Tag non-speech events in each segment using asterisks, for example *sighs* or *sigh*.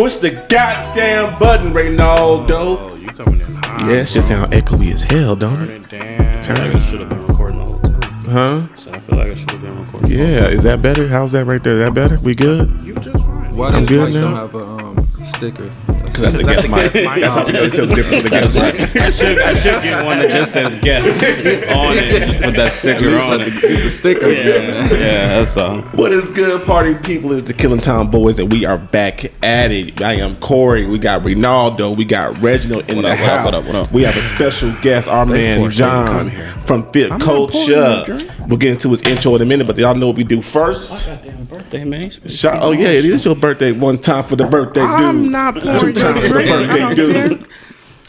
Push the goddamn button, Reynaldo. Oh, you coming in hot. Yeah, that just sound echoey as hell, don't Turn it? it down. I feel should have been recording the whole time. Huh? So I feel like I should have been recording. Yeah, is that better? How's that right there? Is that better? We good? You just fine. Why I'm does good Mike now. don't have a um, sticker? Because that's the guest mic. That's how we know tell the difference with *laughs* the guest mic. I should, I should get one that just says guess on it. and Just put that sticker on it. the sticker. Yeah, yeah, that's all. What is good, party people? It's the Killing Time Boys, and we are back at it. I am Corey. We got Ronaldo. We got Reginald in What the up, what up, house. what up, what up? We have a special guest, our man forced him to John from Fit I'm not pouring you Culture. We'll get into his intro in a minute, but y'all know what we do first. Oh, goddamn birthday, man. Shout, oh yeah, it is your birthday. One time for the birthday dude. I'm not pouring Two times for the birthday don't dude.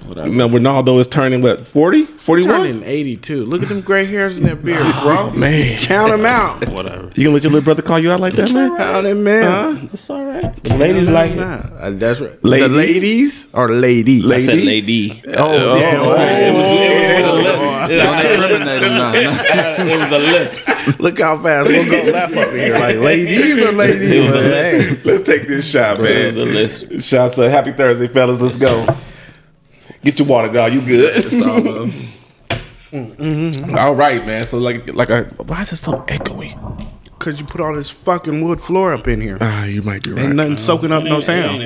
Now Ronaldo is turning what 40? 41? Turning 82. Look at them gray hairs in that beard, bro. *laughs* Man, Count them out. Whatever. you gonna let your little brother call you out like that, man? Count them man. It's all right. The ladies like it. Nah, uh, that's right. Lady? The ladies or lady? I said Lady? lady. Oh, yeah. It was, it was a list. Don't incriminate him now. It was a list. Look how fast we'll go left up here. Like ladies or ladies? It was a Hey. list. Let's take this shot, It was a man. Shots of happy Thursday, fellas. Let's go. Get your water, dog. You good? It's all love. *laughs* All right, man. So like, like, I, why is it so echoey? Cause you put all this fucking wood floor up in here. Ah, you might be right. Ain't nothing soaking up no It sound.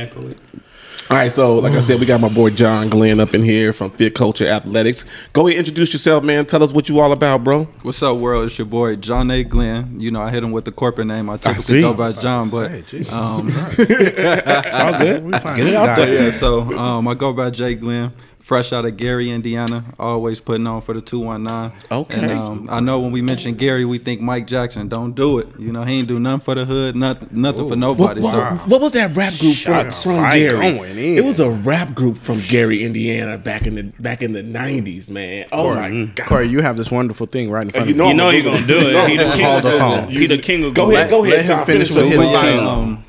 Ain't echoey. All right, so like I said, we got my boy John Glenn up in here from Fit Culture Athletics. Go ahead, and introduce yourself, man. Tell us what you all about, bro. What's up, world? It's your boy John A. Glenn. You know, I hit him with the corporate name. I I typically see. go by John, but Hey, Jesus. um, *laughs* It's all good. Get *laughs* it out there. yeah. So um, I go by Jay Glenn. Fresh out of Gary, Indiana. Always putting on for the two one nine. Okay. And um, I know when we mention Gary, we think Mike Jackson. Don't do it. You know, he ain't do nothing for the hood. Nothing, nothing for nobody. What, So what- what was that rap group from, Shots from fired Gary? It was a rap group from Gary, Indiana, back in the back in the nineties, man. Oh my god! Corey, you have this wonderful thing right in front You of know you. You know you're gonna gonna do it. He the king. Hold the phone. He the king of Go ahead, go ahead, Let him finish Finish with with his his line.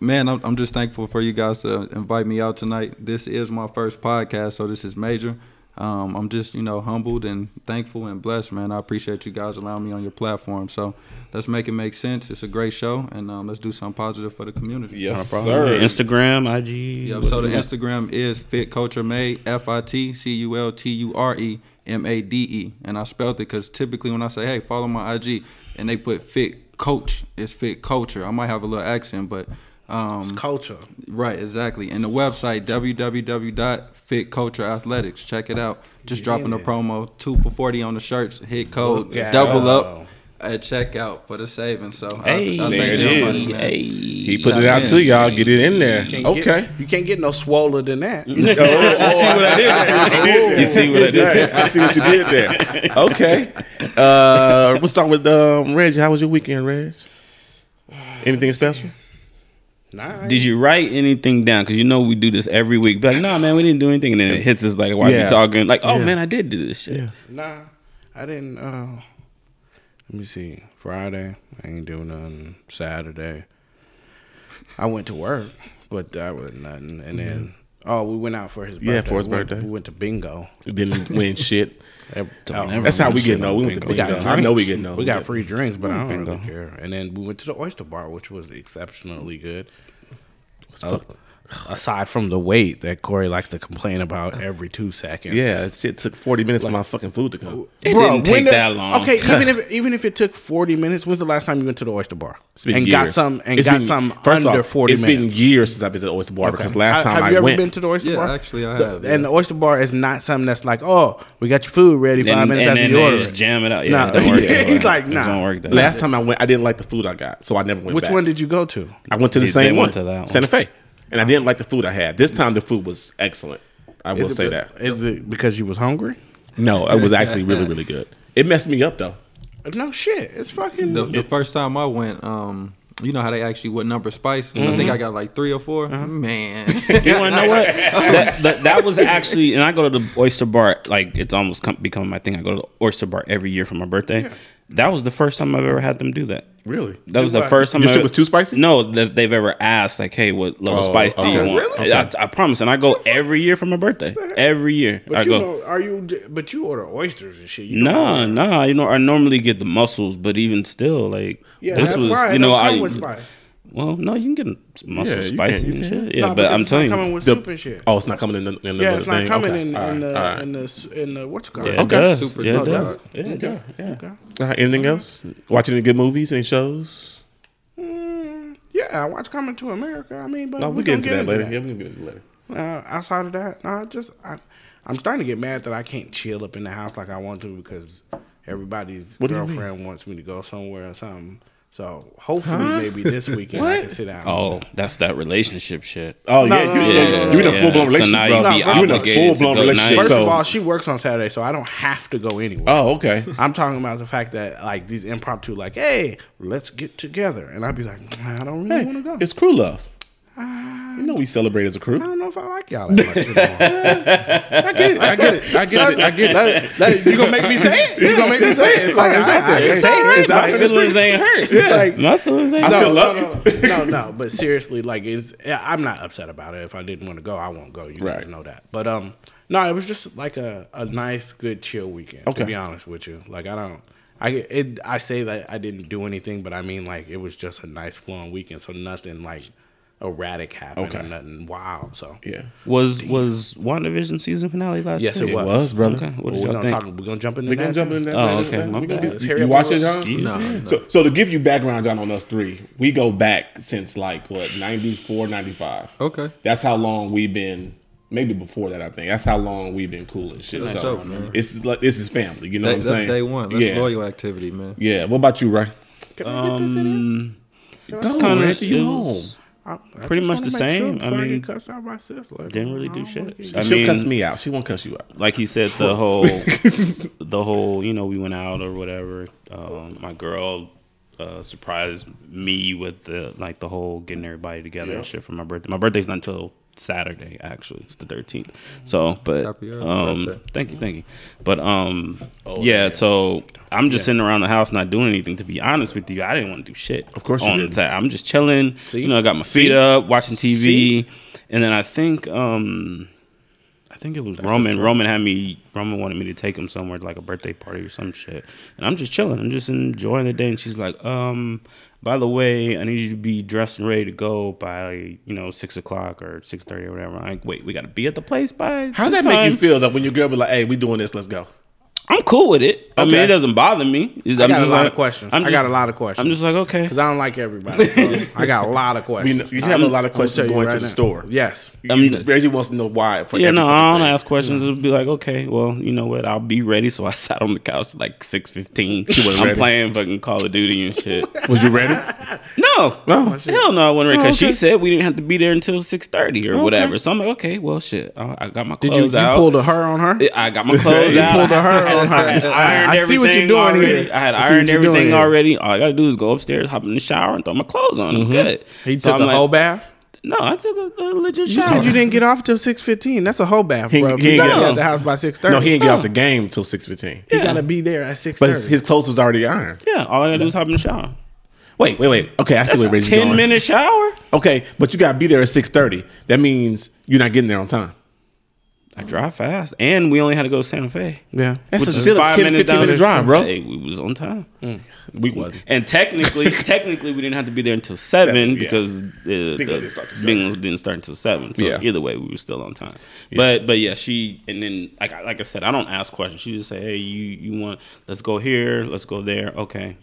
Line. man, I'm, I'm just thankful for you guys to invite me out tonight. This is my first podcast, so this is major. Um, I'm just, you know, humbled and thankful and blessed, man. I appreciate you guys allowing me on your platform. So let's make it make sense. It's a great show, and um, let's do something positive for the community. Yes, Yeah, sir. Instagram, IG. Yep, so the you? Instagram is Fit Culture Made, F I T C U L T U R E M A D E. And I spelled it because typically when I say, hey, follow my IG, and they put Fit Coach, it's Fit Culture. I might have a little accent, but. Um, Culture. Right, exactly. And the website www.fitcultureathletics. Check it out. Just dropping a promo, two for forty on the shirts. Hit code, Look double out. up at checkout for the savings. So Hey, I, I there thank it everybody, is. man. Hey, He put it out in. to y'all. Get it in there. Can't Okay. get- you can't get no swoller than that. Oh, *laughs* you see what I did there? *laughs* You see what I did there? I see what you did there. Okay. Uh, we'll start with um, Reg. How was your weekend, Reg? Anything special? Nah, Did you write anything down? Because you know we do this every week. Be like, nah, man, we didn't do anything, and then it hits us like, why Yeah. we talking? Like, oh Yeah. man, I did do this shit. Yeah. Nah, I didn't. Uh, let me see. Friday, I ain't doing nothing. Saturday, I went to work, but that was nothing. And then, oh, we went out for his birthday. Yeah, for his We went- birthday. we went to bingo. Didn't win shit. *laughs* Oh, That's how we get no. We went to we got bingo. I know we get no. We got free drinks, but I don't bingo. really care. And then we went to the oyster bar, which was exceptionally good. fuck- Aside from the wait that Corey likes to complain about every two seconds. Yeah, that shit took forty minutes for my fucking food to come. It Bro, didn't take the- that long. Okay, *laughs* even if even if it took forty minutes, when's the last time you went to the oyster bar It's been and years. got some and It's got been- some first under off, forty It's minutes? been years since I've been to the oyster bar because last Ha- time have I you ever went, been to the oyster Yeah, bar? actually, I The- have, And the oyster bar is not something that's like, oh, we got your food ready five And, minutes and after then you they order just it. jam it out. Yeah, Nah, don't *laughs* work that he's way. like, It nah. don't work that last time I went, I didn't like the food I got, so I never went. Which one did you go to? I went to the same one, to that one. Santa Fe, and I didn't like the food I had. This time the food was excellent. I will say be- that. Is it because you was hungry? No, it was actually really really good. It messed me up though. No shit. It's fucking. The, the first time I went, um, you know how they ask you what number spice? I think I got like three or 4 Man, *laughs* You want to know what? *laughs* that, that, that was actually, and I go to the oyster bar. Like it's almost come, becoming my thing. I go to the oyster bar every year for my birthday. That was the first time I've ever had them do that. Really? That was the first time. Your shit was too spicy? No, that they've ever asked like, "Hey, what level Oh, spice do you want?" Really? I, I promise, and I go every year for my birthday. Every year, But I you go. know, are you? But you order oysters and shit. You Nah, nah. You know, I normally get the mussels, but even still, like Yeah, this that's was, why. you know, I come with spice. Well, no, you can get mustard Yeah, spicy can, and shit. Yeah, Nah, but because I'm telling you, coming with The- soup and shit. Oh, it's not coming in the, in the yeah, the it's not thing? coming Okay. in, All in, the, all right. in the in the in the what you call yeah, it? it Okay. does. Super yeah, it dope. does. Yeah, it does. Yeah. Okay. All right, anything else? Watching any good movies, any shows? Mm, yeah, I watch Coming to America. I mean, but No, we we'll get gonna into that later. that. Yeah, we'll get into that later. Uh, outside of that, no, I just I, I'm starting to get mad that I can't chill up in the house like I want to because everybody's What do you mean? girlfriend wants me to go somewhere or something. So hopefully, maybe this *laughs* weekend I can sit down. Oh, that's that relationship shit. Oh No, yeah, no, you, no, you, no, no, you in a yeah. full blown So relationship, now bro. you be in a full blown relationship. First so, of all, she works on Saturday, so I don't have to go anywhere. oh okay. I'm talking about the fact that like these impromptu, like, hey, let's get together, and I'd be like, I don't really Hey, want to go. it's crew love. You know we celebrate as a I crew. I don't know if I like y'all that much. *laughs* I get it. I get it. I get it. I get it. That- that- you gonna make me say it? You gonna make me say it? Like, It's I- out there. I can It's say it. It's out My feelings ain't hurt. Like, My feelings ain't I hurt. still no, love no, no, no, no. But seriously, like, it's I'm not upset about it. If I didn't want to go, I won't go. You guys know that. But um, no, it was just like a, a nice, good, chill weekend. Okay. To be honest with you, like I don't. I it, I say that I didn't do anything, but I mean like it was just a nice flowing weekend. So nothing like erratic happened or Okay. nothing wild. So Yeah. Was was WandaVision season finale last year? Yes, week? it It was. was, brother. Okay, what we're did y'all gonna think? talk. We're gonna jump into We're that. gonna jump too. in that. Oh, okay, man. my We gonna bad. get- Let's you, hurry you watch it, and John? No, no. So, so to give you background, John, on us three, we go back since like what 94, 95. Okay. That's how long we've been. Maybe before that, I think that's how long we've been cool and shit. That's so dope, it's like this is family. You know Day, what I'm saying? that's saying? day one. That's yeah. loyal activity, man. Yeah. What about you, Ray? Um, Go, kinda- Reggie, you it home? Was- I- I Pretty much the same. Sure I mean, get cussed out by sis. Like, didn't really do shit. wanna She'll mean- cuss me out. She won't cuss you out. like he said, the *laughs* whole, the whole, you know, we went out or whatever. Um, my girl uh, surprised me with the like the whole getting everybody together Yeah. and shit for my birthday. My birthday's not until Saturday, actually. It's the thirteenth. So, but um, thank you, thank you. But um, Oh, yeah. yes. So I'm just sitting around the house not doing anything. To be honest with you, I didn't want to do shit. Of course you on didn't. the time. I'm just chilling. See? You know, I got my feet See? up, watching TV, and then I think um. I think it was Roman. Roman had me. Roman wanted me to take him somewhere, like a birthday party or some shit. And I'm just chilling. I'm just enjoying the day. And she's like, um, by the way, I need you to be dressed and ready to go by, you know, six o'clock or six thirty or whatever. I'm like, wait, we got to be at the place by. How does that make you feel that when your girl be like, "Hey, we doing this, let's go"? I'm cool with it. I mean, Okay. it doesn't bother me. It's- I I'm got a just lot like- of questions. I'm I got a lot of questions. I'm just like, okay. Because I don't like everybody. So *laughs* I got a lot of We questions. know, you have a lot of I'm questions gonna going you to the now. store. Yes. I You, Reggie wants to know why. For Yeah, no, every I don't fucking ask questions. It'll be like, okay, well, you know what? I'll be ready. So I *laughs* sat on the couch at like six fifteen. I'm ready? playing fucking Call of Duty and shit. Was you ready? *laughs* No, No. Oh, hell no, I wasn't ready because Oh, okay. she said we didn't have to be there until six thirty or whatever. So I'm like, okay, well, shit. I, I got my clothes out. Did clothes you, you out. pulled a her on her? I got my clothes You out. pulled a her *laughs* *laughs* on her. I had ironed I see what you're everything doing already. here. I had I ironed you're everything already. All I gotta do is go upstairs, hop in the shower, and throw my clothes on. I'm mm-hmm. good. He So took I'm a like, whole bath? No, I took a, a legit You shower. You said you didn't get off till 6.15. That's a whole bath, He- bro. If he you ain't got to get- be the house by 6.30. No, he didn't get off the game until six fifteen. He got to be there at six. But his, his clothes was already ironed. Yeah, all I gotta do is hop in the shower. Wait, wait, wait. Okay, I see where a ten going. minute shower. Okay, but you gotta be there at six thirty. That means you're not getting there on time. I drive fast, and we only had to go to Santa Fe. yeah. That's which a still a five 10, minutes 15 down minute drive, bro. Hey, we was on time. Mm. We wasn't. And technically, *laughs* technically, we didn't have to be there until seven, Seven, yeah. because the, Bingo the didn't start seven. bingos didn't start until seven. So Yeah. either way, we were still on time. But but yeah, she and then like I- like I said, I don't ask questions. She just say, hey, you you want let's go here, let's go there. Okay.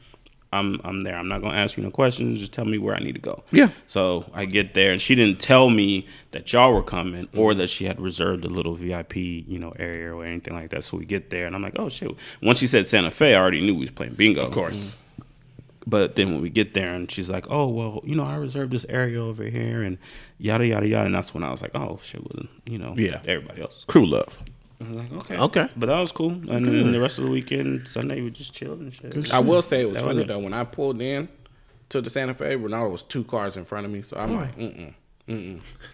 I'm I'm there. I'm not gonna ask you no questions. Just tell me where I need to go. Yeah. So I get there, and she didn't tell me that y'all were coming, or Mm-hmm. that she had reserved a little VIP, you know, area or anything like that. So we get there, and I'm like, oh shit. Once she said Santa Fe, I already knew we was playing bingo. Of course. But then when we get there, and she's like, oh well, you know, I reserved this area over here, and yada yada yada, and that's when I was like, oh shit, was you know, Yeah. everybody else. Crew love. I was like, okay, Okay. but that was cool. And then the rest of the weekend, Sunday, we just chilled and shit. I will say it was That funny, it. though. When I pulled in to the Santa Fe, Ronaldo was two cars in front of me. So I'm like, mm-mm.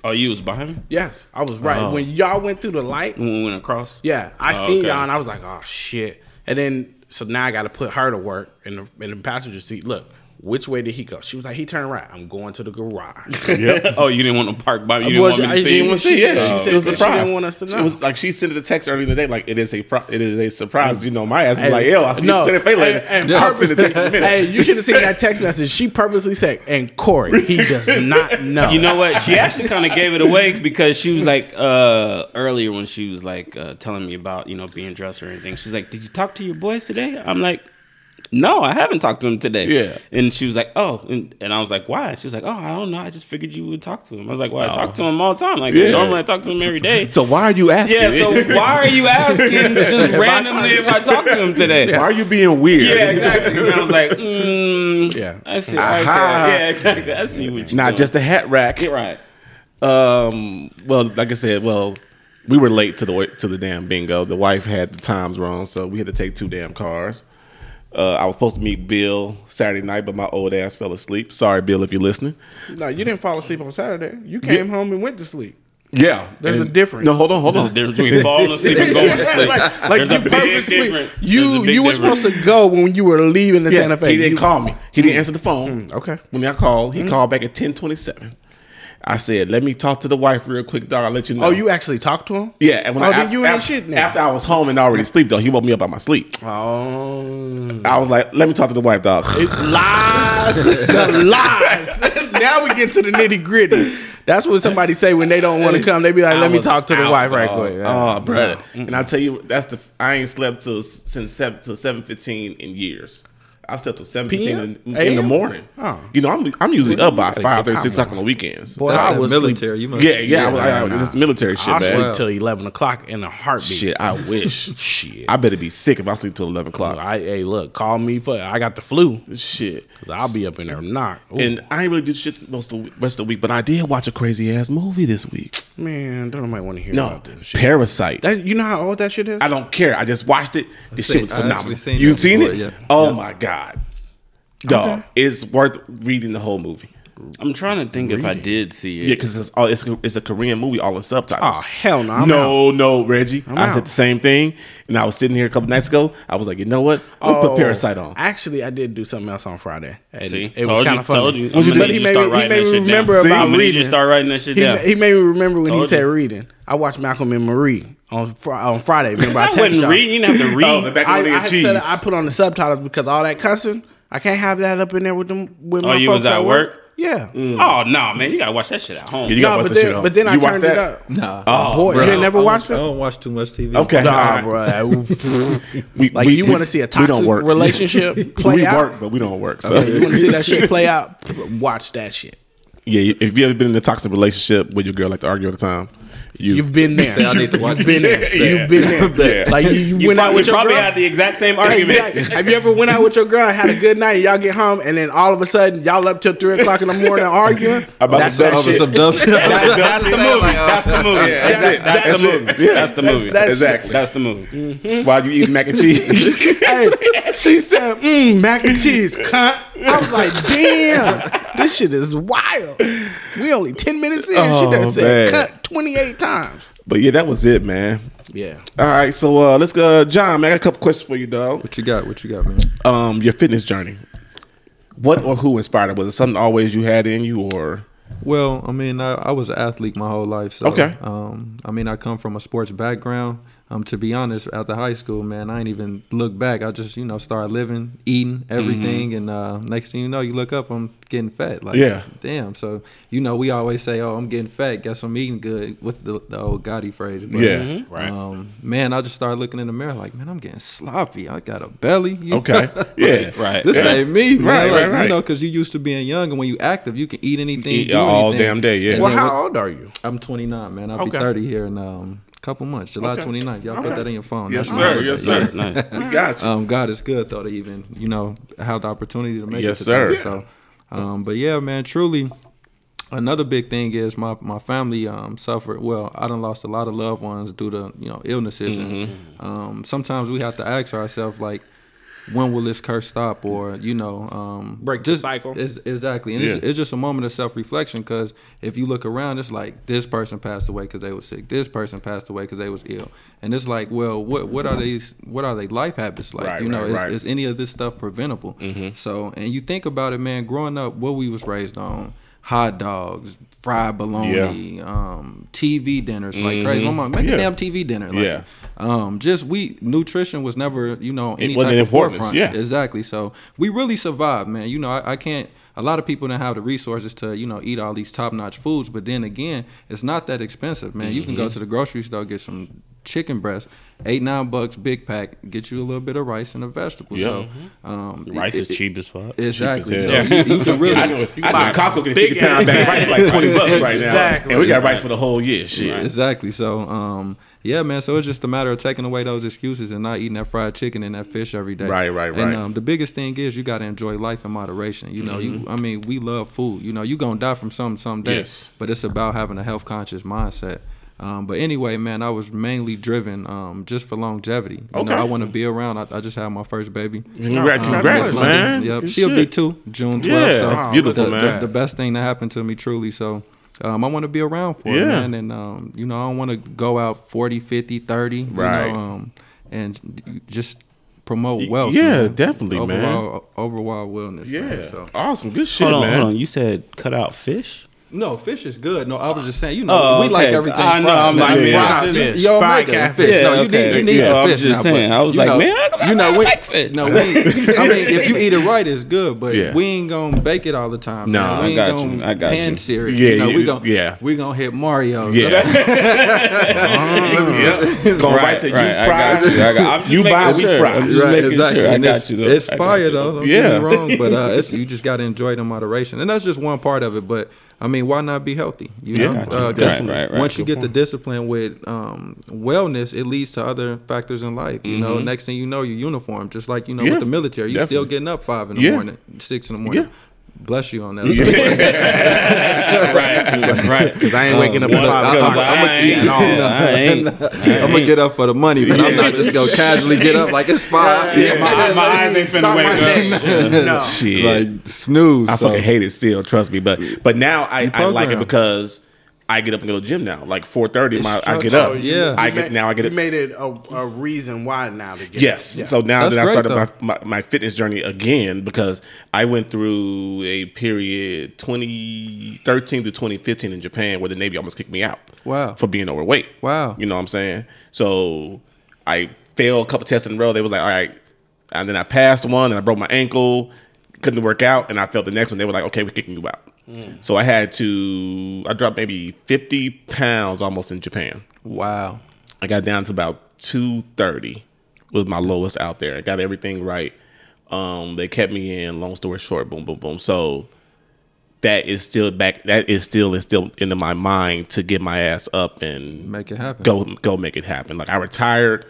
Oh, you was behind me Yes, I was right. Oh. When y'all went through the light, when we went across. Yeah, I Oh, seen okay. y'all and I was like, oh shit. And then so now I got to put her to work in the in the passenger seat. Look, which way did he go? She was like, he turned right. I'm going to the garage. *laughs* *laughs* oh, you didn't want to park by me. You didn't Was- want me to she see. didn't it? want- See, yeah, She she said was that she didn't want us to She know. was like she sent it a text earlier in the day, like it is a pro- it is a surprise. You know, my ass be like, yo, I see No. you send it face later. And- and I'll send a text in a minute. Hey, you should have seen that *laughs* text message. She purposely said, and Corey, he does not know. You know what? She actually kind of gave it away because she was like uh, earlier when she was like uh, telling me about you know being dressed or anything. She's like, "Did you talk to your boys today?" I'm like, "No, I haven't talked to him today." Yeah. And she was like, "Oh," and, and I was like, "Why?" She was like, "Oh, I don't know. I just figured you would talk to him." I was like, "Well, I talk to him all the time. Like Yeah. normally I talk to him every day." *laughs* So why are you asking? Yeah. So why are you asking *laughs* just randomly if I talk to him today? why are you being weird? Yeah, exactly. And I was like, mm, Yeah. I see. Aha. Okay. Yeah, exactly. I see what you mean. Not just a hat rack. Get right. Um. Well, like I said, well, we were late to the to the damn bingo. The wife had the times wrong, so we had to take two damn cars. Uh, I was supposed to meet Bill Saturday night, but my old ass fell asleep. Sorry, Bill, if you're listening. No, you didn't fall asleep on Saturday. You came home and went to sleep. Yeah, There's And- a difference. No, hold on, hold on. There's a difference between falling *laughs* asleep and going to sleep. like, like There's you a big purposely, difference. You you were difference. supposed to go when you were leaving the Yeah, Santa Fe. he didn't You- call me. He didn't answer the phone. Mm, okay. When I called, he called back at ten twenty seven. I said, "Let me talk to the wife real quick, dog. I'll let you oh, know." Oh, you actually talked to him? Yeah, and when Oh, I, then you af- ain't shit now. After I was home and already asleep, though, he woke me up out my sleep. Oh, I was like, "Let me talk to the wife, dog." It's lies, *laughs* the lies. now we get to the nitty gritty. That's what somebody say when they don't want to come. They be like, I "Let me talk to the wife right dog. quick." Oh, brother. And I tell you, that's the I ain't slept till since seven till seven fifteen in years. I slept till seven fifteen in, PM? in the morning. Oh. You know, I'm I'm usually up by gotta five get thirty, six o'clock on the weekends. Boy, That's I was military. You must, yeah, yeah, I, was- I, nah, it's military shit, I man. sleep till eleven o'clock in a heartbeat. Shit, I *laughs* wish. Shit. I better be sick if I sleep till eleven o'clock. I hey, look, call me for I got the flu. Shit. 'Cause I'll be up in there knock. Ooh, And I ain't really do shit most of the rest of the week, but I did watch a crazy ass movie this week. man, don't nobody want to hear No, about this shit. Parasite. That, you know how old that shit is? I don't care. I just watched it. This shit was phenomenal. seen you seen before, it? yeah. Oh Yeah. my god, dog! It's worth reading the whole movie. I'm trying to think if I did see it. Yeah, because it's all it's, it's a Korean movie, all in subtitles. Oh hell no! I'm no, no, Reggie. I out. said the same thing, and I was sitting here a couple nights ago. I was like, you know what? I'm Oh, put Parasite on. Actually, I did do something else on Friday. And See, it told was kind of funny. told you. What'd you I'm do? gonna But he need made start me- he writing made me remember down. about I'm gonna need you to reading. start writing that shit He, down. he made me remember when he said you. reading. I watched Malcolm and Marie on Fri- on Friday. Remember, I, *laughs* I texted wouldn't y'all. read. You didn't have to *laughs* oh, read. Oh, the macaroni I, I said. I put on the subtitles because all that cussing, I can't have that up in there with them. With Oh, my you folks was at work? Yeah. Mm. Oh no, man! You gotta watch that shit at home. Yeah, you No, gotta watch but that shit then, on. but then I You watched turned it up. Nah, Oh, oh Boy, bro. you never I watched don't, I don't watch too much TV. Okay. Nah, Alright. bro. *laughs* We, Like we- you want to see a toxic don't work. relationship *laughs* play we out? work, but we don't work. So Yeah, you want to see that shit *laughs* play out? Watch that shit. yeah, if you ever been in a toxic relationship with your girl like to argue all the time, you You've been there. Say I need to watch You've been there. Yeah. You've been there. Yeah. Like you, you, You went out probably, with your probably girl. had the exact same argument. exactly. Have you ever went out with your girl and had a good night and y'all get home and then all of a sudden y'all up till three o'clock in the morning arguing? About That's some that dumb shit. some dumb shit. That's, that's the movie. That's the movie. Yeah, that's, that's it. That's, That's the movie. Yeah. That's the movie. That's- exactly. That's the movie. While you eat mac and cheese. *laughs* hey, she said, mm, mac and cheese, cunt. I was like, damn, this shit is wild. We only 10 minutes in. she Oh, done said man. cut 28 times. but yeah, that was it, man. Yeah. All right, so uh, let's go, John. Man, I got a couple questions for you, dog. What you got? What you got, man? Um, your fitness journey. What or who inspired it? Was it something always you had in you, or Well, I mean, I, I was an athlete my whole life. So, Okay. Um, I mean, I come from a sports background. Um, to be honest, after high school, man, I ain't even look back. I just, you know, started living, eating everything, and uh, next thing you know, you look up, I'm getting fat. Like, Yeah. damn. So, you know, we always say, "Oh, I'm getting fat. Guess I'm eating good." With the, the old Gotti phrase. But, Yeah. Right. Um, man, I just started looking in the mirror, like, man, I'm getting sloppy. I got a belly. You okay, *laughs* yeah, Right. This Yeah. ain't me, man. Right, like, right, right. You know, because you used to being young, and when you active, you can eat anything, Eat do all anything. damn day, yeah. And Well, how what- old are you? I'm 29, man. I'll Okay. be 30 here in um, a couple months, July Okay. 29th. Y'all put that in your phone. Yes, That's sir. Yes, sir. Nice, nice. we got you. Um, God is good though to even you know have the opportunity to make Yes, it. to sir. things. So, um, but yeah, man, truly. Another big thing is my my family um, suffered. Well, I done lost a lot of loved ones due to you know illnesses, Mm-hmm. um, sometimes we have to ask ourselves like, when will this curse stop, or you know, um, Break the just cycle. It's, exactly, and Yeah. it's, it's just a moment of self reflection because if you look around, it's like this person passed away because they were sick, this person passed away because they was ill, and it's like, well, what what are these? What are they life habits like? Right, you know, right, is, right. is any of this stuff preventable? So, and you think about it, man. Growing up, what we was raised on. Hot dogs, fried bologna, um, TV dinners like crazy. My mom make Yeah. a damn TV dinner. Like, Yeah. um, just we nutrition was never you know any type of forefront. yeah. exactly. So we really survived, man. You know, I, I can't. A lot of people don't have the resources to you know eat all these top notch foods, but then again, it's not that expensive, man. You can Mm-hmm. go to the grocery store get some chicken breast, eight nine bucks, big pack, get you a little bit of rice and a vegetable. Yeah. So um, Rice it- is cheap as fuck. Exactly. as So hell. you, you can *laughs* really. I know, I can know Costco get a big 50 pound bag rice for like 20 bucks right now. Exactly. And we got rice for the whole year. Shit. Exactly. So, um, yeah, man. So it's just a matter of taking away those excuses and not eating that fried chicken and that fish every day. Right, right, And right. um, the biggest thing is you got to enjoy life in moderation. You know, Mm-hmm. you. I mean, we love food. You know, you gonna die from something someday. Yes. But it's about having a health conscious mindset. Um, but anyway, man, I was mainly driven um, just for longevity. You know, Okay. I want to be around. I, I just had my first baby. Congrats, Um, congrats man. Yep, Good she'll be two, June 12th. Yeah, so that's beautiful, the, man. The, the best thing that happened to me, truly. So um, I want to be around for it, man. And, um, you know, I don't want to go out 40, 50, 30, you Right. know, um, and just promote wealth. yeah, man. definitely, man. overall, Overall wellness. Yeah. Man, so. Awesome. Good shit, Hold on, man. hold on. You said cut out fish? No, fish is good. No, I was just saying, you know, Oh, we like everything I know, fried. I'm like, man. yeah. fried fish. Yo, Fried make it catfish. No, Yeah, you need you need Yeah, the I'm fish. just now, saying. I was like, know, man, I you know, like we, fish. No, we. *laughs* I mean, if you eat it right, it's good. But Yeah. we ain't gonna bake it all the time. No, man. we I ain't got gonna you. I got pan you. sear it. Yeah, you know, we gonna yeah. we gonna hit Mario. Yeah. *laughs* yeah. Going right, to you right, I got you. I got, I'm You making buy, we sure. fry. I'm just making sure. I got you. Though. It's fire though. Don't Yeah. get me wrong, but uh, it's, you just got to enjoy it in moderation, and that's just one part of it. But I mean, why not be healthy? You know, Yeah. Got you. Uh, Right, right, right. once you Good get the discipline with um, wellness, it leads to other factors in life. You know, next thing you know, you're uniform, just like you know Mm-hmm. Yeah, with the military. You're still getting up five in the Yeah. morning, six in the morning. Yeah. Bless you on that. *laughs* right, right. Because I ain't uh, waking up One- at five because o'clock. I ain't- at all. *laughs* I ain't. I'm gonna get up for the money, but I'm not just gonna casually get up like it's five. Yeah, my, my eyes ain't finna Start wake up. day. No. Shit. like snooze. I so. fucking hate it still, trust me. But but now I, I like it because I get up and go to the gym now. Like four thirty, my I get up. Oh, yeah. I You get ma- now I get You it. made it a, a reason why now to get Yes. Yeah. So now That's that I started my, my, my fitness journey again because I went through a period 2013 to 2015 in Japan where the Navy almost kicked me out. Wow. For being overweight. Wow. You know what I'm saying? So I failed a couple tests in a row. They was like, all right. And then I passed one and I broke my ankle. Couldn't work out. And I failed the next one. They were like, okay, we're kicking you out. So I had to, I dropped maybe 50 pounds almost in Japan. wow. I got down to about 230 was my lowest out there. I got everything right. Um, they kept me in. Long story short, boom, boom, boom. So that is still back. That is still is still into my mind to get my ass up and Make it happen. Go go make it happen. Like I retired,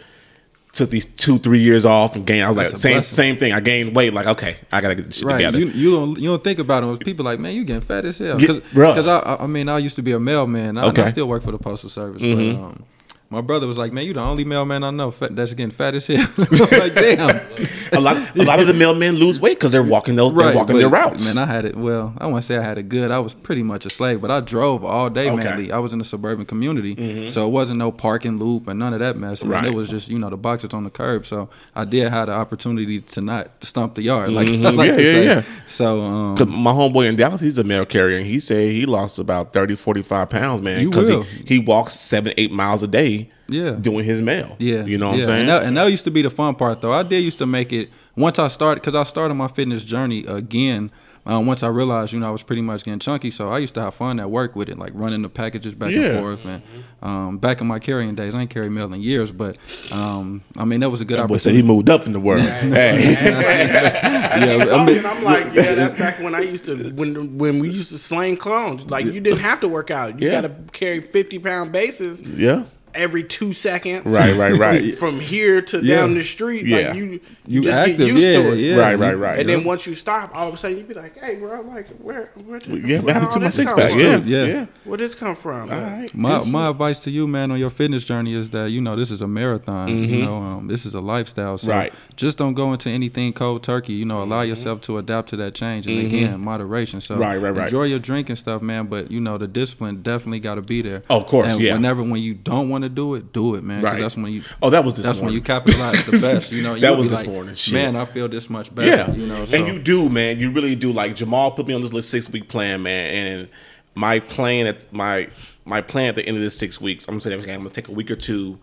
took these two three years off and gained. I was That's like same blessing. same thing. I gained weight. Like okay, I gotta get this shit Right, together. you you don't you don't think about it. People like, man, you getting fat as hell. Because. I, I mean I used to be a mailman. I, and I still work for the postal service. Mhm. But um, my brother was like, man, you the only mailman I know that's getting fat as hell. *laughs* I'm like, damn. *laughs* a lot a lot of the mailmen lose weight because they're walking those they're walking but, their routes. Man, I had it. Well, I want to say I had it good. I was pretty much a slave, but I drove all day Okay. Mm-hmm. mainly. I was in a suburban community, so it wasn't no parking loop and none of that mess. Right. It was just you know the boxes on the curb. So I did have the opportunity to not stump the yard, like, Mhm. *laughs* Like Yeah, yeah, say. yeah. So um, 'Cause my homeboy in Dallas, he's a mail carrier, and he said he lost about 30, 45 pounds, man. Because he, he walks seven, eight miles a day Yeah. doing his mail. Yeah, You know what yeah. I'm saying? And that, and that used to be the fun part, though. I did used to make it once I started because I started my fitness journey again. Uh, once I realized, you know, I was pretty much getting chunky, so I used to have fun at work with it, like running the packages back Yeah. and forth. And um, back in my carrying days, I ain't carried mail in years, but um, I mean, that was a good that boy said he moved up in the world. hey. *laughs* I Yeah, keep I mean- talking, I'm like, yeah, that's back when I used to when when we used to sling clones. Like you didn't have to work out. You Yeah. got to carry 50 pound bases. yeah. Every two seconds. Right, right, right. *laughs* From here to Yeah. down the street, Yeah. like you, You just active, get used yeah, to it. yeah. Right, right, right. And then once you stop, all of a sudden you be like, "Hey, bro, like where, where did, Yeah, where what happened all to my this six come pack? from? Yeah, Yeah. yeah. Where this come from? All right. My Good my shit. advice to you, man, on your fitness journey is that you know this is a marathon. You know, um, this is a lifestyle. So Mm-hmm. Right. just don't go into anything cold turkey. You know, allow yourself to adapt to that change, and again, moderation. So Mm-hmm. Right, right, right. enjoy your drink and stuff, man. But you know, the discipline definitely got to be there. Oh, of course, And yeah. Whenever when you don't want to do it, do it, man. Right. That's when you. Oh, that was this morning. That's when you capitalize the *laughs* best. You know, That you'll was this like, morning, shit. Man, I feel this much better. Yeah, You know, so and you do, man. You really do. Like Jamal put me on this little six week plan, man. And my plan at my my plan at the end of this six weeks, I'm gonna say okay, I'm gonna take a week or two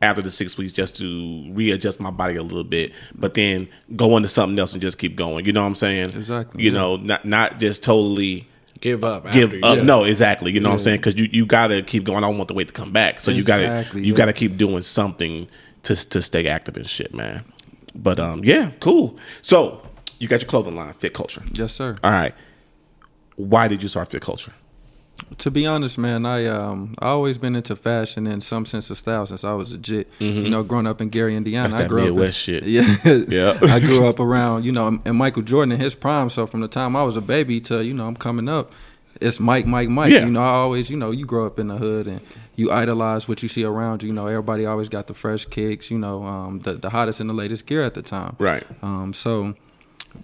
after the six weeks just to readjust my body a little bit, but then go into something else and just keep going. You know what I'm saying? Exactly, You yeah. know, not not just totally Give up. give up. you- No, exactly. You know what I'm saying? Because you, you got to keep going. I don't want the weight to come back. So you got to you yeah. got to keep doing something to to stay active and shit, man. But um, yeah, cool. So you got your clothing line, Fit Culture. yes, sir. All right. Why did you start Fit Culture? To be honest, man, I um I always been into fashion in some sense of style since I was a jit. You know, growing up in Gary, Indiana, Mm-hmm. That's I that grew Midwest up in, shit. *laughs* Yeah, Yeah. I grew up around you know, and Michael Jordan in his prime. So from the time I was a baby to you know I'm coming up, it's Mike, Mike, Mike. Yeah. You know, I always you know you grow up in the hood and you idolize what you see around you. You know, everybody always got the fresh kicks. You know, um, the the hottest and the latest gear at the time. Right. Um, so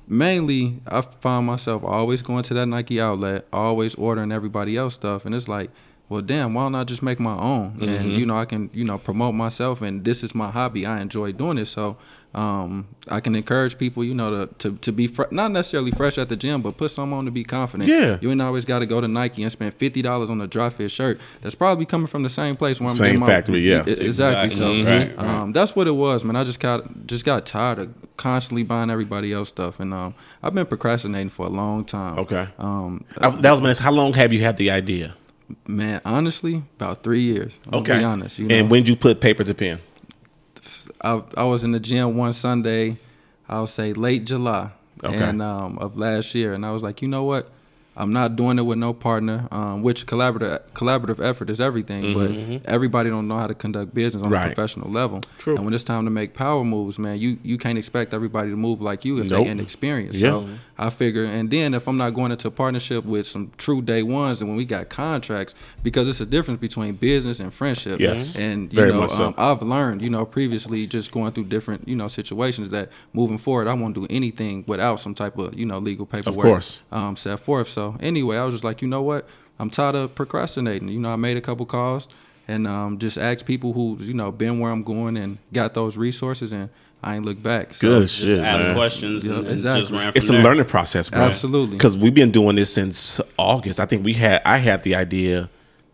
mainly I find myself always going to that Nike outlet, always ordering everybody else stuff, and it's like, well, damn, why don't I just make my own? Mm-hmm. And you know, I can you know promote myself, and this is my hobby. I enjoy doing it, so um, I can encourage people, you know, to to, to be fre- not necessarily fresh at the gym, but put some on to be confident. Yeah. you ain't always got to go to Nike and spend fifty dollars on a dry fit shirt. That's probably coming from the same place where I'm Same getting my- factory, yeah. E- exactly. So Exactly. Right, right. um, that's what it was, man. I just got just got tired of constantly buying everybody else stuff, and um, I've been procrastinating for a long time. Okay. Um, I, that was my next. How long have you had the idea? man, honestly, about three years. I'm Okay. be honest. You know, And when did you put paper to pen? I, I was in the gym one Sunday, I'll say late July, Okay. and um, of last year, and I was like, you know what? I'm not doing it with no partner. Um, which collaborative collaborative effort is everything, but everybody don't know how to conduct business on Mm-hmm. Right. a professional level. True. And when it's time to make power moves, man, you you can't expect everybody to move like you if Nope. they inexperienced. Yeah. So I figure, and then if I'm not going into a partnership with some true day ones, and when we got contracts, because it's a difference between business and friendship. Yes. And you Very know, much so. um, I've learned, you know, previously just going through different, you know, situations that moving forward, I won't do anything without some type of, you know, legal paperwork. course. Um, set forth. So anyway, I was just like, you know what? I'm tired of procrastinating. You know, I made a couple calls and um, just asked people who, you know, been where I'm going and got those resources, and I ain't look back. So, Good Just shit, ask man. questions Yeah, and, and exactly. just ran from It's a there. learning process, man. Absolutely. Because we've been doing this since August. I think we had I had the idea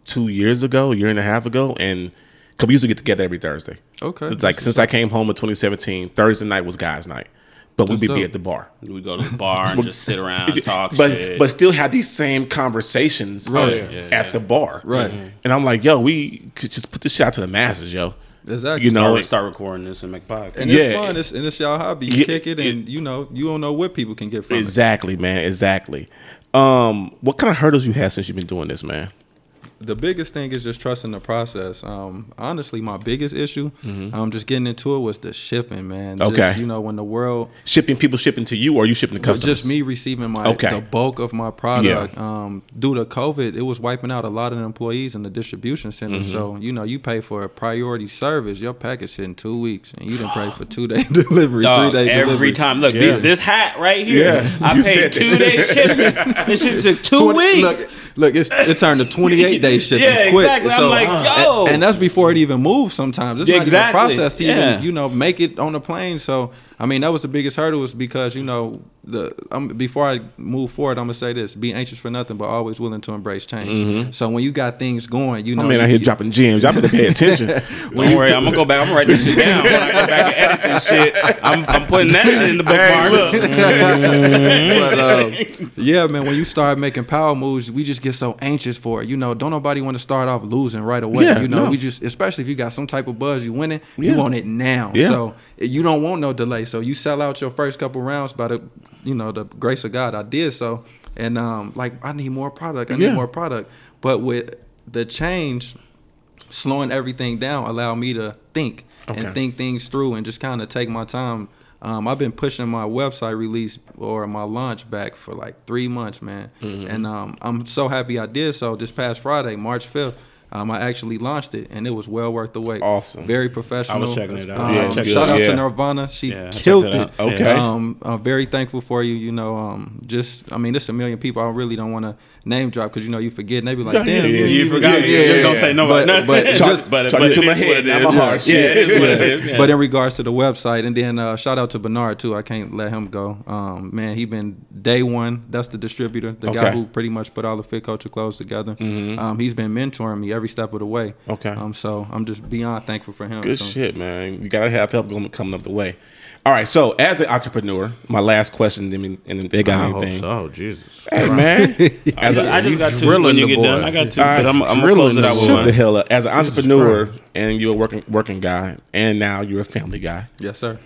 two years ago, a year and a half ago, and because we used to get together every Thursday. Okay. It's like since I came home in 2017, Thursday night was guys' night, but we'd That's be, be at the bar. We go to the bar and just sit around and *laughs* talk but shit. but still have these same conversations Right. at Yeah, yeah. the bar. Right. And I'm like, yo, we could just put this shit out to the masses, yo. Exactly. You know, start, it- start recording this and make podcasts. and Yeah. it's fun. It's, and it's y'all hobby. You Yeah, kick it, and you know, you don't know what people can get from it. Exactly, man. Exactly. Um, what kind of hurdles you had since you've been doing this, man? The biggest thing is just trusting the process. Um, honestly, my biggest issue, um, just getting into it was the shipping, man. Just, Okay. you know, when the world, Shipping people shipping to you, or you shipping to but customers? just me receiving my Okay. the bulk of my product. Um, due to COVID, it was wiping out a lot of the employees in the distribution center. Mm-hmm. So you know, you pay for a priority service. Your package in two weeks, and you didn't pay for two day *laughs* delivery, Dog, three day delivery every delivery. time. Look, Yeah. this, this hat right here. Yeah. I You paid two days shipping. *laughs* this shit took two 20 weeks. Look, look it's, it turned to *laughs* 28 day shipping Yeah, quick. exactly. I'm like, yo. And, and that's before it even moves sometimes. It's Yeah, not exactly. even a process to Yeah. even, you know, make it on the plane. So, I mean, that was the biggest hurdle was because, you know, the um, before I move forward, I'm going to say this be anxious for nothing, but always willing to embrace change. So, when you got things going, you know, I mean, I you- here dropping gems. Y'all better pay attention. *laughs* Don't worry, I'm gonna go back. I'm gonna write this shit down. When I go back and edit this shit, I'm, I'm putting that shit in the bookmark. *laughs* *laughs* but um, yeah, man, when you start making power moves, we just get so anxious for it. You know, don't nobody want to start off losing right away. Yeah, you know, no. we just, especially if you got some type of buzz, you winning, Yeah. you want it now. Yeah. So you don't want no delay. So you sell out your first couple rounds by the, you know, the grace of God. I did so, and um, like I need more product. I need Yeah. more product. But with the change, slowing everything down allowed me to think Okay. and think things through and just kind of take my time. Um, I've been pushing my website release or my launch back for like three months, man. Mm-hmm. And um, I'm so happy I did so this past Friday, March 5th. Um, I actually launched it, and it was well worth the wait. Awesome. very professional. I was checking it out. Um, Yeah, it's good, shout out yeah. to Nirvana, she Yeah, killed it it. Okay. Um, I'm very thankful for you. You know, um, just I mean, there's a million people. I really don't want to name drop because you know you forget, and they be like, "Damn, yeah, you, yeah, You forgot. yeah, Yeah, yeah, don't say no. But- no. but *laughs* just, Charge but, you but to my head, what it not my Yeah, heart. Yeah, it is what it Yeah. But in regards to the website, and then uh, shout out to Bernard too. I can't let him go. Um, man, he been day one. That's the distributor, the guy who pretty much put all the fit culture clothes together. Um, he's been mentoring me every step of the way. Okay. Um, so I'm just beyond thankful for him. Good so. shit, man. You gotta have help going coming up the way. All right, so as an entrepreneur, my last question, and then- and then they got I hope anything. so. Oh Jesus. Hey man, *laughs* as I a, just got two. drilling When you the get done. I got two. All right, But I'm, I'm gonna drilling close it the out with shut the one. hell up. As an Jesus entrepreneur, Christ. and you're a working working guy, and now you're a family guy. Yes, sir.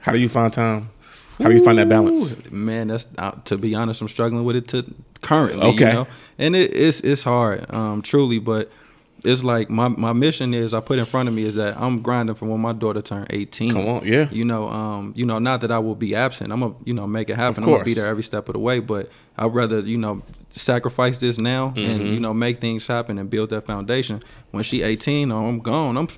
How do you find time? How do you find that balance? Ooh, Man, that's uh, to be honest, I'm struggling with it to currently. Okay. You know? And it, it's it's hard, um, truly, but it's like my, my mission is I put in front of me is that I'm grinding from when my daughter turned 18. Come on, yeah. You know, um, you know, not that I will be absent. I'm gonna, you know, make it happen. I'm gonna be there every step of the way. But I'd rather, you know, sacrifice this now and Mm-hmm. you know make things happen and build that foundation. When she 18, oh, I'm gone. I'm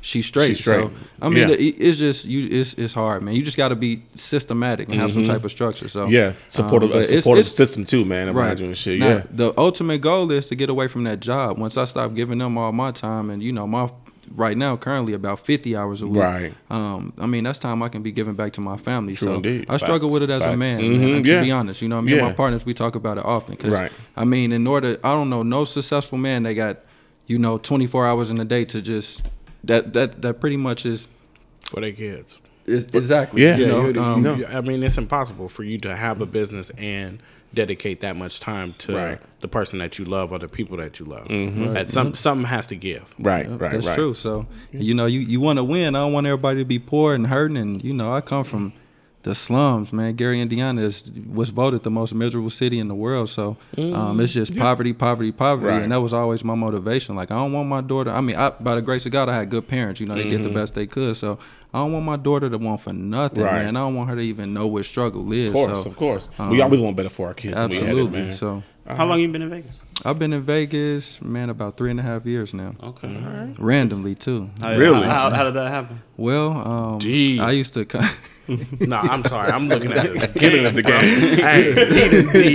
she's straight. She's straight. So I mean, Yeah. it, it's just you. It's it's hard, man. You just got to be systematic and have some type of structure. So Mm-hmm. Yeah, supportive, um, a but it's- supportive it's- system too, man. And shit. now, Yeah, The ultimate goal is to get away from that job. Once I stop giving them all my time, and you know, my right now currently about fifty hours a week. Right. Um, I mean, that's time I can be giving back to my family. True so indeed. I struggle Facts. with it as a Facts. man. Mhm, man, to yeah. be honest, you know, me and my partners we talk about it often. Cause Right. I mean, in order, I don't know, no successful man they got, you know, twenty four hours in a day to just that that that pretty much is. For their kids. is exactly. Yeah. You Yeah, know, you- um, you- I mean, it's impossible for you to have a business and dedicate that much time to Right. the person that you love or the people that you love. That some something has to give. right, Yep, right, That's right. true. So you know, you, you want to win. I don't want everybody to be poor and hurting. And you know, I come from the slums, man. Gary, Indiana is was voted the most miserable city in the world. So um, it's just poverty, poverty, poverty, Right. and that was always my motivation. Like I don't want my daughter. I mean, I, by the grace of God, I had good parents. You know, they did Mm-hmm. the best they could. So I don't want my daughter to want for nothing, Right. man. I don't want her to even know what struggle is. Of course, so, of course. we um, always want better for our kids. than we had it, absolutely. man. so How long you been in Vegas? I've been in Vegas, man, about three and a half years now. Okay. Randomly too. How- Really? How, how did that happen? Well, um, Gee. I used to. *laughs* *laughs* co- No, I'm sorry. I'm looking at *laughs* his Giving up the game. hey, he didn't need,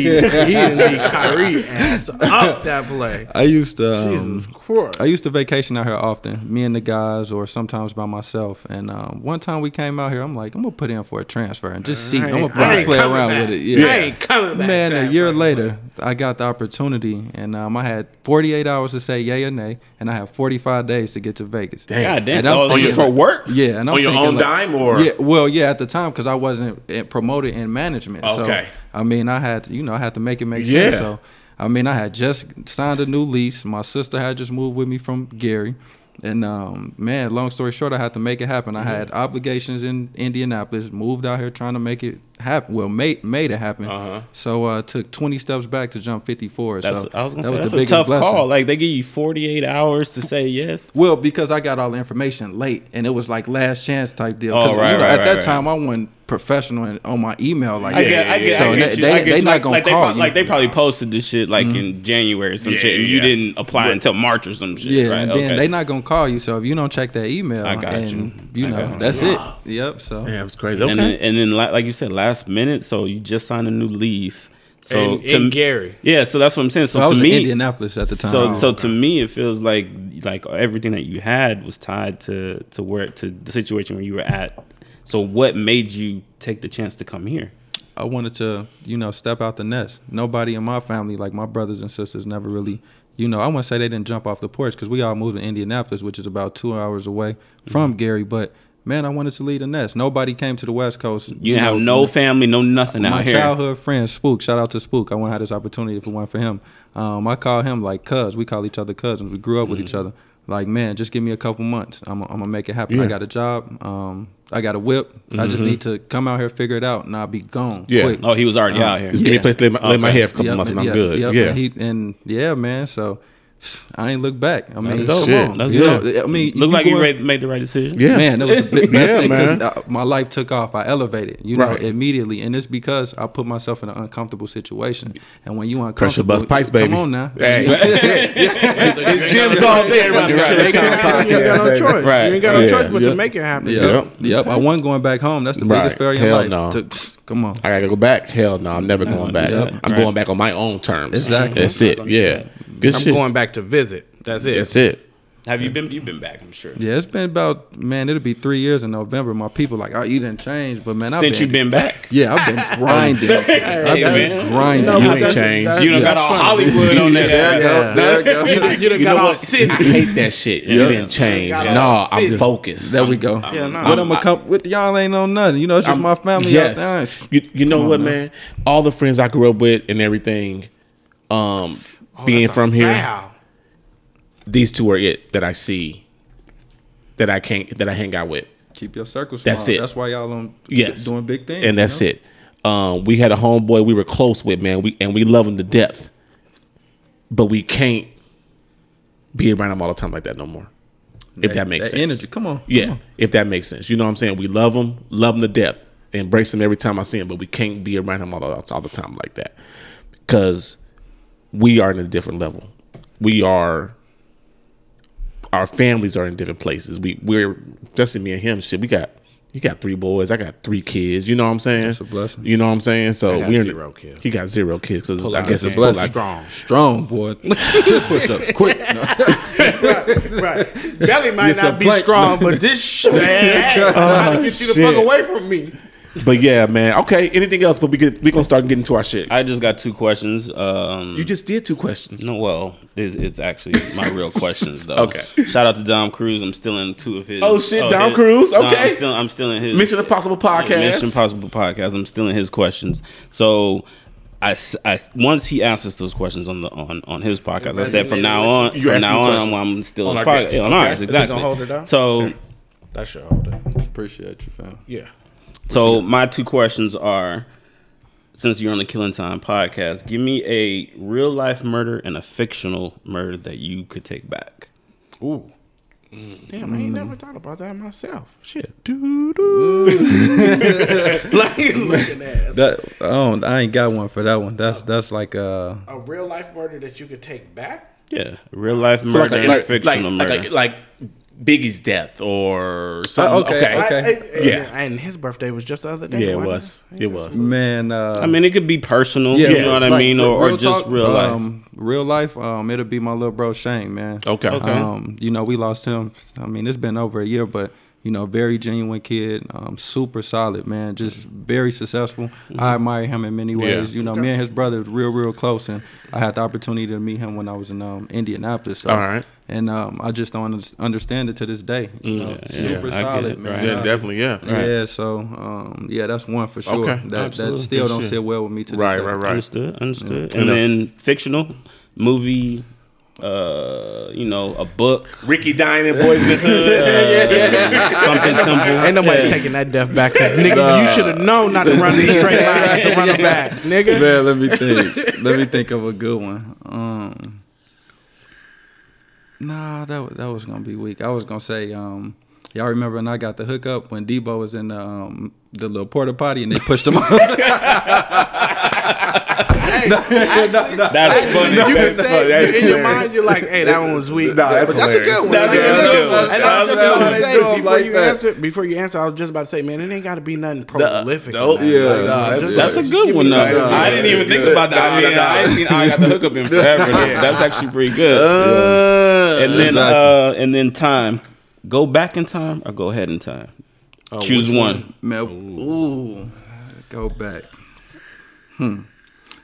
he didn't need Kyrie ass up that play. I used to. Um, Jesus Christ. I used to vacation out here often, me and the guys, or sometimes by myself. And um, one time we came out here, I'm like, I'm gonna put in for a transfer and just see. I I'm gonna I play around back. with it. Yeah. I ain't coming back. Man, a year fucking later, I got the opportunity, and um, I had 48 hours to say yay or nay, and I have 45 days to get to Vegas. God damn. And I'm Oh, thinking- for work? Yeah, and I'm on your own like- dime or yeah, well, yeah, at the time because I wasn't eh, promoted in management. Okay. So I mean, I had to, you know, I had to make it make Yeah. sense. So I mean, I had just signed a new lease. My sister had just moved with me from Gary. And um, man, long story short, I had to make it happen. Mm-hmm. I had obligations in Indianapolis, moved out here trying to make it happen. Well, made made it happen. Uh-huh. So uh, took 20 steps back to jump 54. That's, so I was gonna that say, was that's the a biggest tough blessing. call. Like they give you 48 hours to say yes. Well, because I got all the information late, and it was like last chance type deal. Oh, right, you know, right, at right, that right. time, I wasn't professional in, on my email like I that. get, I get, so I get they, you. they, I get they you. not gonna like they, call prob- you. Mm-hmm. Like they probably posted this shit like in January or some Yeah, shit, and yeah, you didn't apply until March or some shit. yeah, right? and then okay. they not gonna call you. So if you don't check that email, I got and, you. you know, got you. that's it. Yep. So Yeah, it's crazy. Okay. And then, and then, like you said, last minute. So you just signed a new lease. So And, to and Gary. yeah, so that's what I'm saying. So I to was me, in Indianapolis at the time. So so to me, it feels like like everything that you had was tied to to where to the situation where you were at. So what made you take the chance to come here? I wanted to, you know, step out the nest. Nobody in my family, like my brothers and sisters, never really, you know, I want to say they didn't jump off the porch because we all moved to Indianapolis, which is about two hours away from Gary. But man, I wanted to lead a nest. Nobody came to the West Coast. You, didn't have no family, no nothing my out here. childhood friend Spook. Shout out to Spook. I wouldn't have this opportunity if it weren't for him. Um, I call him like cuz. We call each other cousins. We grew up with Mm-hmm. each other. Like man, just give me a couple months. I'm, I'm gonna make it happen. I got a job. Um, I got a whip. I just need to come out here, figure it out, and I'll be gone. Yeah. quick. Oh, he was already Um, out here. Just give me a place to lay my, lay my Okay. hair for a couple Yep, months and I'm good. yep. Yeah. And, he, and yeah, man. So I ain't look back. I mean, That's come dope. on. That's You dope. I mean, Look like you going- made the right decision. Yeah. Man, that was the *laughs* best Yeah, thing because my life took off. I elevated, you know, Right. immediately, and it's because I put myself in an uncomfortable situation. And when you Pressure uncomfortable, bust pipes, baby. Come on now, Hey. *laughs* Gyms all day around the You ain't got no choice. Right. You ain't got no Yeah. choice but Yeah. to make it happen. Yep. Yep. Yep. I wasn't going back home. That's the Right. biggest failure Hell in life. no. To- come on. I gotta go back. Hell no, I'm never going back. Yep. I'm Right. going back on my own terms. Exactly. That's it. Yeah. Good I'm shit. going back to visit. That's it. That's it. Have you been? You've been back, I'm sure. Yeah, it's been about man. It'll be three years in November. My people like, oh, you didn't change, but man, I've Since been, you've been back. Yeah, I've been *laughs* grinding. I've been man. grinding. No, You ain't changed. that's- You done got all funny. Hollywood on that. There you go. Yeah. There you go. You done, you done You got all what? city. I hate that shit. You didn't change. No, I'm city. focused. There we go. Yeah, no. But I'm gonna come with y'all. Ain't on nothing. You know, it's just my family. Yes. You, you know what, man. man? All the friends I grew up with and everything, um, being from here, foul. these two are it that I see that I can't that I hang out with. Keep your circle small. That's it. That's why y'all on Yes, doing big things. and that's you know? it. Um, we had a homeboy we were close with, man. We and we love him to death, but we can't be around him all the time like that no more. If that makes that sense. energy. Come on. come Yeah, on. if that makes sense. You know what I'm saying? We love him, love him to death, embrace him every time I see him, but we can't be around him all the, all the time like that because we are in a different level. We are. Our families are in different places. We we're just me and him. Shit, we got he got three boys. I got three kids. You know what I'm saying? That's a blessing. You know what I'm saying? So we're in zero kids. He got zero kids because I guess it's game. like strong. Strong boy. *laughs* Just push ups quick. No. *laughs* right. His belly might Get some not be planks, strong, but this shit, *laughs* man, I'm trying to get you the fuck away from me. But yeah, man. Okay. Anything else? But we could we gonna start getting to our shit. I just got two questions. Um, you just did two questions. no, well, it, it's actually my real *laughs* questions though. Okay. Shout out to Dom Cruz. I'm still in two of his. Oh, shit, Dom Cruise? Dom- Okay. I'm still, I'm still in his Mission Impossible podcast. Mission Impossible podcast. I'm still in his questions. So. I once he asked us those questions on the on, on his podcast, I said from now on, from now on, I'm, I'm still on his our podcast. Yeah, on Okay. ours, exactly. gonna hold it down? So That should hold it. Appreciate you, fam. Yeah. So my two questions are: since you're on the Killing Time podcast, give me a real life murder and a fictional murder that you could take back. Ooh. Damn, I ain't never thought about that myself. Shit. Doo-doo. *laughs* like looking at That I don't. I ain't got one for that one. That's that's like uh. a real life murder that you could take back. Yeah, real life So murder like, and like, fictional like, murder. like, like Biggie's death or something. Uh, okay, okay. Okay. I- Yeah. And his birthday was just the other day. Yeah, it wasn't was. It was. Man, uh, I mean, it could be personal. yeah, you know what I mean, or, or just talk, real life. Um, real life. Um, it'll be my little bro Shane, man. Okay. Okay. Um, you know, we lost him. I mean, it's been over a year, but you know, very genuine kid, um, super solid, man. Just very successful. I admire him in many ways. Yeah. You know, me and his brother was real, real close, and I had the opportunity to meet him when I was in um, Indianapolis. So, All right. And um, I just don't understand it to this day. You know, Yeah, yeah, super I get solid, it, man. right. Yeah, definitely. Yeah. Yeah, so um, yeah, that's one for sure. Okay, that that still Good don't shit. sit well with me to this Right, day. right, right. Understood. Understood. And And then fictional movie. Uh, you know, a book, Ricky dying in Boys in the Hood. *laughs* something simple. Ain't nobody Yeah. taking that death back because *laughs* nigga, you should have known not to run these straight lines to run it back, nigga. Man, let me think. let me think of a good one. Um, nah, that was, that was gonna be weak. I was gonna say, um, y'all remember when I got the hookup when Debo was in the um, the little porta potty and they pushed him *laughs* out. Hey, *laughs* actually, That's funny. you can say funny. In your mind, you're like, "Hey, that one was weak." Nah, that's but that's a good one. That's a good one. And I was just about to say before like you that. answer, before you answer, I was just about to say, man, it ain't got to be nothing prolific. nope. Yeah, Like, nah, that's just- That's a good one me though. something. I didn't even think about that. I mean, I ain't seen I got the hookup in forever. *laughs* That's actually pretty good. and then uh and then time. Go back in time or go ahead in time. Choose one. Man, ooh, go back. Hmm.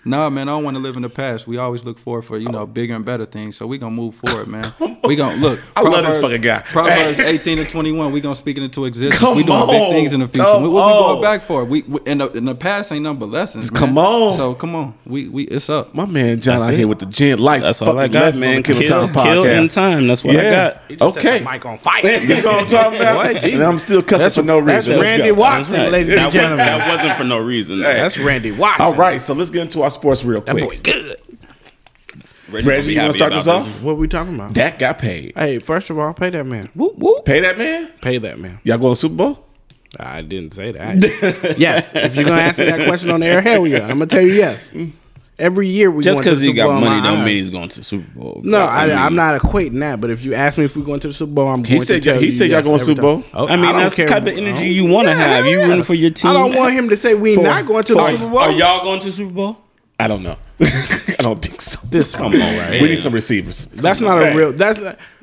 Nah, man, I don't want to live in the past. We always look forward for you know bigger and better things. So we gonna move forward, man. We gonna look. *laughs* I love this fucking guy. Proverbs eighteen and twenty one. We gonna speak it into existence. Come we doing big things in the future. Come what we on. going back for? We, we in the in the past ain't nothing but lessons. man. Come on. So come on. We we it's up. My man John That's out it. here with the gen life. That's all I got, man. the Kill, Time kill in time. That's what I got. He just Okay. the mic on fire. You know what I'm talking *laughs* about? Boy, Jesus. and I'm still cussing That's- for no reason. that's Randy go. Watts, That's ladies and gentlemen. that wasn't for no reason. That's Randy Watson. All right, so let's get into our sports real that quick. boy good. Reggie, Reggie, you wanna start this off? this. What we talking about? Dak got paid. Hey, first of all, pay that man. Whoop, whoop. Pay that man. Pay that man. Y'all going to Super Bowl? I didn't say that. *laughs* yes, if you're gonna ask me that question on the air, hell yeah, I'm gonna tell you yes. Every year we Just because he got Bowl money don't mean he's going to the Super Bowl. No, I, mean- I'm not equating that. But if you ask me if we're going to the Super Bowl, I'm He going said- to tell he you said y'all yes going every Super Bowl? Oh, I mean, don't that's the care. type of energy you want to have. You rooting for your team. I don't want him to say we For- not going to the Super Bowl. Are y'all going to the Super Bowl? I don't know. *laughs* I don't think so. This Come on, right? We need some receivers. That's not a Hey. real. That's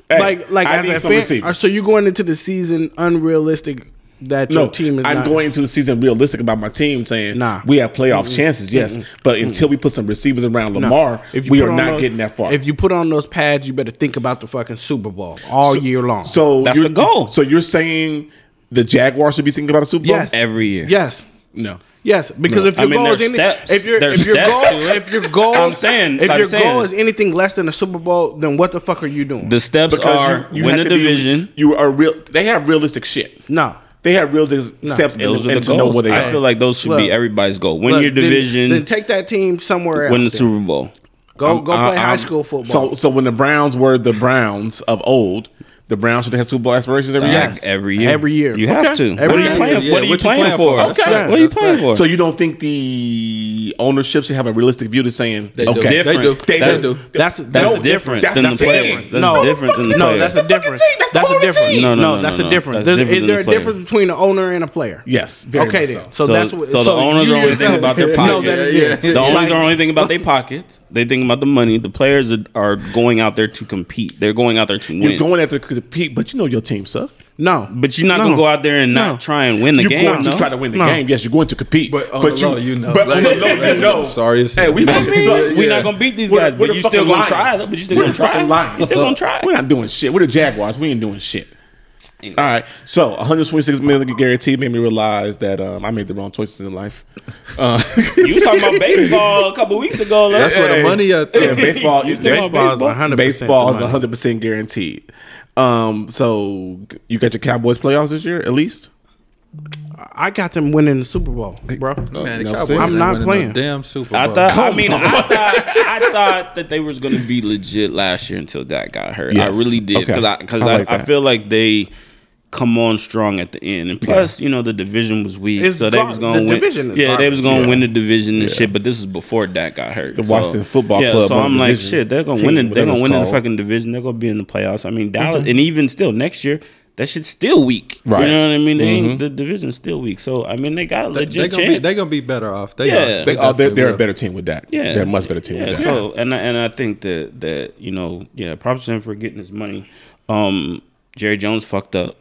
Hey, like like I as need a some fan. receivers. So you're going into the season unrealistic that your No, team is. I'm not, going into the season realistic about my team, saying Nah. we have playoff chances, yes, but until we put some receivers around No. Lamar, If we are not those- getting that far. If you put on those pads, you better think about the fucking Super Bowl all year long. so That's the goal. So you're saying the Jaguars should be thinking about a Super Bowl? Yes. Every year. yes. No. Yes, because No. if your I mean, goal is there's any, steps. if your There's if your goal if your goal I'm saying- if I'm your saying. goal is anything less than a Super Bowl, then what the fuck are you doing? The steps are win the to be- division. you are real. They have realistic shit. no, They have realistic steps in, Those are and the to know goals. where they I are. feel like those should Look. be everybody's goal. Win Look, your division. Then, take that team somewhere else. win the. Super Bowl. Go go Uh, play high um, school football. So, so when the Browns were the Browns of old, the Browns should have Super Bowl aspirations every year. Every year. Every year. You Okay. have to. Every what are you playing, Yeah, what are you playing playing for? for? Okay. That's What are you facts. playing for? So you don't think the ownership should have a realistic view to saying, They okay, do. different. They do. They that's, do. that's That's that's different That's than the the player. That's No. different than the No, player. that's a difference. That's That's a whole difference. team. No, no, no, no, that's no, a difference. That's different Is there a player. difference between an owner and a player? Yes. Okay then. so. So, So- that's what. so the owners are only *laughs* thinking about their *laughs* No, pocket. that is Yeah, it. yeah, The owners Like- are only thinking about their pockets. They think about the money. The players are, are going out there to compete. They're going out there to win. You're win. going after to compete, but you know your team sucks. No, but you're not No. gonna go out there and not No. try and win the game. You're game. going to try to win the No. game. Yes, you're going to compete. But on the low, you know. But on the Like- low, you know. Sorry to say. Hey, we What fucking you mean? suck. Yeah. We're not gonna beat these We're- guys, we're but the you still gonna try. But you still We're gonna the fucking try. Lions. You still gonna try. We're not doing shit. We're the Jaguars. We ain't doing shit. All right. So 126 million guaranteed made me realize that um, I made the wrong choices in life. Uh, *laughs* You was talking about baseball a couple weeks ago. Like, That's where the money at. yeah, baseball. You still baseball, baseball is 100 baseball is 100 percent guaranteed. Um, so you got your Cowboys playoffs this year at least. I got them winning the Super Bowl, bro. Man, the Enough Cowboys said. I'm not playing. Damn Super Bowl. I thought. I mean, on. I thought. I thought that they was gonna be legit last year until that got hurt. Yes. I really did Okay. because I because I I, like I, feel like they come on strong at the end, and plus, you know, the division was weak, It's so they gar- was gonna the win. division is yeah, they was gonna Yeah. win the division and shit. But this is before Dak got hurt. The So, Washington Football yeah, Club So I'm like, shit, they're gonna Team, win. It, they're gonna it's win in the fucking division. They're gonna be in the playoffs. I mean, Dallas, and even still next year. That shit's still weak. Right. You know what I mean? They Mhm. ain't, the division's still weak. So I mean, they got a legit they gonna chance. be they gonna be better off. They Yeah. are. They, oh, they're, they're a better team with Dak. Yeah, they're a much better team Yeah, with Dak. so and I, and I think that that you know, yeah, props to him for getting his money. Um, Jerry Jones fucked up.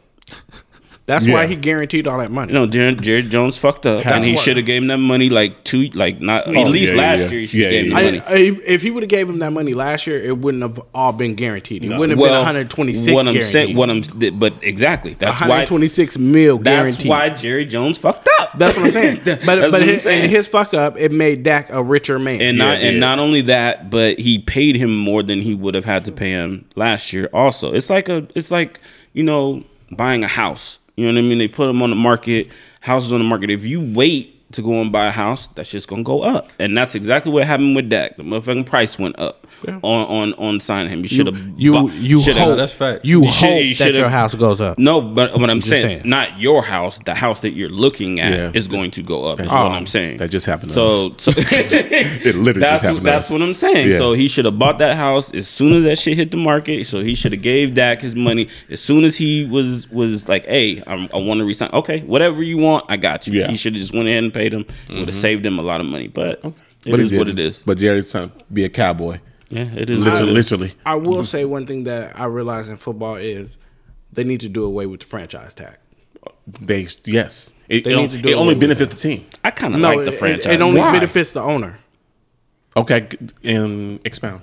That's Yeah. why he guaranteed all that money. You know, Jerry, Jerry Jones fucked up, and he should have gave him that money like two, like not at Oh, least yeah, yeah, last yeah. year. He should Yeah, gave yeah, him yeah. money. I, I, if he would have gave him that money last year, it wouldn't have all been guaranteed. It wouldn't have well, been 126 What I'm guaranteed. saying, what I'm, but exactly, that's why. 126 mil That's guaranteed. why Jerry Jones fucked up. That's what I'm saying. *laughs* But that's but what I'm his, saying. his fuck up, it made Dak a richer man. and not Yeah, and yeah. not only that, but he paid him more than he would have had to pay him last year. Also, it's like a it's like you know buying a house. You know what I mean? They put them on the market, houses on the market. If you wait to go and buy a house, that's just gonna go up, and that's exactly what happened with Dak. The motherfucking price went up on on on signing him. You should have you you shoulda- hope that's fact. you You should- hope you that shoulda- your house goes up. No, but what I'm just saying, saying. not your house, the house that you're looking at Yeah. is going to go up. Is Oh, what I'm saying. that just happened to So, so *laughs* *laughs* It literally that's just happened. to that's us. what I'm saying. Yeah. So he should have bought that house as soon as that shit hit the market. So he should have gave Dak his money as soon as he was was like, "Hey, I'm, I want to resign." Okay, whatever you want, I got you. Yeah. Mm-hmm. He should have just went ahead and paid him. It would have saved him a lot of money. But it But is what it is. But Jerry's trying to be a cowboy. Yeah, it is. Literally, what it is. literally. I will say one thing that I realize in football is they need to do away with the franchise tag. They yes. It, They it, need to do it only benefits the team. I kind of No, like the it- franchise. It, only Why? benefits the owner Okay, and expound.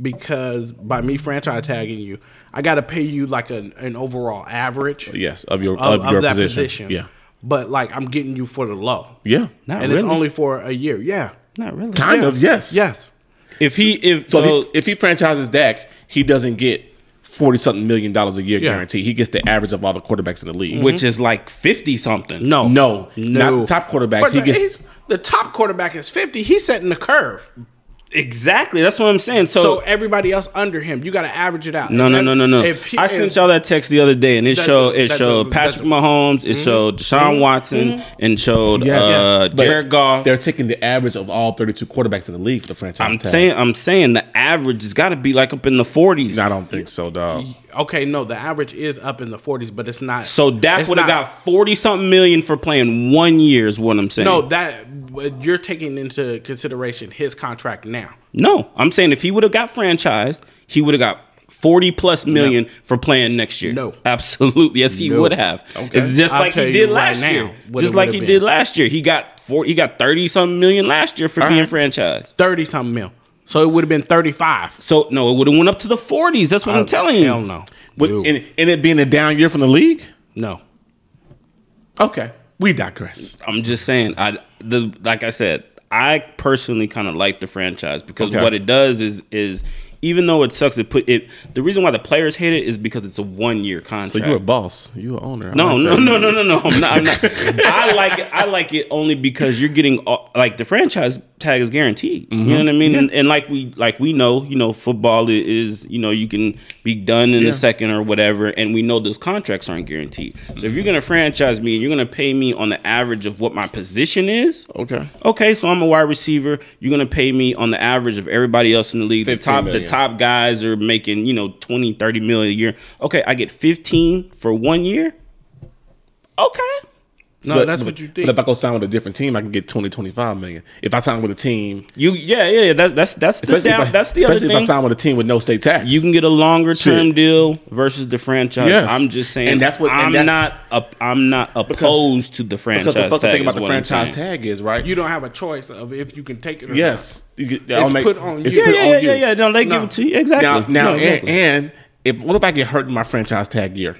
because by me franchise tagging you, I got to pay you like an, an overall average Yes, of your of, of, your of that position. position. Yeah, But like I'm getting you for the low, yeah. Not and really. it's only for a year. Yeah, Not really. Kind Yeah. of yes. yes. If he if So, so, if, he, if he franchises Dak, he doesn't get forty something million dollars a year Yeah. guaranteed. He gets the average of all the quarterbacks in the league. which is like fifty something. No, No, no. not the top quarterbacks. But He the, gets he's- the top quarterback is 50. He's setting the curve. Exactly. That's what I'm saying. So, So, everybody else under him, you got to average it out. no, no, no, no, no. If he- I sent y'all that text the other day, and it That- showed it that- showed that- Patrick that- Mahomes, it mm-hmm. showed Deshaun mm-hmm. Watson, mm-hmm. and showed Yes. uh, But Jared Goff. They're taking the average of all 32 quarterbacks in the league for the franchise. I'm tag. saying, I'm saying the average has got to be like up in the 40s. I don't think so, dog. Okay, no, the average is up in the 40s, but it's not. So Dak it's would have got 40 something million for playing one year. Is what I'm saying. No, that you're taking into consideration his contract now. No, I'm saying if he would have got franchised, he would have got 40 plus million for playing next year. No. Absolutely. Yes, he No. would have. Okay. It's just I'll like he did last now year. what Just like he have did last year. He got four he got 30 something million last year for being right. franchised. 30 something mil. So it would have been 35. So no, it would have went up to the 40s. That's what I'm uh, telling you. Hell no. But No. in, in it being a down year from the league? no. Okay. We digress. I'm just saying. I the like I said, I personally kind of like the franchise because Okay. what it does is is even though it sucks, it put it. The reason why the players hate it is because it's a one year contract. So you're a boss. You're an owner. I No, like no, no, no, no, no. I'm not. I'm not. I like it. I like it only because you're getting all- like the franchise tag is guaranteed. You know mm-hmm. what I mean? And, and like we like we know, you know, football is you know you can be done in a second or whatever, and we know those contracts aren't guaranteed. So if you're gonna franchise me and you're gonna pay me on the average of what my position is, Okay. Okay, so I'm a wide receiver. You're gonna pay me on the average of everybody else in the league. The 15 top, the. Top guys are making you know 20, 30 million a year. Okay, I get 15 for one year. Okay, No, But- that's but- what you But think. if I go sign with a different team, I can get 20, 25 million. If I sign with a team, you yeah yeah yeah. That, that's that's the especially, down, I, that's the other thing. especially if I sign with a team with no state tax. You can get a longer term Shit. deal versus the franchise. Yes. I'm just saying, And that's what- and I'm that's- not. Up, I'm not opposed to the franchise because the fucking tag. thing about is the what I'm franchise tag is right. you don't have a choice of if you can take it or not. yes, you get, It's I'll make- put on it's you. Yeah, put yeah, on yeah, you. yeah, yeah. No, they give it to you exactly. Now, now, No, exactly. and, and if what if I get hurt in my franchise tag year?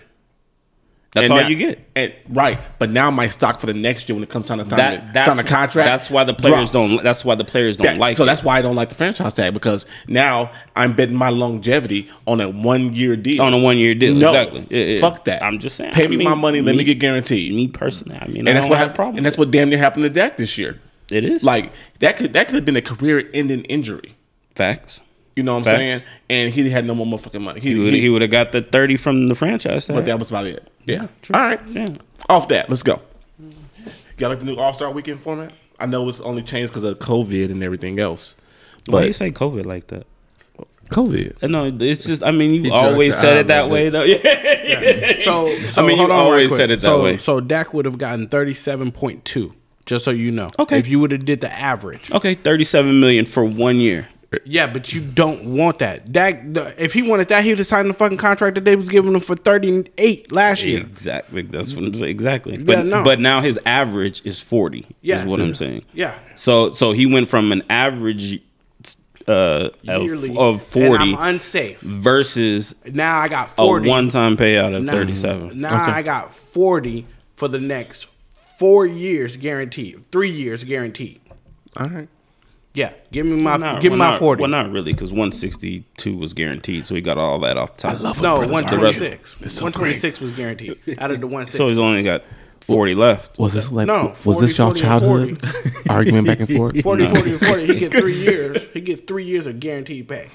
That's And all now- you get. And right, but now my stock for the next year when it comes time to time That to sign a contract. That's why the players drops. don't. That's why the players don't That- like so it. that's why I don't like the franchise tag because now I'm betting my longevity on a one year deal. on a one year deal. No, exactly. Yeah, yeah. fuck that. I'm just saying. Pay I me mean, my money. Let me, get guaranteed. Me personally, I mean, and I that's what have problem. And that's what damn near happened to Dak this year. it is. Like that could that could have been a career ending injury. facts. You know what I'm Facts. saying? And he had no more motherfucking money. He, He would he- he would have got the thirty from the franchise tag. but that was about it. Yeah. true. All right. Yeah. Off that, let's go. Y'all like the new All Star Weekend format? I know it's only changed because of COVID and everything else. Why But you say COVID like that? COVID. Uh, No, it's just. I mean, you He always said it that way, though. *laughs* Yeah. So, so I mean, you on always said it that so, way. So Dak would have gotten thirty-seven point two, just so you know. Okay. If you would have did the average. Okay, thirty-seven million for one year. Yeah, but you don't want that. Dak, the, if he wanted that, he would have signed the fucking contract that they was giving him for thirty-eight last year. Exactly. That's what I'm saying. Exactly. But Yeah, no. but now his average is forty. Yeah. is what I'm saying. Yeah. So so he went from an average uh, of, Yearly. of And forty I'm unsafe. versus Now I got a forty. one-time payout of now, thirty-seven. Now I got forty for the next four years guaranteed. Three years guaranteed. All right. Yeah, give me my Not- give me well, my not- forty. Well, not really, because one sixty-two was guaranteed, so he got all that off the top. I love no, brothers one are twenty-six. It's so One twenty-six was guaranteed out of the one six. So he's only got forty left. Was this like No, was this y'all childhood *laughs* argument back and forth? *laughs* 40, 40, and 40. He get three *laughs* years. He gets three years of guaranteed pay.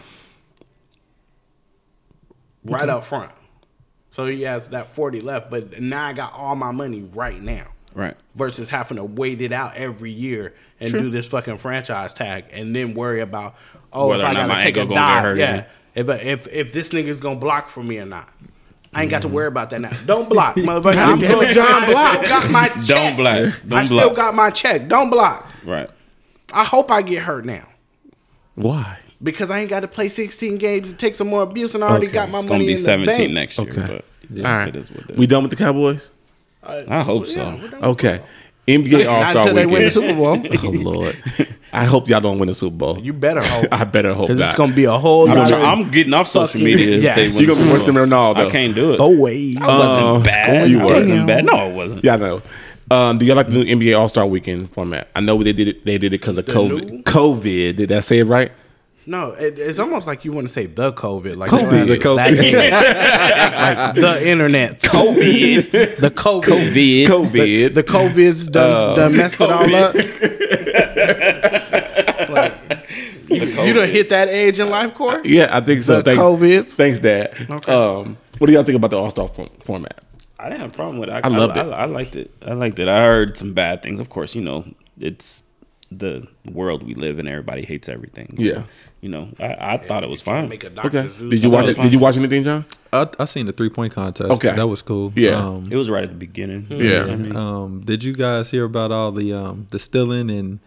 Right up front. So he has that 40 left, but now I got all my money right now. Right. Versus having to wait it out every year and do this fucking franchise tag and then worry about oh Whether if I gotta take a ankle gonna get dive, yeah. If if if this nigga's gonna block for me or not, I ain't got to Mm-hmm. worry about that now. Don't block, *laughs* motherfucker. I'm good. John block. *laughs* Got my check. Don't block. Don't I still block. got my check. Don't block. Right. I hope I get hurt now Why? because I ain't got to play 16 games and take some more abuse, and I already Okay. got my It's money gonna be in the seventeen bank. next year. Okay. But yeah, All right. it is what it is. We done with the Cowboys? I hope so. Okay. NBA All Not Star until they Weekend. win the Super Bowl. *laughs* oh Lord. I hope y'all don't win the Super Bowl. You better hope. *laughs* I better hope Because it's going to be a whole I'm, lot I'm getting off social media. If Yes. they You win gonna be worse Super than Bowl. Ronaldo. I can't do it. boys. I wasn't Uh, bad. you I were. wasn't bad. No, I wasn't. Yeah, I know. Um, do y'all like the new NBA All Star Weekend format? I know they did it. They did it because of COVID. new? COVID. Did that say it right? No, it, it's almost like you want to say the COVID. Like COVID. the, The *laughs* like the internet. COVID. The COVID. COVID. COVID. The COVID's done, Uh, done messed it all up. You You done hit that age in life, Corey? Yeah, I think so. The Thanks, COVIDs? Thanks, Dad. Okay. Um, what do y'all think about the All Star format? I didn't have a problem with it. I, I loved I, it. I, liked it. I liked it. I heard some bad things. Of course, you know, it's the world we live in. Everybody hates everything. Yeah. You know, I, I thought it was fine. Make a Dr. Okay. Zeus. Did you watch it it? Did you watch anything, John? I I seen the three point contest. Okay. that was cool. Yeah. Um, It was right at the beginning. Yeah. I mean, um, did you guys hear about all the um the stealing and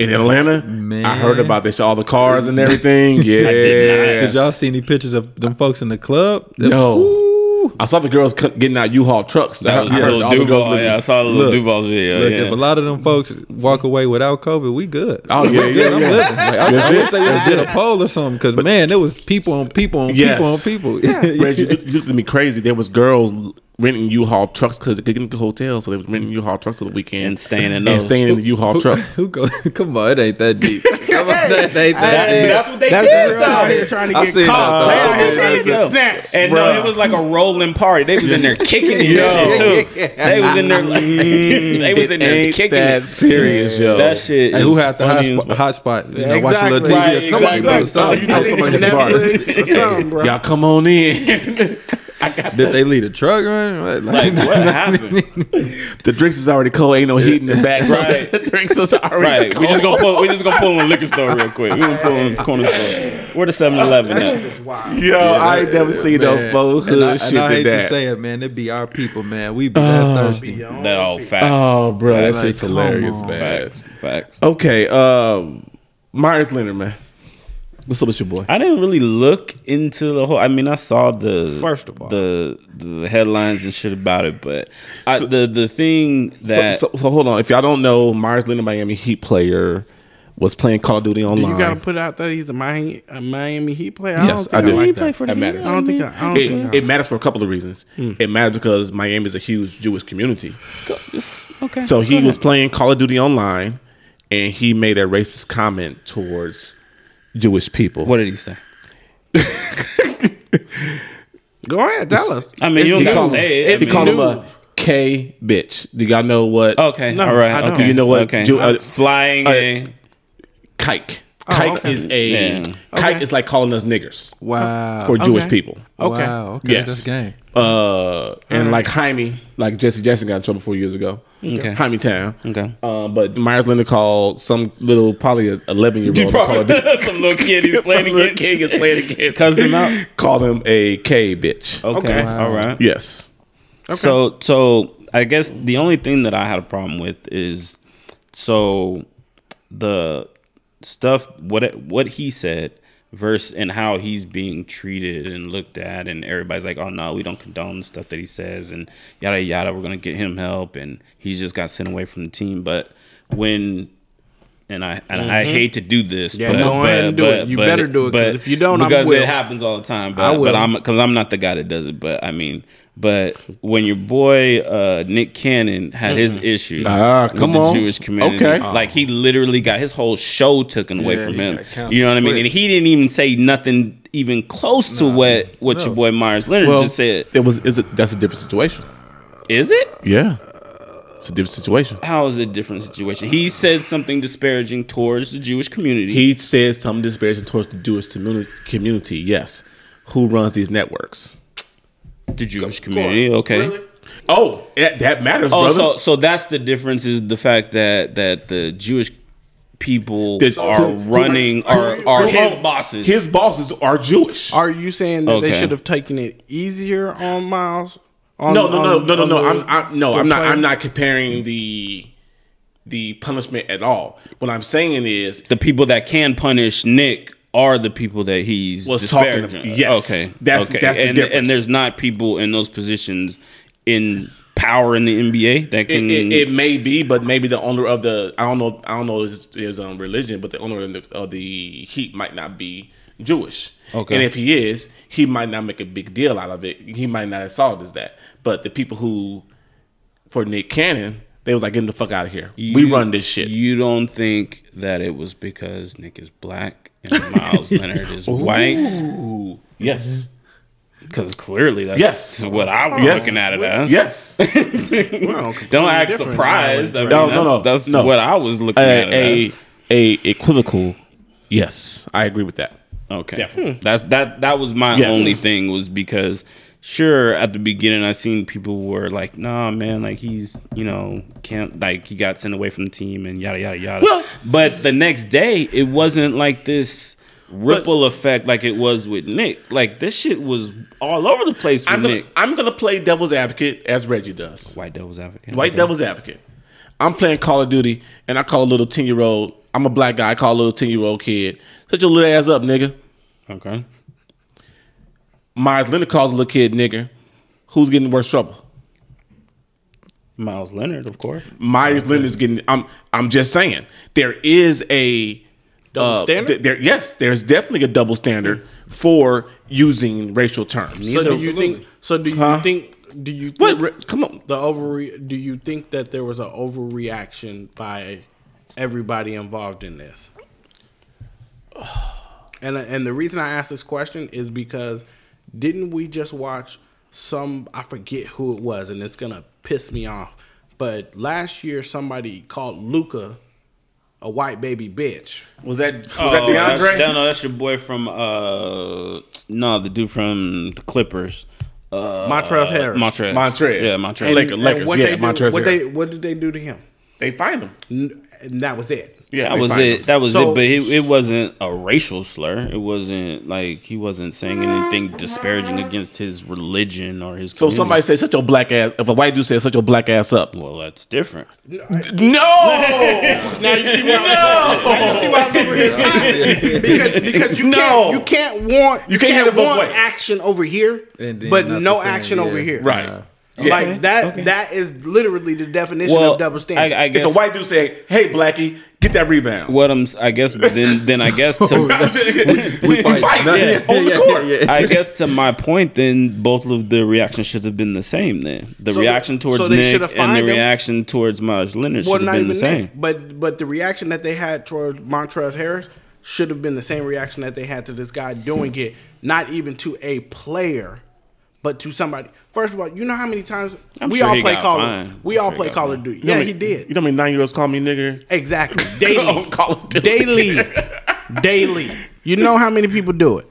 In Atlanta, Man. I heard about this. All the cars and everything. *laughs* Yeah. did did y'all see any pictures of them folks in the club? No. Woo. I saw the girls getting out U-Haul trucks. that was I heard little all the girls Duval. living- Yeah, I saw the little Look, Duval video. Look, yeah. if a lot of them folks walk away without COVID, we good. Oh, yeah, We yeah, I'm yeah. living. Like, I, That's I wish it. they would have did a poll or something because man, there was people on people on Yes. people on people. Reg, you, you looked at me crazy. There was girls renting U-Haul trucks because they couldn't get hotels, so they was renting U-Haul trucks for the weekend And staying in and those. staying in the U-Haul truck. *laughs* Who go? *laughs* Come on, it ain't that deep. *laughs* Come on, that ain't that That- deep. that's what they That's did. the real out here trying to I get seen caught. They though. out here trying to get snatched. And no, it was like a rolling party. They was in there kicking it and shit too. They was in there like mm, they was in there Ain't kicking that it. serious, yo. That shit. Hey, who is had the hot funny as spot? Hot spot. You know, watch a little TV exactly. or something. Right, you know, exactly. something. you know I think it's somebody in the bar. Netflix or something, bro. Y'all come on in. I got Did they leave a truck running? Like what *laughs* happened? the drinks is already cold. Ain't no heat in the back. So Right. the *laughs* drinks is already Right. cold. We just gonna pull. We just gonna pull in the liquor store real quick. We gonna pull in the corner store. Where the 7-Eleven That shit at? is wild. Yo, I ain't never seen no Man. faux And hood I, and shit I hate that. to say it, man. It be our people, man. We be that thirsty. That all people. facts. oh, bro, that Like, shit's hilarious, man. Facts. Facts. Okay, um, Meyers Leonard, man. What's up with your boy? I didn't really look into the whole. I mean, I saw the First of all. the the headlines and shit about it, but I, the the thing So, that so, so hold on. If y'all don't know, Meyers Leonard, Miami Heat player, was playing Call of Duty Do online. you gotta put out that he's a Miami, a Miami Heat player? Yes, I I don't do. think I, He like play that. for the That matters. I don't think I, I don't it, think it matters for a couple of reasons. Hmm. It matters because Miami is a huge Jewish community. okay. So he was playing Call of Duty online, and he made a racist comment towards Jewish people. What did he say? *laughs* Go ahead, tell us. I mean, you don't He gotta called- say it. I He called him a K bitch. Do y'all know what? Okay. No, all right. I don't. Okay. You know what, Okay. Jew- uh, Flying uh, a. Kike. Oh, Kike okay. is a Yeah. kike Okay. is like calling us niggers Wow. for Jewish okay. people. Okay. Wow. Okay. Yes. That's game. Uh, and like Jaime, like Jesse Jackson got in trouble four years ago. Okay. Jaime Town. Okay. Uh, but Meyers Leonard called some little probably eleven year old Call. *laughs* Some little kid he's *laughs* playing Little against. kid gets played *laughs* against. Cussed him out. Called him a K bitch. Okay. Okay. All right. Yes. Okay. So so I guess the only thing that I had a problem with is so the stuff what what he said versus and how he's being treated and looked at and everybody's like oh no we don't condone the stuff that he says and yada yada we're gonna get him help and he's just got sent away from the team but when and I and I mm-hmm. hate to do this, Yeah, but, go but, ahead and do but, it. You better do it because if you don't, I because it happens all the time. I But, will. but I'm because I'm not the guy that does it. But I mean, but when your boy uh, Nick Cannon had his issue Ah, with the on. Jewish community, Okay. like he literally got his whole show taken away Yeah, from him. You know what I mean? quick. And he didn't even say nothing even close to what what no. your boy Meyers Leonard Well, just said. it was. Is it? That's a different situation. Is it? Yeah. It's a different situation. How is it a different situation? He said something disparaging towards the Jewish community. He said something disparaging towards the Jewish community. Community. Yes. Who runs these networks? The Jewish community, okay. Really? Oh, that, that matters, Oh, brother. so so that's the difference is the fact that that the Jewish people There's- are who- who- running who- are who- are who- his bosses. His bosses are Jewish. Are you saying that they should have taken it easier on Miles? On, no, no, no, on- no, no, on no. the- I'm, I'm no, I'm not. player? I'm not comparing the the punishment at all. What I'm saying is, the people that can punish Nick are the people that he's Was talking disparaging. about- yes. okay, That's- okay. that's the and difference. and there's not people in those positions in power in the NBA that it, can. it, it may be, but maybe the owner of the I don't know. I don't know his, his um, religion, but the owner of the, of the Heat might not be Jewish. Okay. and if he is, he might not make a big deal out of it. He might not have saw it as that. But the people who, for Nick Cannon, they was like, "Get him the fuck out of here. we run this shit." You don't think that it was because Nick is black and Miles *laughs* Leonard is white? Ooh, yes, Because clearly that's Yes. what I was yes, looking at it as. Yes. *laughs* Don't act different surprised. I mean, No, that's, no, no, that's no. what I was looking at it a, as. a a equivocal Yes, I agree with that. Okay, Definitely. that's that. That was my Yes. only thing was because sure at the beginning I seen people were like, nah, man, like he's you know can't like he got sent away from the team and yada yada yada. Well- but the next day it wasn't like this ripple effect like it was with Nick. Like this shit was all over the place with I'm gonna, Nick. I'm gonna play devil's advocate as Reggie does. White Devil's Advocate. White Okay. devil's advocate. I'm playing Call of Duty, and I call a little ten year old. I'm a black guy. I call a little ten year old kid. Shut your little ass up, nigga. Okay. Meyers Leonard calls a little kid nigger. Who's getting worse trouble? Miles Leonard, of course. Meyers is getting. I'm. I'm just saying there is a Double uh, standard? th- there, yes, there's definitely a double standard for using racial terms. So do you think? So do you Huh? think? Do you What? Come on. the over? Do you think that there was an overreaction by everybody involved in this? *sighs* And and the reason I ask this question is because didn't we just watch some? I forget who it was, and it's gonna piss me off. But last year, somebody called Luka a white baby bitch. Was that was Oh, that That's, DeAndre? no, no, that's your boy from uh no, the dude from the Clippers. Uh Montrezl Harrell. Montrez. Montrez. Yeah, Montrez. And- Lakers, Lakers, what yeah, they do, Montrezl what Harrell. they what did they do to him? they find him. N- And that was it. Yeah, that was fined it. him. That was So- it. But it, it wasn't a racial slur. It wasn't like he wasn't saying anything disparaging against his religion or his. So community. somebody says such your black ass. If a white dude says such your black ass up. Well, that's different. No. *laughs* Now you see why I'm, now you see why I'm over here *laughs* talking. because because you No. can't you can't want You can't have it both want ways. action over here, And but no action yeah. over here. Right. Nah. Yeah. Like that that is literally the definition Well, of double standard. I, I If guess a white dude say, "Hey, blackie, get that rebound," what I'm. I guess then. Then I guess to *laughs* *laughs* we, *laughs* fight. fight. Yeah. Yeah, on the yeah, court. yeah, yeah. I guess to my point, then both of the reactions should have been the same. Then the So reaction towards so Nick and the fined him? reaction towards Miles Leonard well, should not have been even the same. that. But but the reaction that they had towards Montrezl Harris should have been the same reaction that they had to this guy doing it, not even to a player, but to somebody. First of all, you know how many times I'm we sure all play Call of we I'm all sure play Call fined. of Duty. You know Yeah, how he did. You know how many nine year olds call me nigger? Exactly. *laughs* Daily. On Call of Duty. Daily. Daily. You know how many people do it.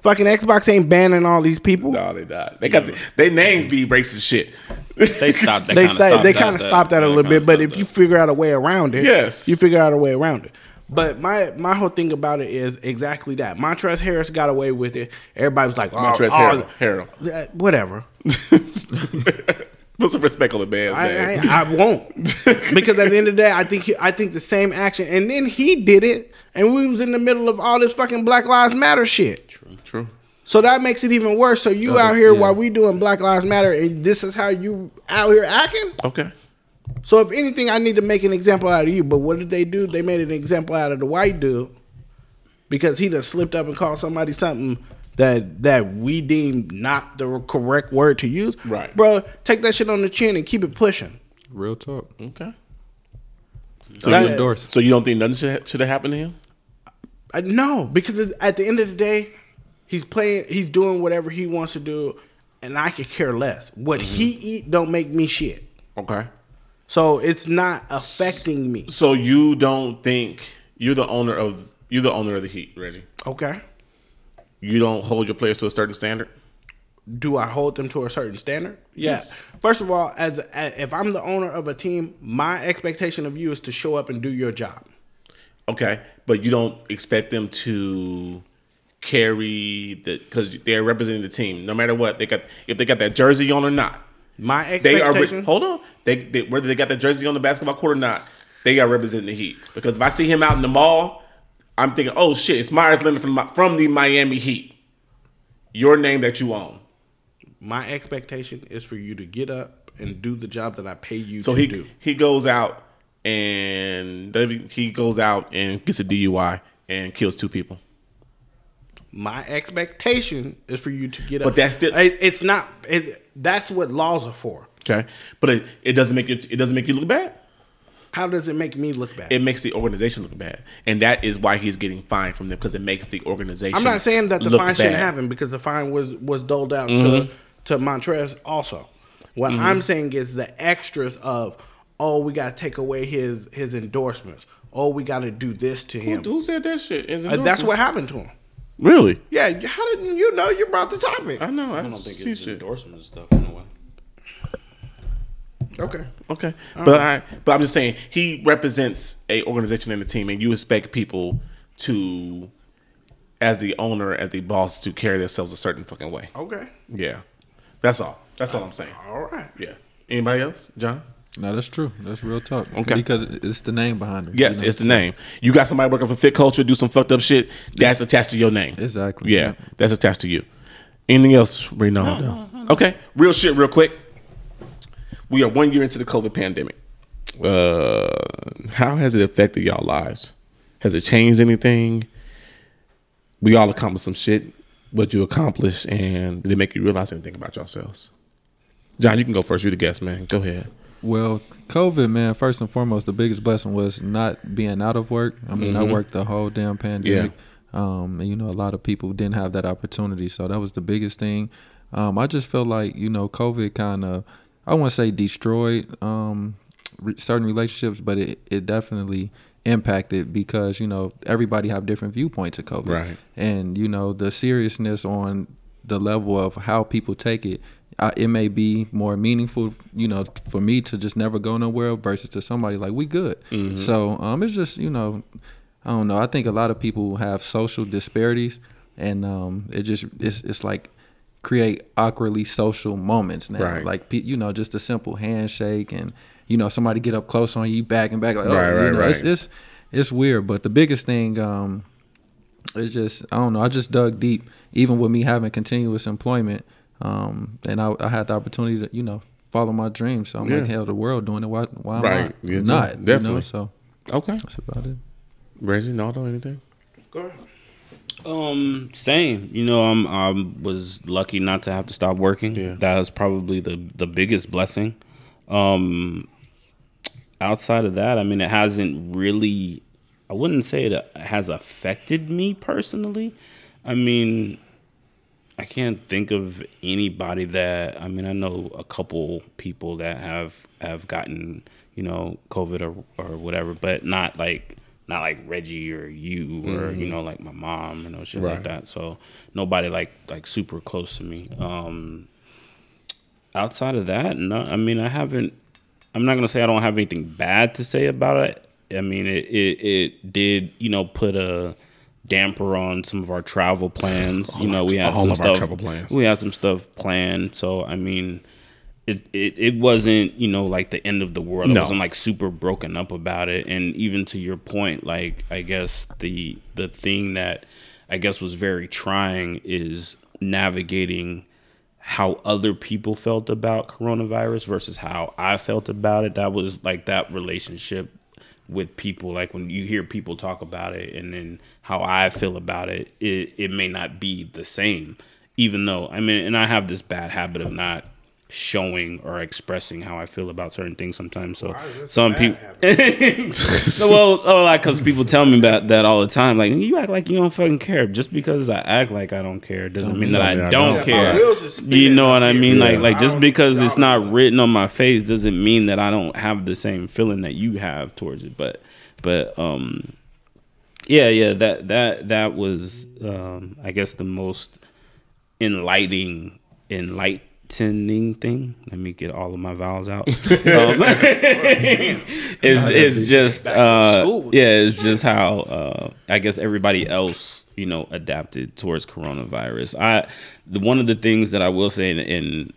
Fucking Xbox ain't banning all these people. No, they not. They got the, their names be racist shit. They stopped. they kinda sta- stopped they that- kind of that- stopped that a little bit, but stopped if you figure out a way around it, Yes. you figure out a way around it. But my my whole thing about it is exactly that. Montrezl Harris got away with it. Everybody was like, oh, oh, Harrell. uh, whatever. *laughs* Put some respect on the man's I, name. I, I won't *laughs* because at the end of the day, I think he, I think the same action, and then he did it, and we was in the middle of all this fucking Black Lives Matter shit. True. True. So that makes it even worse. So you out here while we doing Black Lives Matter, and this is how you out here acting. Okay. So if anything, I need to make an example out of you. But what did they do? They made an example out of the white dude because he done slipped up and called somebody something that that we deem not the correct word to use. Right. bro. Take that shit on the chin and keep it pushing. Real talk. Okay. So That- you endorse. So you don't think nothing should, should have happened to him? I, no, because at the end of the day, he's playing. He's doing whatever he wants to do, and I could care less. What mm-hmm. he eat don't make me shit. Okay. So it's not affecting me. So you don't think you're the owner of you're the owner of the Heat, Reggie? Okay. You don't hold your players to a certain standard. do I hold them to a certain standard? Yes. First of all, as, as if I'm the owner of a team, my expectation of you is to show up and do your job. Okay, but you don't expect them to carry the because they're representing the team. No matter what they got, if they got that jersey on or not, My they are. expectation. Hold on, they, they whether they got that jersey on the basketball court or not, they are representing the Heat. Because if I see him out in the mall, I'm thinking, oh shit, it's Meyers Leonard from from the Miami Heat. Your name that you own. my expectation is for you to get up and do the job that I pay you So to he do. he goes out and he goes out and gets a DUI and kills two people. My expectation is for you to get up. But that's still- It- it's not. It, that's what laws are for. Okay, but it, it doesn't make you it doesn't make you look bad. How does it make me look bad? It makes the organization look bad, and that is why he's getting fined from them because it makes the organization. I'm not saying that the fine shouldn't bad. Mm-hmm. happen because the fine was was doled out to to Montrez also. What I'm saying is the extras of oh we got to take away his his endorsements. oh, we got to do this to him. Who said that shit? Is Uh, that's what happened to him. Really? Yeah, how didn't you know? You brought the topic. I know. I, I don't think see it's shit. endorsements and stuff in a way. Okay. Okay, but I but I'm just saying he represents a organization and a team, and you expect people to, as the owner, as the boss, to carry themselves a certain fucking way. Okay. Yeah, that's all. That's all I'm saying. All right. Yeah. Anybody else, John? No, that's true. That's real talk. Okay. Because it's the name behind it. Yes, it's the name. You got somebody working for Fit Culture, do some fucked up shit. That's attached to your name. Exactly. Yeah, that's attached to you. Anything else, Ronaldo? Okay, real shit, real quick. We are one year into the COVID pandemic. Uh, how has it affected y'all lives? Has it changed anything? We all accomplished some shit. What you accomplished, and did it make you realize anything about yourselves? John, you can go first. You're the guest, man. Go ahead. Well, COVID, man, first and foremost, the biggest blessing was not being out of work. I mean, I worked the whole damn pandemic. Um, and, you know, a lot of people didn't have that opportunity. So that was the biggest thing. Um, I just feel like, you know, COVID kind of, I want to say destroyed um, re- certain relationships, but it, it definitely impacted because, you know, everybody have different viewpoints of COVID. Right. And, you know, the seriousness on the level of how people take it I, it may be more meaningful, you know, for me to just never go nowhere versus to somebody like we good. So um, it's just you know, I don't know. I think a lot of people have social disparities, and um, it just it's it's like create awkwardly social moments now. Right. Like you know, just a simple handshake and you know somebody get up close on you, back and back like oh, Right, you right, know, it's, it's it's weird. But the biggest thing. Um, it's just I don't know. I just dug deep, even with me having continuous employment, um, and I, I had the opportunity to you know follow my dreams. So I'm like, Yeah. hell, the world doing it. Why, why am Right. I Yes, not? You definitely. know? So Okay, that's about it. Reggie, Naldo, anything? Go ahead. Um, same. You know, I'm I was lucky not to have to stop working. Yeah. That was probably the the biggest blessing. Um, outside of that, I mean, it hasn't really. I wouldn't say it has affected me personally. I mean, I can't think of anybody that. I mean, I know a couple people that have have gotten you know COVID or or whatever, but not like not like Reggie or you or you know like my mom, you know shit Right. like that. So nobody like like super close to me. Um, outside of that, no. I mean, I haven't. I'm not gonna say I don't have anything bad to say about it. I mean, it it, it did you know put a damper on some of our travel plans. *sighs* you know, we had all some of our stuff. travel plans. We had some stuff planned. So I mean, it, it it wasn't you know like the end of the world. No. I wasn't like super broken up about it. And even to your point, like I guess the the thing that I guess was very trying is navigating how other people felt about coronavirus versus how I felt about it. That was like that relationship with people. Like when you hear people talk about it and then how I feel about it, it, it may not be the same. Even though, I mean, and I have this bad habit of not showing or expressing how I feel about certain things sometimes. So is some people, *laughs* no, well, oh, like because people tell me about that all the time. Like you act like you don't fucking care. Just because I act like I don't care doesn't mean that I I don't don't. care. My wheels is spinning You know what I mean? here. Like, like just because it's not written on my face doesn't mean that I don't have the same feeling that you have towards it. But, but, um, yeah, yeah, that that that was, um, I guess, the most enlightening, enlightening thing. Let me get all of my vowels out. *laughs* um, *laughs* it's it's just uh, yeah, it's just how uh, I guess everybody else you know adapted towards coronavirus. I the one of the things that I will say, and, and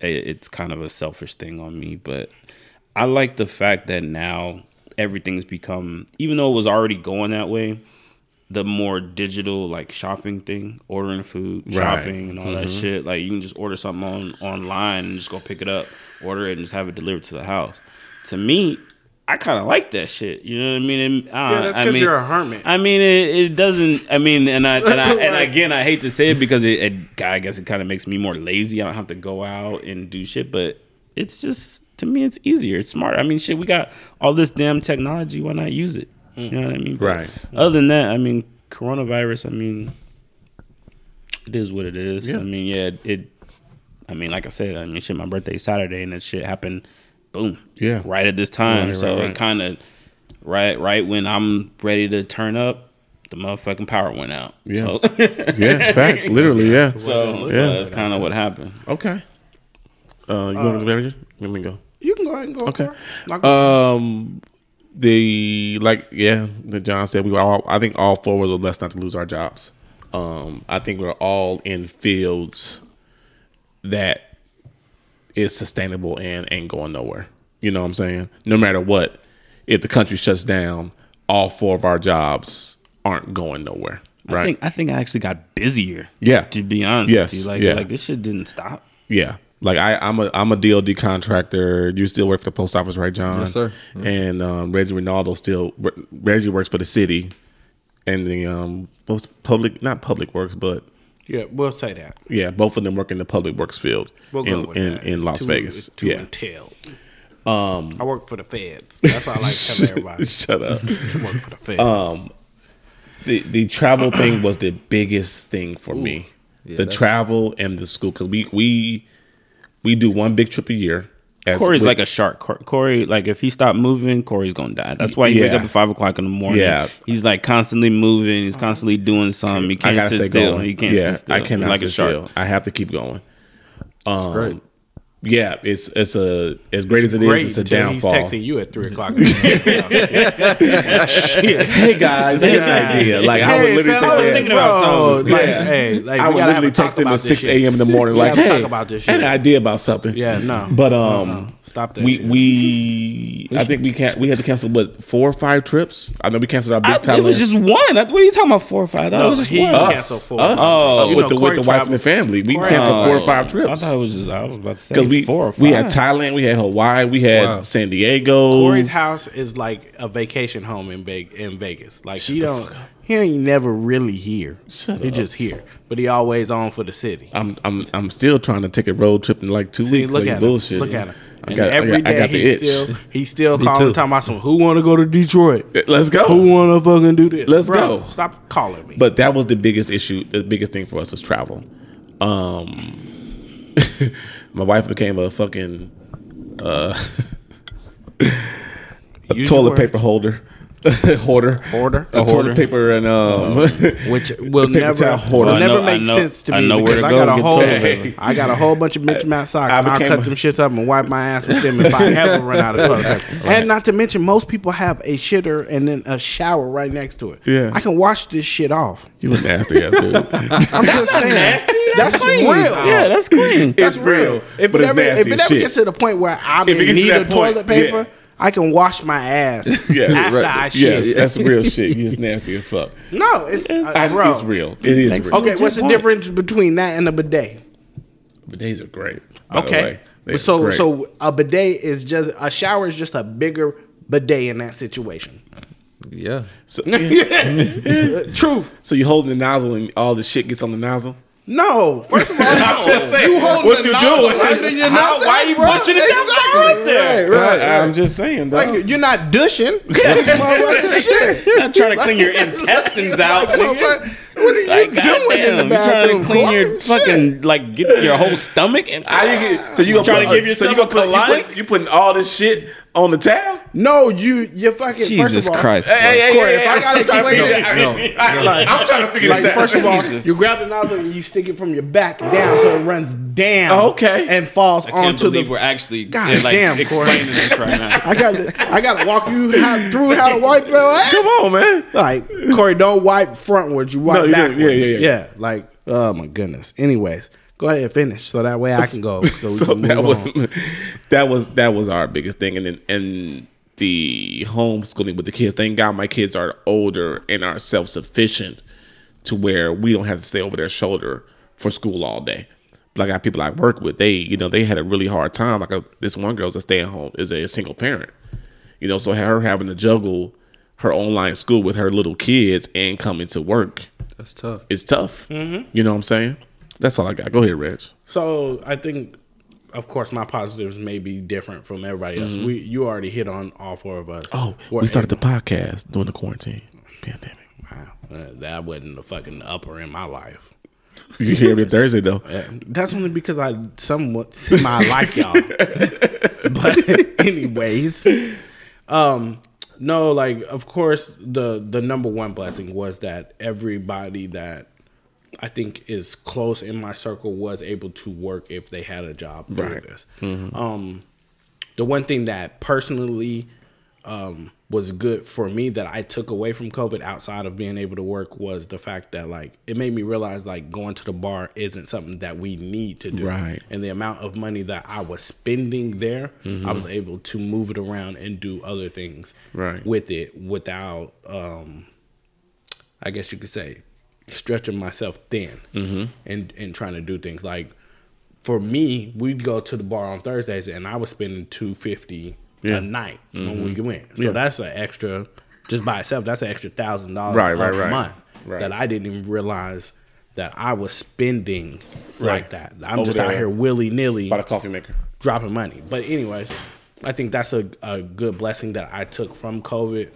it's kind of a selfish thing on me, but I like the fact that now everything's become, even though it was already going that way, the more digital like shopping thing, ordering food, Right. shopping, and all that shit. Like you can just order something on online and just go pick it up, order it, and just have it delivered to the house. To me, I kind of like that shit. You know what I mean? And, uh, Yeah, that's I because mean, you're a hermit. I mean, it, it doesn't. I mean, and I and, I, *laughs* and again, I hate to say it because it, it I guess it kind of makes me more lazy. I don't have to go out and do shit, but it's just to me, it's easier. It's smart. I mean, shit, we got all this damn technology. Why not use it? You know what I mean? But Right. Other than that, I mean, coronavirus. I mean, it is what it is. Yeah. I mean, yeah, it. I mean, like I said, I mean, shit. My birthday is Saturday, and that shit happened. Boom. Yeah. Right at this time, Right, so right, it kind of right right when I'm ready to turn up, the motherfucking power went out. Yeah. So, *laughs* Yeah, *laughs* facts. Literally, yeah. so, so Yeah. that's kind of what happened. Okay. Uh, you want to go? Let me go. You can go ahead and go. Okay. for it. Knock it. Um, the like, yeah, the John said we were all. I think all four were blessed not to lose our jobs. Um, I think we're all in fields that is sustainable and ain't going nowhere. You know what I'm saying? No matter what, if the country shuts down, all four of our jobs aren't going nowhere. Right? I think I think I actually got busier. Yeah. To be honest Yes, with you. Like yeah. like this shit didn't stop. Yeah. Like I, I'm a I'm a DOD contractor. You still work for the post office, right, John? Yes, sir. And um, Reggie Ronaldo still Reggie works for the city, and the um both public not public works, but Yeah, we'll say that. yeah, both of them work in the public works field We'll in in, in Las too- Vegas. Too Yeah. entailed. Um, I work for the feds. That's what I like to tell *laughs* everybody. Shut up. *laughs* I work for the feds. Um, the the travel thing was the biggest thing for me. the travel and the school because we we we do one big trip a year. As Corey's with- like a shark. Cor- Corey, like if he stopped moving, Corey's gonna die. That's why he wake up at five o'clock in the morning. Yeah. he's like constantly moving. He's constantly doing something. He can't gotta sit still. going. He can't yeah, sit still. I cannot like sit a shark. still. I have to keep going. Um, great. Yeah, it's it's a as great as it is, Great it's a downfall. He's texting you at three o'clock. the *laughs* *laughs* hey guys, I have idea. Like I would Hey, literally text was thinking about something. Like, Yeah. hey, like, I would literally text him at six a.m. in the morning. Like, hey, talk about this I had shit. an idea about something. Yeah, no. But um, Uh-uh. Stop that we shit. we *laughs* I think we can't. We had to cancel what four or five trips. I know we canceled our big I- time. it was just one. I- What are you talking about? Four or five? I thought it No, was just he- one. Us. us, four. us, Oh. uh, with know, the with the wife and the family. We Corey- canceled four or five trips. I thought it was just. I was about to say Because we four or five. we had Thailand, we had Hawaii, we had Wow. San Diego. Corey's house is like a vacation home in Vegas. In Vegas, like he don't, he ain't never really here. Shut he up. just here, but he always on for the city. I'm I'm I'm still trying to take a road trip in like two See, weeks. look like at him. bullshit. Look at him. And got, every got, I day got the he's itch. still he's *laughs* still calling talking about some who want to go to Detroit. Let's go. Who want to fucking do this? Let's Bro, go. Stop calling me. But that was the biggest issue. The biggest thing for us was travel. Um, *laughs* my wife became a fucking uh, *laughs* a Use toilet paper holder. *laughs* hoarder, Hoarder? a A toilet paper, and um, *laughs* which will paper never hoarder. will I never know- make know- sense to I me know where because to I go got to a whole toilet. *laughs* I got a whole bunch of mismatched socks. I and I'll cut a- them shits up and wipe my ass with them if I ever run out of toilet paper. And not to mention, most people have a shitter and then a shower right next to it. Yeah. I can wash this shit off. you a nasty ass dude. I'm just saying. That's clean. real. Yeah, that's clean. That's It's real, real. If but it it's ever if it ever shit. gets to the point where I If it don't gets to need a toilet paper, yeah. I can wash my ass *laughs* Yes. after Right. I shit. yes, that's real shit. You just *laughs* nasty as fuck. No, it's, uh, I, bro. it's real. It is Makes real. Okay, what's the Point. difference between that and a bidet? Bidets are great. by the Okay. way. They're so great. so a bidet is just a shower is just a bigger bidet in that situation. Yeah. So, *laughs* Truth. so you holding the nozzle and all the shit gets on the nozzle. No. First of all, *laughs* saying, you holding what you doing? under your How- nutsack, why you bro. pushing it down Exactly. right there? Right, right. I, am just saying, dog. Like you're not dushing. *laughs* *laughs* Motherfucking shit. Not trying to clean your intestines out. Like, nigga. motherfucker, what are you Like, doing in goddamn, the you trying to clean your boy? fucking like get your whole stomach and How you get- so you gonna trying put, to give yourself so yourself you gonna a put, you, put, you putting all this shit on the towel? No, you you fucking first Jesus of all, Christ, Hey, hey, hey, Corey, hey, if I gotta I'm trying to explain figure this- I mean, I- like, I'm trying to figure Like this out. first of all, Jesus. you grab the nozzle and you stick it from your back down so it runs down. Oh, okay. and falls I can't onto believe the. we're actually God like damn, Corey. explaining this right now. I got I got to walk you how, through how to wipe your ass. Come on, man. Like Corey, don't wipe frontwards. You wipe No, you do. Backwards. Yeah, yeah, yeah. Like oh my goodness. Anyways, go ahead and finish so that way I can go. So, *laughs* so can that was on. *laughs* that was that was our biggest thing, and then and the homeschooling with the kids. Thank God my kids are older and are self sufficient to where we don't have to stay over their shoulder for school all day. But I got people I work with. They you know they had a really hard time. Like a, this one girl's a stay at home is a single parent. You know, so her having to juggle her online school with her little kids and coming to work That's tough. It's tough. You know what I'm saying? That's all I got. Go ahead, Reg. So I think, of course, my positives may be different from everybody else. We you already hit on all four of us. Mm-hmm. Oh, We're we started the podcast during the quarantine pandemic. Wow, uh, that wasn't the fucking upper in my life. You hear me Thursday though. *laughs* That's only because I somewhat semi like y'all. *laughs* *laughs* but anyways, um, No, like of course the the number one blessing was that everybody that I think is close in my circle was able to work if they had a job through Right. this. Um, the one thing that personally um, was good for me that I took away from COVID outside of being able to work was the fact that like it made me realize like going to the bar isn't something that we need to do. Right. And the amount of money that I was spending there, Mm-hmm. I was able to move it around and do other things Right. with it without um I guess you could say stretching myself thin Mm-hmm. and and trying to do things like for me, we'd go to the bar on Thursdays and I was spending two fifty Yeah. a night when mm-hmm. we went. So Yeah. that's an extra just by itself, that's an extra thousand dollars Right, a right, right. month Right. that I didn't even realize that I was spending Right. like that. I'm Over just out here willy nilly By the coffee maker. dropping money. But anyways, I think that's a, a good blessing that I took from COVID.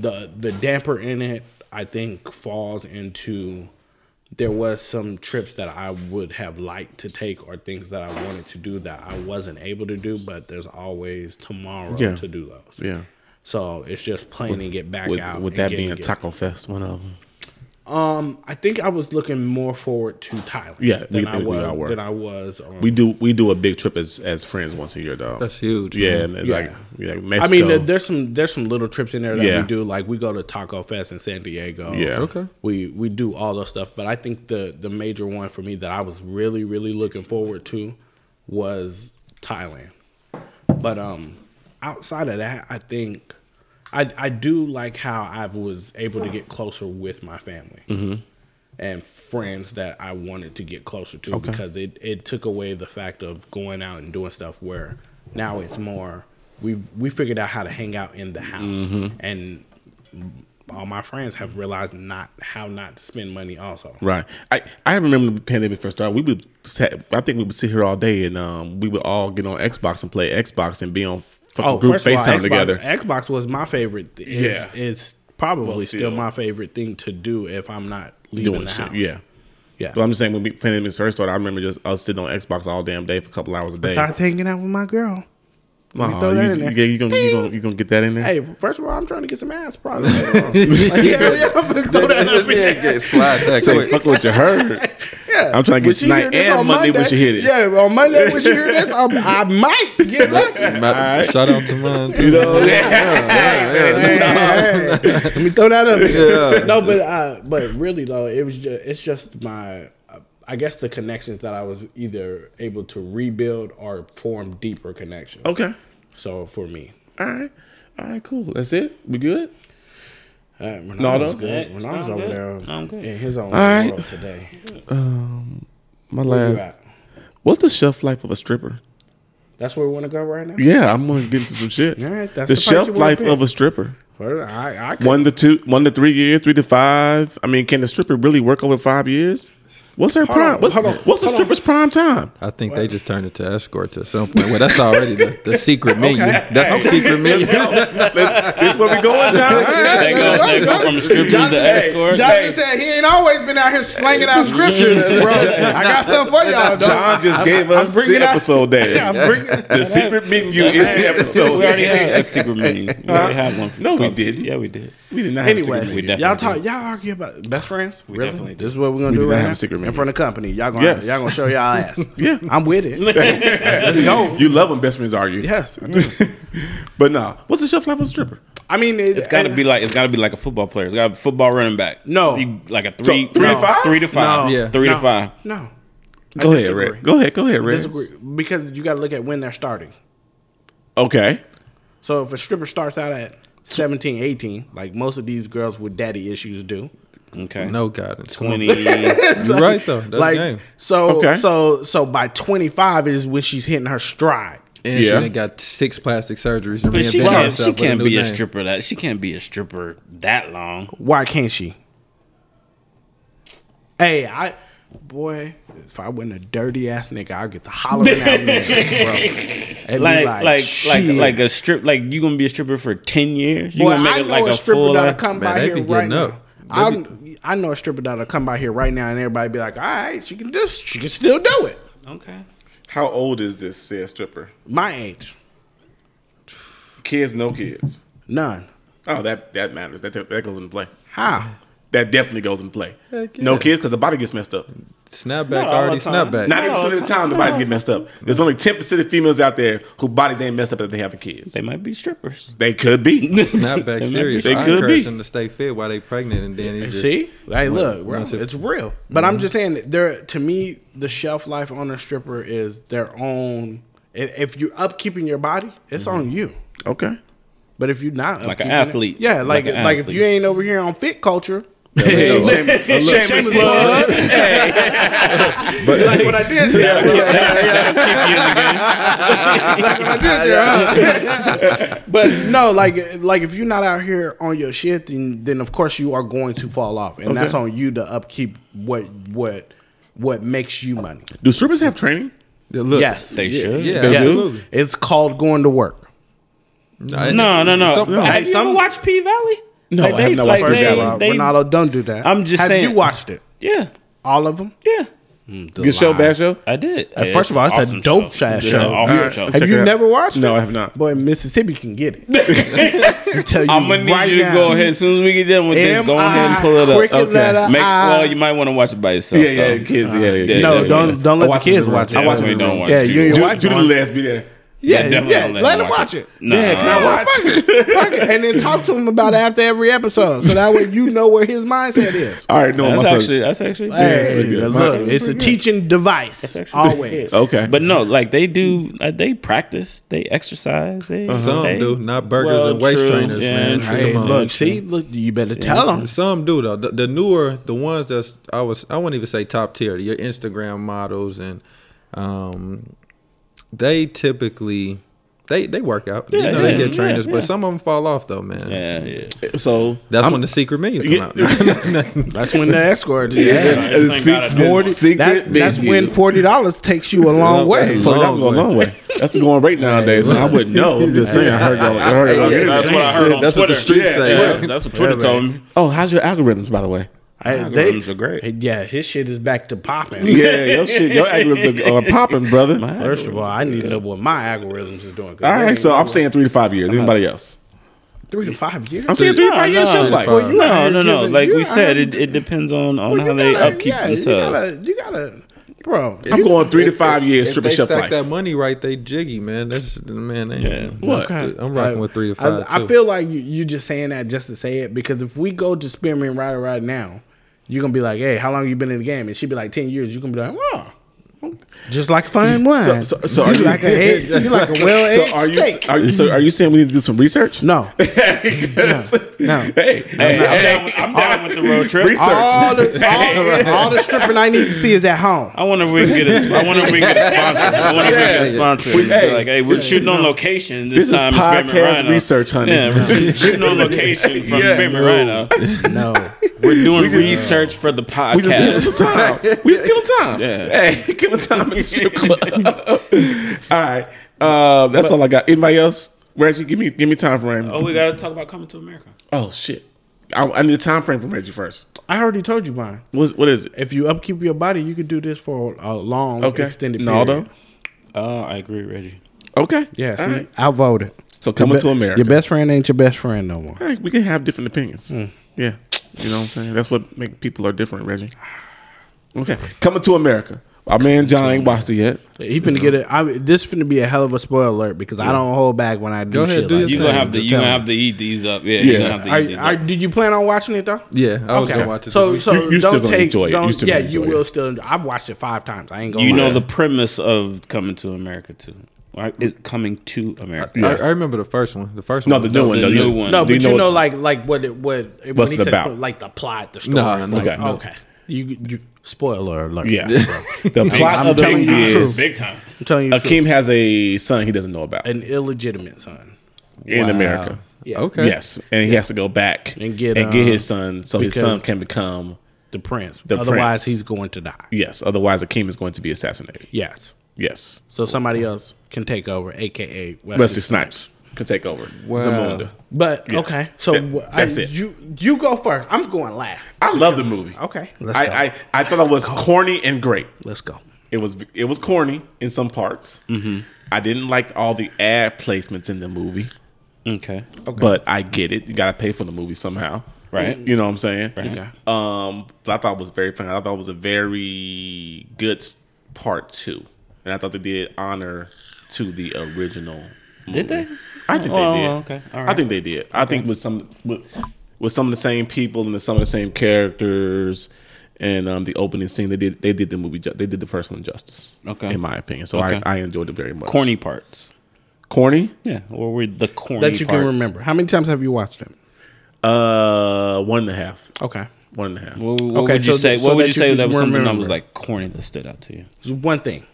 The the damper in it, I think, falls into there was some trips that I would have liked to take or things that I wanted to do that I wasn't able to do, but there's always tomorrow Yeah. to do those. Yeah. So it's just planning it back With, out. with that being. Taco Fest, one of them. Um, I think I was looking more forward to Thailand. Yeah, we than I think we was were. than I was. On, We do we do a big trip as as friends once a year though. That's huge. yeah, man. and Yeah. like yeah, I mean, there, there's some there's some little trips in there that Yeah. we do. Like we go to Taco Fest in San Diego. Yeah. Okay. We we do all those stuff, but I think the the major one for me that I was really really looking forward to was Thailand. But um, outside of that, I think I I do like how I was able to get closer with my family. Mm-hmm. And friends that I wanted to get closer to Okay. because it, it took away the fact of going out and doing stuff where now it's more we we figured out how to hang out in the house Mm-hmm. and all my friends have realized not how not to spend money also. Right. I, I remember the pandemic first started. We would, I think we would sit here all day and um, we would all get on Xbox and play Xbox and be on fucking oh, group Oh, first of all, FaceTime Xbox, together. Xbox was my favorite. It's, Yeah. it's probably Well, still, still. my favorite thing to do if I'm not leaving Doing the shit. house. Yeah. yeah. But I'm just saying when we pandemic first started, I remember just us sitting on Xbox all damn day for a couple hours a day. Besides hanging out with my girl. Aw, me throw that you, in there. You, you, gonna, you, gonna, you gonna get that in there? Hey, first of all, I'm trying to get some ass probably. *laughs* like, yeah, yeah, I'm gonna throw that in there. Yeah, get slide that Say, quick. fuck what you heard. *laughs* Yeah. I'm trying to get she tonight and on Monday when she hear this. Yeah, on Monday when she hear this, I'm, I might get lucky. Ma- Shout out to mine. You know, Let me throw that up. Yeah. No, but uh, but really though, it was just it's just my I guess the connections that I was either able to rebuild or form deeper connections. okay. So for me, All right. All right, cool. That's it? We good? uh, when No, I no. was good, when I was over good. there I'm good. in his own right. world today, My last. What's the shelf life of a stripper? That's where we want to go right now. Yeah, I'm gonna get into some shit. All right, that's the the shelf life pick. of a stripper. Well, I, I One to two, one to three years, three to five. I mean, can the stripper really work over five years? What's her prime? what's hold on, what's the hold on. stripper's prime time? I think they just turned into escorts at some point. Well, that's already the, the secret menu. Okay. That's the secret menu. This where we going, John? They go, they go from strippers to escorts. Jonathan said he ain't always been out here slanging out scriptures, bro. I got something for y'all, dog. John just gave us bringing the episode day. *laughs* Yeah, I'm bringing. the secret menu is the episode. We already had a secret menu. We already had one. No, we didn't. Yeah, we did. We did not have a secret We menu. definitely y'all talk. Y'all argue about best friends. really? definitely This is what we're gonna do right now a secret in front of company. Y'all gonna Yes. y'all gonna show y'all *laughs* ass. Yeah. I'm with it. *laughs* Let's go. You love when best friends argue. Yes, I do. *laughs* but nah, what's the shelf life of a stripper? I mean, it, It's got to uh, be like it's got to be like a football player. It's got to be football running back. No. You- like a three, three to five? three to five, No. Yeah. three No. to five. No, I Go ahead, disagree. Red. Go ahead. Go ahead, Red. Disagree because you got to look at when they're starting. Okay. So if a stripper starts out at 17, 18, like most of these girls with daddy issues do, Okay, No guidance. Come on. twenty. *laughs* You're right though. That's like game. so Okay. so so by 25 is when she's hitting her stride. And Yeah. she done got six plastic surgeries and But she can't. herself She can't new be a name. stripper. That she can't be a stripper that long. Why can't she? Hey, I boy, if I wasn't a dirty ass nigga, I'd get the hollering out man, bro. *laughs* And be Like, like, like, shit. like a strip. Like you gonna be a stripper for ten years? You Boy, gonna make I it know like a a stripper full? that'll come Man, by they here be right getting now. up. I'm, know a stripper that'll come by here right now, and everybody be like, "All right, she can just, she can still do it." okay. How old is this said stripper? My age, Kids, no kids. none. Oh, that that matters. That that goes into play. How? That definitely goes into play. Heck No kids because the body gets messed up. Snapback Not already the time. snapback. Ninety percent of the time. time, the bodies get messed up. There's only ten percent of females out there who bodies ain't messed up that they having kids. They might be strippers. They could be. *laughs* Snapback serious. They I could encourage be. them to stay fit while they pregnant and then it just See, hey, look, bro, it's real. But I'm mhm. just saying, there to me, the shelf life on a stripper is their own. If you're upkeeping your body, it's mm-hmm. on you. okay. But if you're not Like an upkeeping it- athlete. yeah, like Like an like if you ain't over here on fit culture. Hey, shameless, shameless shameless plug. plug. *laughs* But You like what I did there? Yeah, like what I did there, huh? *laughs* but no, like like if you're not out here on your shit, then then of course you are going to fall off, and that's on you to upkeep what what what makes you money. do strippers have training? Yeah, look, Yes. They yeah, should. Yeah, They do? It's called going to work. No, no, no. Some- Have you some- ever watched P Valley? No, Like, I they- have not like, watched they- First Ronaldo, they- Ronaldo, don't do that. I'm just Have saying- you watched it? Yeah, All of them? yeah. Good show, bad show. I did. Uh, first of all, it's a dope ass It's show. an awesome Alright. show. Have it you never watched No, it? No, I have not. Boy, Mississippi can get it. *laughs* I tell you I'm gonna need right you to now. go ahead as soon as we get done with this. Go ahead and pull it up. Okay. letter Make, I. well, you might want to watch it by yourself. Yeah, yeah, though. kids. Yeah, yeah. yeah, No, yeah, don't yeah. don't let the watch it in kids watch it. room. I watch it Definitely in don't room. watch Yeah, it. you and your Judy, wife Judy watch it. Last be there. Yeah, Yeah, yeah, definitely let him watch watch it. it. No. Yeah, can I watch it? *laughs* Fuck it. and then talk to him about it after every episode, so that way you know where his mindset is. All right, no, That's my son- actually that's actually good. Hey, pretty good. look, it's a teaching device always. *laughs* Okay, But no, like they do, uh, they practice, they exercise. They, Some they- do, not burgers Well, and waist true. trainers, Yeah, man. true. Hey, look, see, look, you better tell them. Some do though. The, the newer, the ones that's I was I wouldn't even say top tier. Your Instagram models and um, they typically they they work out. you Yeah, know, they yeah, get trainers, yeah, but some of them fall off though, man. Yeah, yeah. so That's I'm- when the secret menu come Yeah. out. *laughs* That's when the escort. Yeah, Yeah, it's This a ain't got a secret, forty. secret That, that's when forty dollars takes you a long way. So that's going a long way. That's the going rate nowadays. I wouldn't know. *laughs* I'm just saying. I heard. I heard it That's, what I heard on That's what Twitter. the streets yeah, say. yeah, Yeah. that's, that's what Twitter Yeah, told me. Oh, how's your algorithms, by the way? I- Algorithms are great. *laughs* Yeah, his shit is back to popping. Yeah, your shit, your *laughs* algorithms are, are popping, brother. All First of all, I need to know what my algorithms is doing. 'cause right, they so I'm saying three to five years. Anybody else? three to five years. I'm saying three to No, five years no, shelf life. Well, No, no, no. Like we said, it, it depends on on Well, how they gotta- upkeep yeah, themselves. You gotta, you gotta, bro. I'm going three to five years If stripper they shelf stack life. that money right, they jiggy, man. That's man. They, Yeah. What? I'm rocking with three to five. I too. feel like you're just saying that just to say it because if we go to Spearmint right right now, you're gonna be like, "Hey, how long you been in the game?" And she'd be like, 10 years." You're gonna be like, "Oh." Just like fine wine. So- so- so are you you- like a you like a well *laughs* aged So are you steak. are you so are you saying we need to do some research? no, *laughs* no. Hey, Hey, I'm, down with, I'm down with the road trip. Research. all the all, all the stripping I need to see is at home. I wonder if we can get a. I wonder if we can get a sponsor. I wonder if we can get a sponsor. We- hey, like, hey, we're shooting on location this, This is time. in Spearmint podcast Rhino. research, honey. Yeah, we're shooting on location from Yeah. Spearmint Rhino. No, We're doing research for the podcast. We just killing podcast. time. We just killing time. Yeah. Hey, *laughs* killing time at the strip club. *laughs* all right. Um, that's all I got. Anybody else? Reggie, give me give me time frame. Oh, we got to talk about coming to America. Oh shit. I, I need a time frame from Reggie first. I already told you mine. What's, what is it? If you upkeep your body, you could do this for a long, Okay. extended Naldo? period. Oh, I agree, Reggie. Okay. Yeah, see, All right. I voted. So coming Your to America. Your best friend ain't your best friend no more. Hey, we can have different opinions. Hmm. Yeah. You know what I'm saying? That's what make people are different, Reggie. Okay. Coming to America. Our man John ain't watched it yet. He finna get it. I, this finna be a hell of a spoiler alert because I don't hold back when I do Go ahead, shit do like You that. gonna have to. Just You gonna tell have to eat these up. Yeah. Yeah. You gonna have to Are, eat these are, up. did you plan on watching it though? Yeah, I was gonna watch it. So, so You- you still don't gonna take. enjoy it. You Don't, still yeah, gonna you enjoy will it. still. I've watched it five times. I ain't gonna. You lie. know the premise of coming to America too. Right? It's coming to America. week. I, I remember the first one. The first No, one. the was new one. the new one. No, but you know, what- like like what it what when What's he it said about? like the plot, the story. No, no, like, okay, no. okay. You, you spoiler alert. Yeah. the plot I'm of the telling movie you the is truth. Big time. I'm telling you, the truth. Akeem has a son he doesn't know about an illegitimate son. in Wow. America. Yeah. Okay. Yes, and he has to go back And get, and get uh, his son, so his son can become The prince. The Otherwise, prince. he's going to die. yes. Otherwise, Akeem is going to be assassinated. Yes. Yes, So somebody else can take over, aka Wesley, Wesley Snipes can take over. Wow. Zamunda. But Yes. okay, so That- that's I, it. You you go first. I'm going last. I love the movie. Okay, let's go. I, I I thought it was corny and great. let's go. It was it was corny in some parts. Mm-hmm. I didn't like all the ad placements in the movie. Okay. okay. but I get it. You got to pay for the movie somehow, Right. You know what I'm saying? Okay. Um, but I thought it was very funny. I thought it was a very good part two, and I thought they did honor to the original. Did they? I think Oh, they did. okay. All I think they did. I think with some with, with some of the same people and some of the same characters and um, the opening scene, they did they did the movie. ju- They did the first one justice. Okay. in my opinion. So Okay. I, I enjoyed it very much. Corny parts. corny. Yeah. Or were the corny That you can remember. How many times have you watched it? Uh, one and a half. Okay. One and a half. What, what Okay, would you so say? that- so what would you you say that was something that was like corny that stood out to you? Just one thing.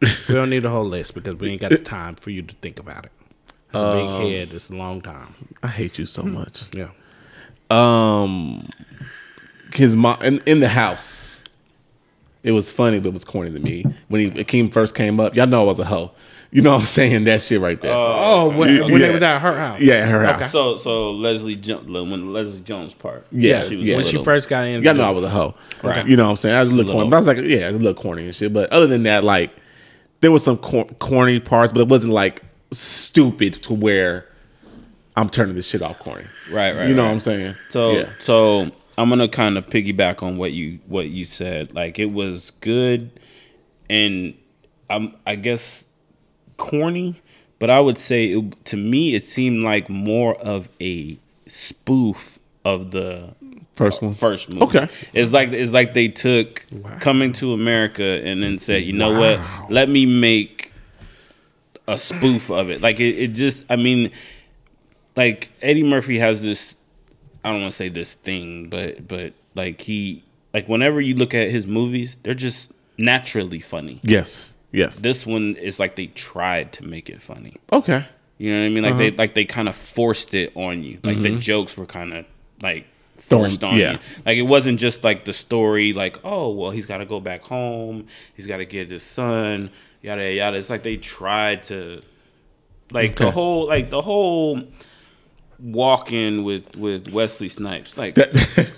*laughs* we don't need a whole list because we ain't got the time for you to think about it. It's a big head. It's a long time. I hate you so much. Yeah. Um, his mom in, in the house. It was funny, but it was corny to me when he Akeem first came up. Y'all know I was a hoe. You know what I'm saying? That shit right there. Oh, when, Yeah. when it was at her house. yeah, her house. So so Leslie jo- when Leslie Jones part. Yeah, she was yeah. a When she first got in. Y'all know I was a hoe. Right. You know what I'm saying? I was a little little- corny. But I was like, yeah, it was a little corny and shit. But other than that, like, there was some cor- corny parts, but it wasn't like stupid to where I'm turning this shit off corny. Right, right. You know right. what I'm saying? So yeah. so I'm gonna kind of piggyback on what you what you said. Like it was good, and I'm I guess corny, but I would say it, to me it seemed like more of a spoof of the First one. first movie. Okay. It's like it's like they took Coming to America and then said, you know what? Let me make a spoof of it. Like it, it just I mean like Eddie Murphy has this I don't want to say this thing, but but like he like whenever you look at his movies, they're just naturally funny. Yes. Yes. This one is like they tried to make it funny. Okay. You know what I mean? Like Uh-huh. they like they kind of forced it on you. Like the jokes were kind of like forced on Mm-hmm. yeah. you. Like it wasn't just like the story. Like oh well, he's got to go back home. He's got to get his son. Yada yada. It's like they tried to, like the whole like the whole walk in with with Wesley Snipes. Like That- *laughs*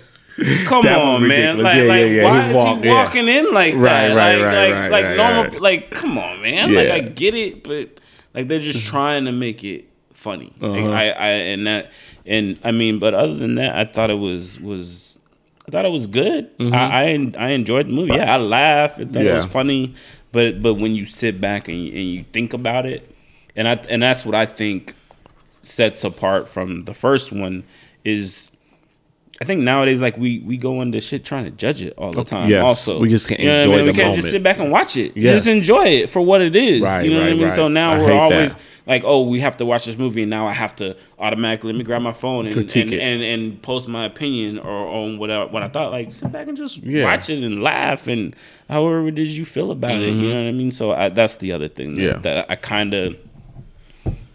come that on, man. Like Yeah, yeah, like yeah. why His is walk, he yeah. walking in like Right, that? right, like right, like right, like right, normal. Like come on, man. Like I get it, but like they're just trying to make it funny. Uh-huh. I, I and that and I mean, but other than that, I thought it was was I thought it was good. I, I I enjoyed the movie. Yeah, I laughed. I thought it was funny. But but when you sit back and you, and you think about it, and I and that's what I think sets apart from the first one is I think nowadays like we we go into shit trying to judge it all the time. Yes, also, we just can't You know what I enjoy mean? We can't moment. just sit back and watch it. Yes. Just enjoy it for what it is. Right, you know what I mean? right. So now I we're hate that. always like, oh, we have to watch this movie, and now I have to automatically let me grab my phone and Critique and, and, and post my opinion or on what I, what I thought. Like sit back and just Yeah. watch it and laugh and however did you feel about it. You know what I mean? So I, that's the other thing that, Mm-hmm. Yeah. that I kind of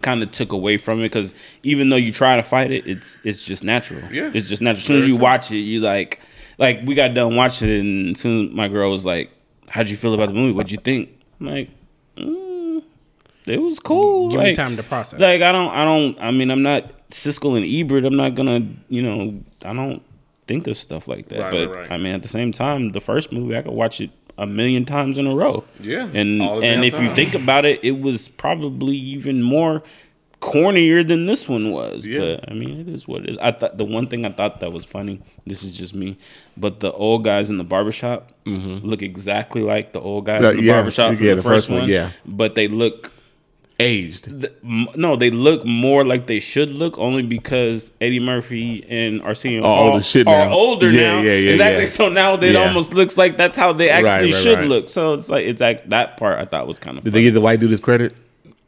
kind of took away from it because even though you try to fight it, it's it's just natural. Yeah. it's just natural. As soon as you watch it, you like like we got done watching it, and soon my girl was like, "How'd you feel about the movie? What'd you think?" I'm like, mm, "It was cool." Give like, me time to process. Like I don't, I don't. I mean, I'm not Siskel and Ebert. I'm not gonna, you know, I don't think of stuff like that. Right, but right, right. I mean, at the same time, the first movie I could watch it a million times in a row. Yeah, and and if you think about it, it was probably even more cornier than this one was. Yeah. But I mean, it is what it is. I thought the one thing I thought that was funny. This is just me, but the old guys in the barbershop look exactly like the old guys Mm-hmm. The- in the yeah, barbershop from yeah, the, the first, first one, one. yeah. but they look Aged. no, they look more like they should look only because Eddie Murphy and Arsenio older shit are now. older Yeah, now. yeah, yeah, exactly. yeah. So now it Yeah. almost looks like that's how they actually Right, right, should right. look. So it's like it's like that part I thought was kind of Did funny. they give the white dude his credit?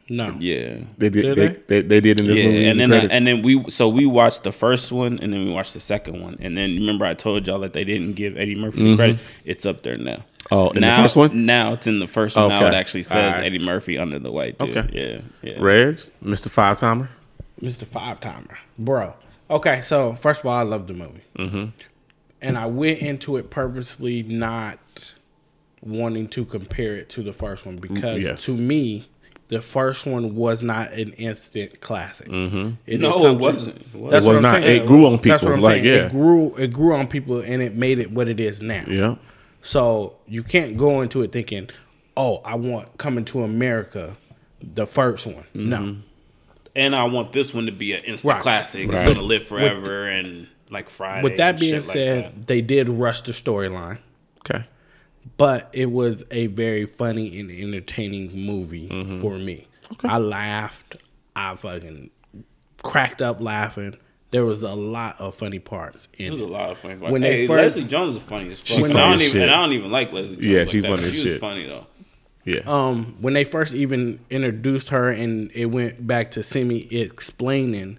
No. yeah. They did. Did they, they? they? They, did in this Yeah, movie. and the then I, and then we so we watched the first one and then we watched the second one and then remember I told y'all that they didn't give Eddie Murphy the credit. It's up there now. Mm-hmm. Oh, in the now, first one? Now it's in the first one. Now it actually says Alright. Eddie Murphy under the white dude. Okay. Yeah. Yeah. Reg, Mr. Five Timer. Mr. Five Timer, bro. Okay, so first of all, I love the movie, mm-hmm. and I went into it purposely not wanting to compare it to the first one because yes. to me, the first one was not an instant classic. Mm-hmm. It No, it wasn't. It wasn't. That's It what was I'm not. saying. It grew on people. That's people, what I'm like, saying. yeah. It grew. It grew on people, and it made it what it is now. Yeah. So you can't go into it thinking, "Oh, I want Coming to America, the first one." Mm-hmm. No, and I want this one to be an instant Right. classic. It's gonna live forever and like Friday. With that and being shit like said, that. they did rush the storyline, Okay. But it was a very funny and entertaining movie Mm-hmm. for me. I laughed. I fucking cracked up laughing. There was a lot of funny parts in It was a lot of funny. When When they first- Leslie Jones is funny as fuck. She And funny I don't as even, shit. and I don't even like Leslie Jones. Yeah, like she's that, funny but as She shit. was funny though. Yeah. Um, when they first even introduced her and it went back to Semmi explaining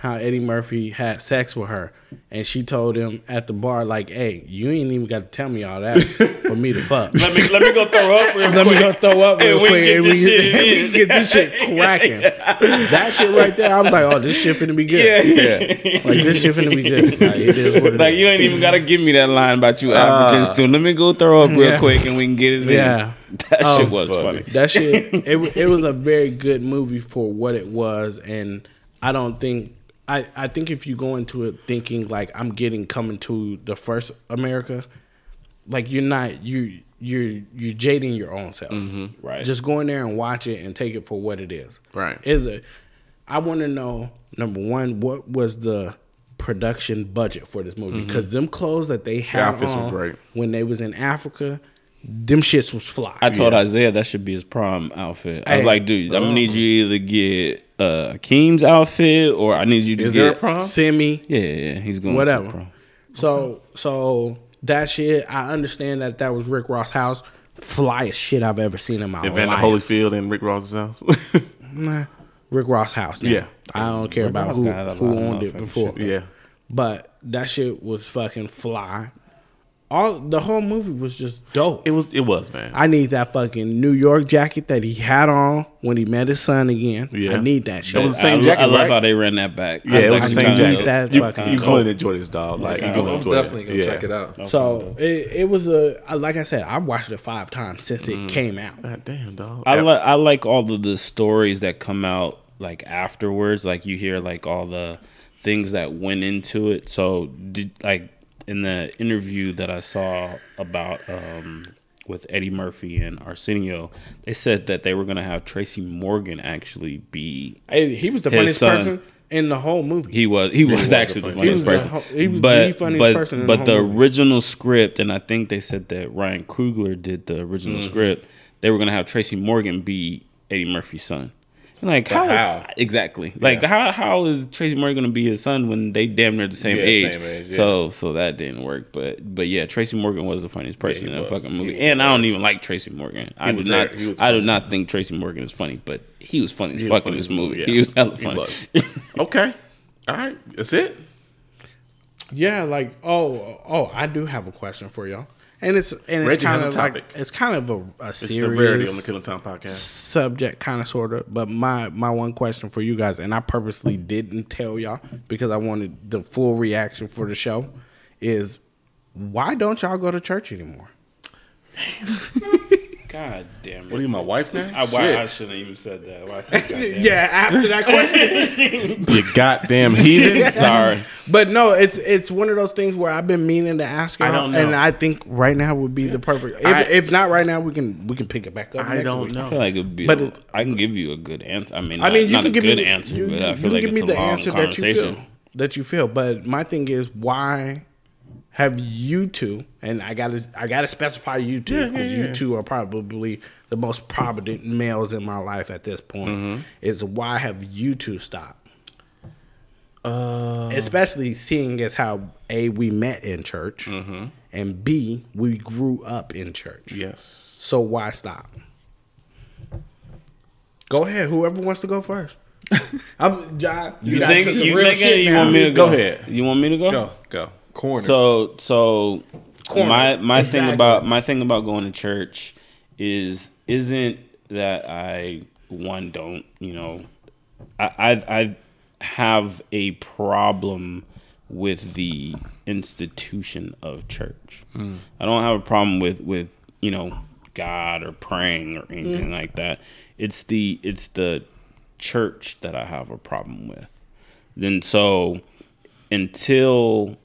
how Eddie Murphy had sex with her, and she told him at the bar like, "Hey, you ain't even got to tell me all that for me to fuck." Let me let me go throw up real Let me go throw up *laughs* Hey, real we can quick get and this *laughs* we, shit can, we can get this shit *laughs* cracking. that shit right there, I was like, "Oh, this shit finna be good." Yeah. yeah. Like this shit finna be good. Like, it is what it Like is. you ain't even gotta give me that line about you Africans too. Let me go throw up real Yeah. quick and we can get it in. Yeah. That Um, shit was funny. That shit, it, it was a very good movie for what it was, and I don't think I, I think if you go into it thinking like I'm getting coming to the first America, like you're not you you're you're jading your own self. Mm-hmm. Right. Just go in there and watch it and take it for what it is. Right. Is it? I want to know number one, what was the production budget for this movie? Mm-hmm. Because them clothes that they had were on great. when they was in Africa, them shits was fly. I told Isaiah that should be his prom outfit. I was like, dude, I'm gonna need you to either get uh Keem's outfit or I need you to Is get there a prom? Semmi, Yeah, yeah, yeah, he's going whatever. To prom. So so that shit, I understand that that was Rick Ross' house. Flyest shit I've ever seen in my Evander life. Holyfield and Rick Ross's house. *laughs* Nah, Rick Ross' house. Now. Yeah. I don't care Rick about Ross who, who owned it before. shit. yeah. But that shit was fucking fly. All the whole movie was just dope. It was it was, man. I need that fucking New York jacket that he had on when he met his son again. Yeah. I need that shit. That was the same I, jacket, I love right? how they ran that back. yeah, it was the same kinda jacket. dope. That you fucking you cool. going to enjoy this dog. Like you I'm going to enjoy definitely it. gonna yeah. check it out. so it, it was a I- like I said, I've watched it five times since Mm. it came out. God damn, dog. I like I like all of the stories that come out like afterwards. Like you hear like all the things that went into it. So did like in the interview that I saw about um with Eddie Murphy and Arsenio, they said that they were gonna have Tracy Morgan actually be Hey, he was the funniest son. person in the whole movie. he was he was was actually the the funniest. He person. the ho- he was but, the funniest but, person in But the the movie. original script, and I think they said that Ryan Coogler did the original Mm-hmm. script. They were gonna have Tracy Morgan be Eddie Murphy's son. Like how, how? exactly? Like how how is Tracy Morgan gonna be his son when they damn near the same Yeah, age? same age, yeah. So so that didn't work. But but yeah, Tracy Morgan was the funniest person he in the was. fucking He movie. was And I don't even like Tracy Morgan. I do not. He I do not think Tracy Morgan is funny, but he was funny as He fuck in funny this as movie. yeah. He was hella He was. *laughs* okay. All right. That's it. Yeah, like oh oh, I do have a question for y'all, and it's and it's Reggie has kind a of like it's kind of a, a It's severity on the serious Killing Time podcast. subject, kind of sort of. But my my one question for you guys, and I purposely didn't tell y'all because I wanted the full reaction for the show, is why don't y'all go to church anymore? *laughs* God damn it. What are you, my wife now? I, why, I shouldn't have even said that. Why I said *laughs* goddamn. yeah, after that question. *laughs* you goddamn heathen. *laughs* Sorry. But no, it's it's one of those things where I've been meaning to ask y'all, I don't know. and I think right now would be the perfect. If, I- if not right now, we can we can pick it back up. I next don't week. know. I feel like it would be. But a- it- I can give you a good answer. I mean, I mean, you not can a give good me the, answer, you, but I feel like give it's me a the long answer that you conversation. feel that you feel. But my thing is, why have you two? And I gotta I gotta specify you two Yeah, because yeah, you two are probably the most prominent males in my life at this point. Mm-hmm. Is why have you two stopped? Uh, Especially seeing as how a we met in church, Mm-hmm. and b we grew up in church. yes. So why stop? Go ahead. Whoever wants to go first. *laughs* I'm John. You got think some you real think shit you now. want me to Go go? ahead. You want me to go? Go. Go. Corner. So so Corner. my my thing about my thing about going to church is isn't that I one don't you know I I, I have a problem with the institution of church. Hmm. I don't have a problem with with you know God or praying or anything like that. It's the it's the church that I have a problem with. Then so until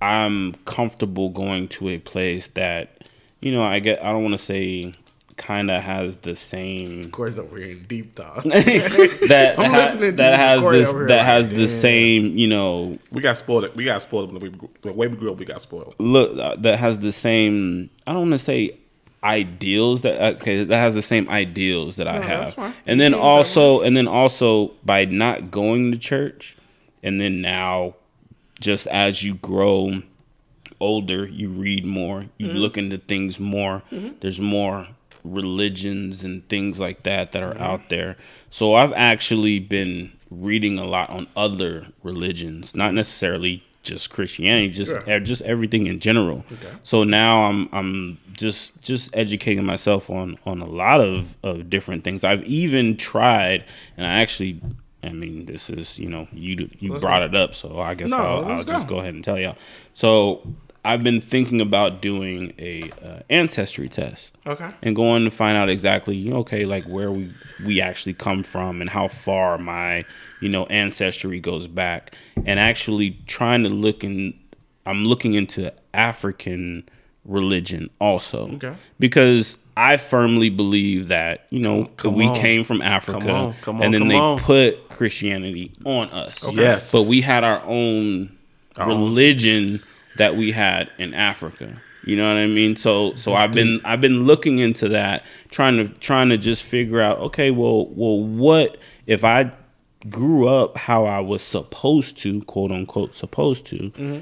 I'm comfortable going to a place that, you know, I get I don't want to say kind of has the same Of course, that we're in deep thought. *laughs* that I'm ha- listening to that you, has Corey, this that like, has the damn. same you know We got spoiled. We got spoiled when we the way we grew up. We got spoiled. look uh, that has the same I don't want to say ideals that okay that has the same ideals that I have and then also and then also by not going to church and then now just as you grow older you read more you Mm-hmm. look into things more. There's more religions and things like that that are Mm-hmm. out there. So I've actually been reading a lot on other religions not necessarily just Christianity just eh, just everything in general. So now I'm I'm just just educating myself on on a lot of of different things. I've even tried and I actually I mean this is you know you you Let's brought it up so I guess No, I'll, I'll let's just go. go ahead and tell y'all so I've been thinking about doing a uh, ancestry test okay. and going to find out exactly you know, okay like where we we actually come from and how far my you know ancestry goes back and actually trying to look in i'm looking into african religion also Okay. because i firmly believe that you know Come- come we on. came from africa Come on, come on, and then come they on. put christianity on us Yes. but we had our own Our own- religion that we had in Africa. You know what I mean? So so I've been I've been looking into that, trying to trying to just figure out, okay, well well what if I grew up how I was supposed to, quote unquote supposed to, mm-hmm.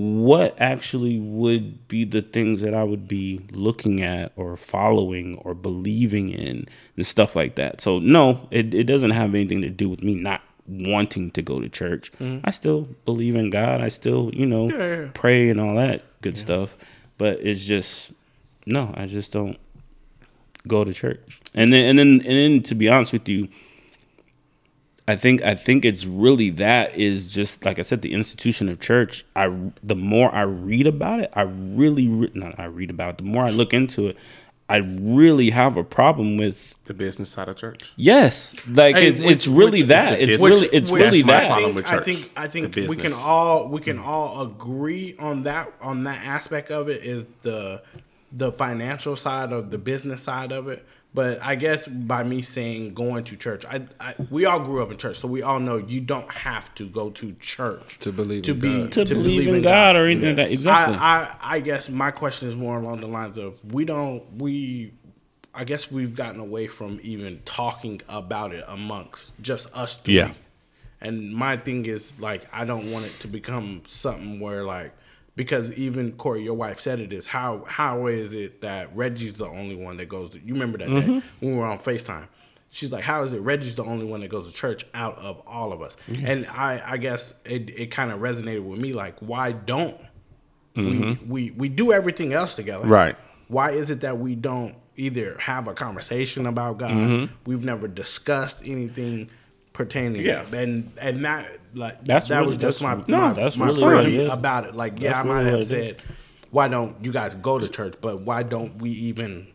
What actually would be the things that I would be looking at or following or believing in and stuff like that. So no, it, it doesn't have anything to do with me not wanting to go to church. I still believe in God. I still, you know, Mm-hmm. Yeah, yeah. pray and all that good stuff. But it's just no, I just don't go to church. And then and then and then to be honest with you, I think I think it's really that is just like I said, the institution of church. I the more I read about it, I really re- not I read about it. The more I look into it, I really have a problem with. the business side of church. Yes, like Hey, it's which- it's really that. It's business- really it's Which- really That's my that. I problem think, with I think I think we can all we can mm. all agree on that on that aspect of it is the the financial side of the business side of it. But I guess by me saying going to church, I, I we all grew up in church, so we all know you don't have to go to church To believe to in be God. To believe in God or anything like that. Exactly. I, I I guess my question is more along the lines of we don't we I guess we've gotten away from even talking about it amongst just us three. Yeah. And my thing is like I don't want it to become something where like because even Corey, your wife said it is how how is it that Reggie's the only one that goes to you remember that Mm-hmm. day when we were on FaceTime. She's like, How is it Reggie's the only one that goes to church out of all of us? And I I guess it it kind of resonated with me like why don't we we we do everything else together. Mm-hmm. Right. Why is it that we don't either have a conversation about God? Mm-hmm. We've never discussed anything pertaining Yeah. to and and that like That's that really- was just my that's- my, no, that's my really feeling what it is. about it. Like yeah, That's I might really have what it said, why don't you guys go to church? But why don't we even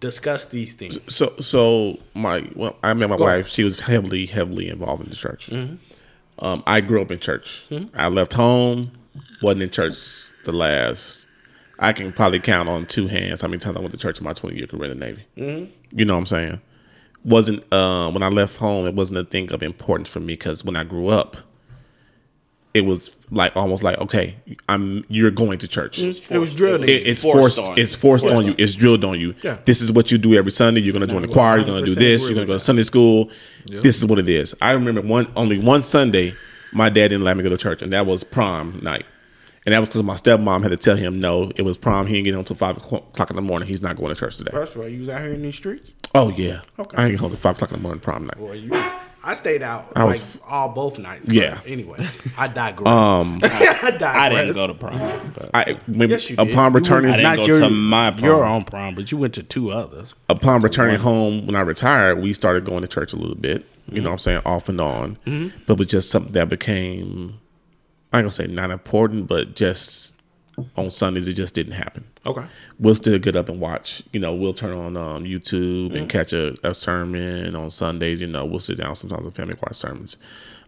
discuss these things? So, so my well, I met my Go wife. ahead. She was heavily, heavily involved in the church. Mm-hmm. Um, I grew up in church. I left home, wasn't in church the last. I can probably count on two hands how many times I went to church in my twenty year career in the Navy. Mm-hmm. You know what I'm saying? Wasn't uh, when I left home, it wasn't a thing of importance for me because when I grew up, it was like almost like okay, I'm you're going to church. It was drilled. It- it's forced. forced on you. it's forced on you. It's drilled on you. Yeah. This is what you do every Sunday. You're going to join the choir. You're going to do this. You're going to go to Sunday school. This is what it is. I remember one only one Sunday, my dad didn't let me go to church, and that was prom night. And that was because my stepmom had to tell him no. It was prom. He didn't get home until five o'clock in the morning. He's not going to church today. First of all, you was out here in these streets. Oh yeah. Okay. I ain't get home till five o'clock in the morning prom night. Boy, you. I stayed out I like was- all both nights. Yeah. Anyway, I digress. Um, *laughs* I digress. I didn't go to prom. But I maybe Yes, you did. upon You returning went- I didn't go to my prom. Your own prom, but you went to two others. upon returning home when I retired, we started going to church a little bit. You know what I'm saying? Off and on. But it was just something that became, I ain't gonna say not important, but just on Sundays, it just didn't happen. Okay. We'll still get up and watch. You know, we'll turn on um, YouTube and catch a, a sermon on Sundays. You know, we'll sit down sometimes with family watch sermons.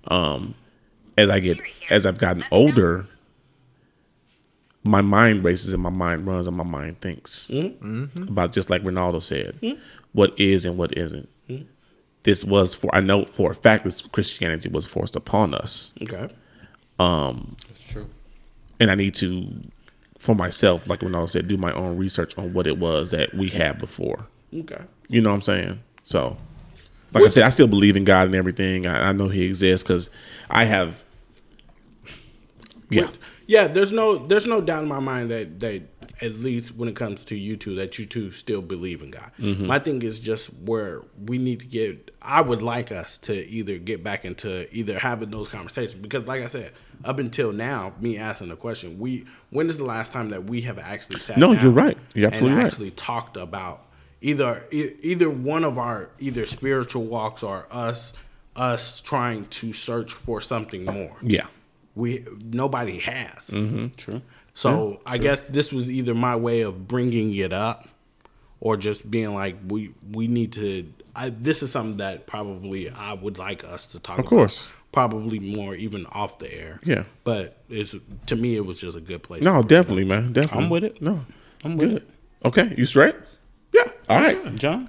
Um, as I get, as I've gotten older, my mind races and my mind runs and my mind thinks Mm-hmm. about just like Ronaldo said, what is and what isn't. This was for I know for a fact that Christianity was forced upon us, Okay. Um, That's true. and I need to, for myself, like Ronaldo said, do my own research on what it was that we had before. Okay. You know what I'm saying? So, like I said, I still believe in God and everything. I, I know He exists because I have. Yeah, Which- yeah. There's no there's no doubt in my mind that that at least when it comes to you two that you two still believe in God. Mm-hmm. My thing is just where we need to get. I would like us to either get back into either having those conversations because, like I said, up until now, me asking the question, we when is the last time that we have actually sat? No, down you're right. You're absolutely and right. Actually talked about either either one of our either spiritual walks or us us trying to search for something more yeah, we nobody has. Mm-hmm. True. So I guess this was either my way of bringing it up, or just being like, we we need to. I, this is something that probably I would like us to talk. Of course. About, probably more even off the air. Yeah. but it's to me it was just a good place. no, to bring definitely, man, definitely. I'm with it. No, I'm with good. Okay, you straight? Yeah. All right. it. John?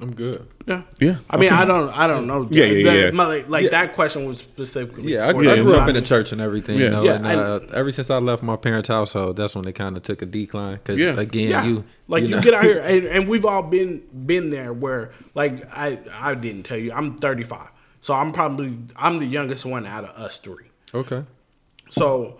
I'm good. Yeah, Yeah. I mean, okay. I don't, I don't know. Yeah, yeah, yeah. my- Like, like Yeah. that question was specifically. Yeah, I, for grew- I grew up in the church and everything. Yeah. You know, Yeah, and I- uh, ever since I left my parents' household, that's when it kind of took a decline. Because Yeah. again, Yeah, you like you, know- get out here, *laughs* and, and we've all been been there. Where like I I didn't tell you, I'm 35, so I'm probably I'm the youngest one out of us three. okay. So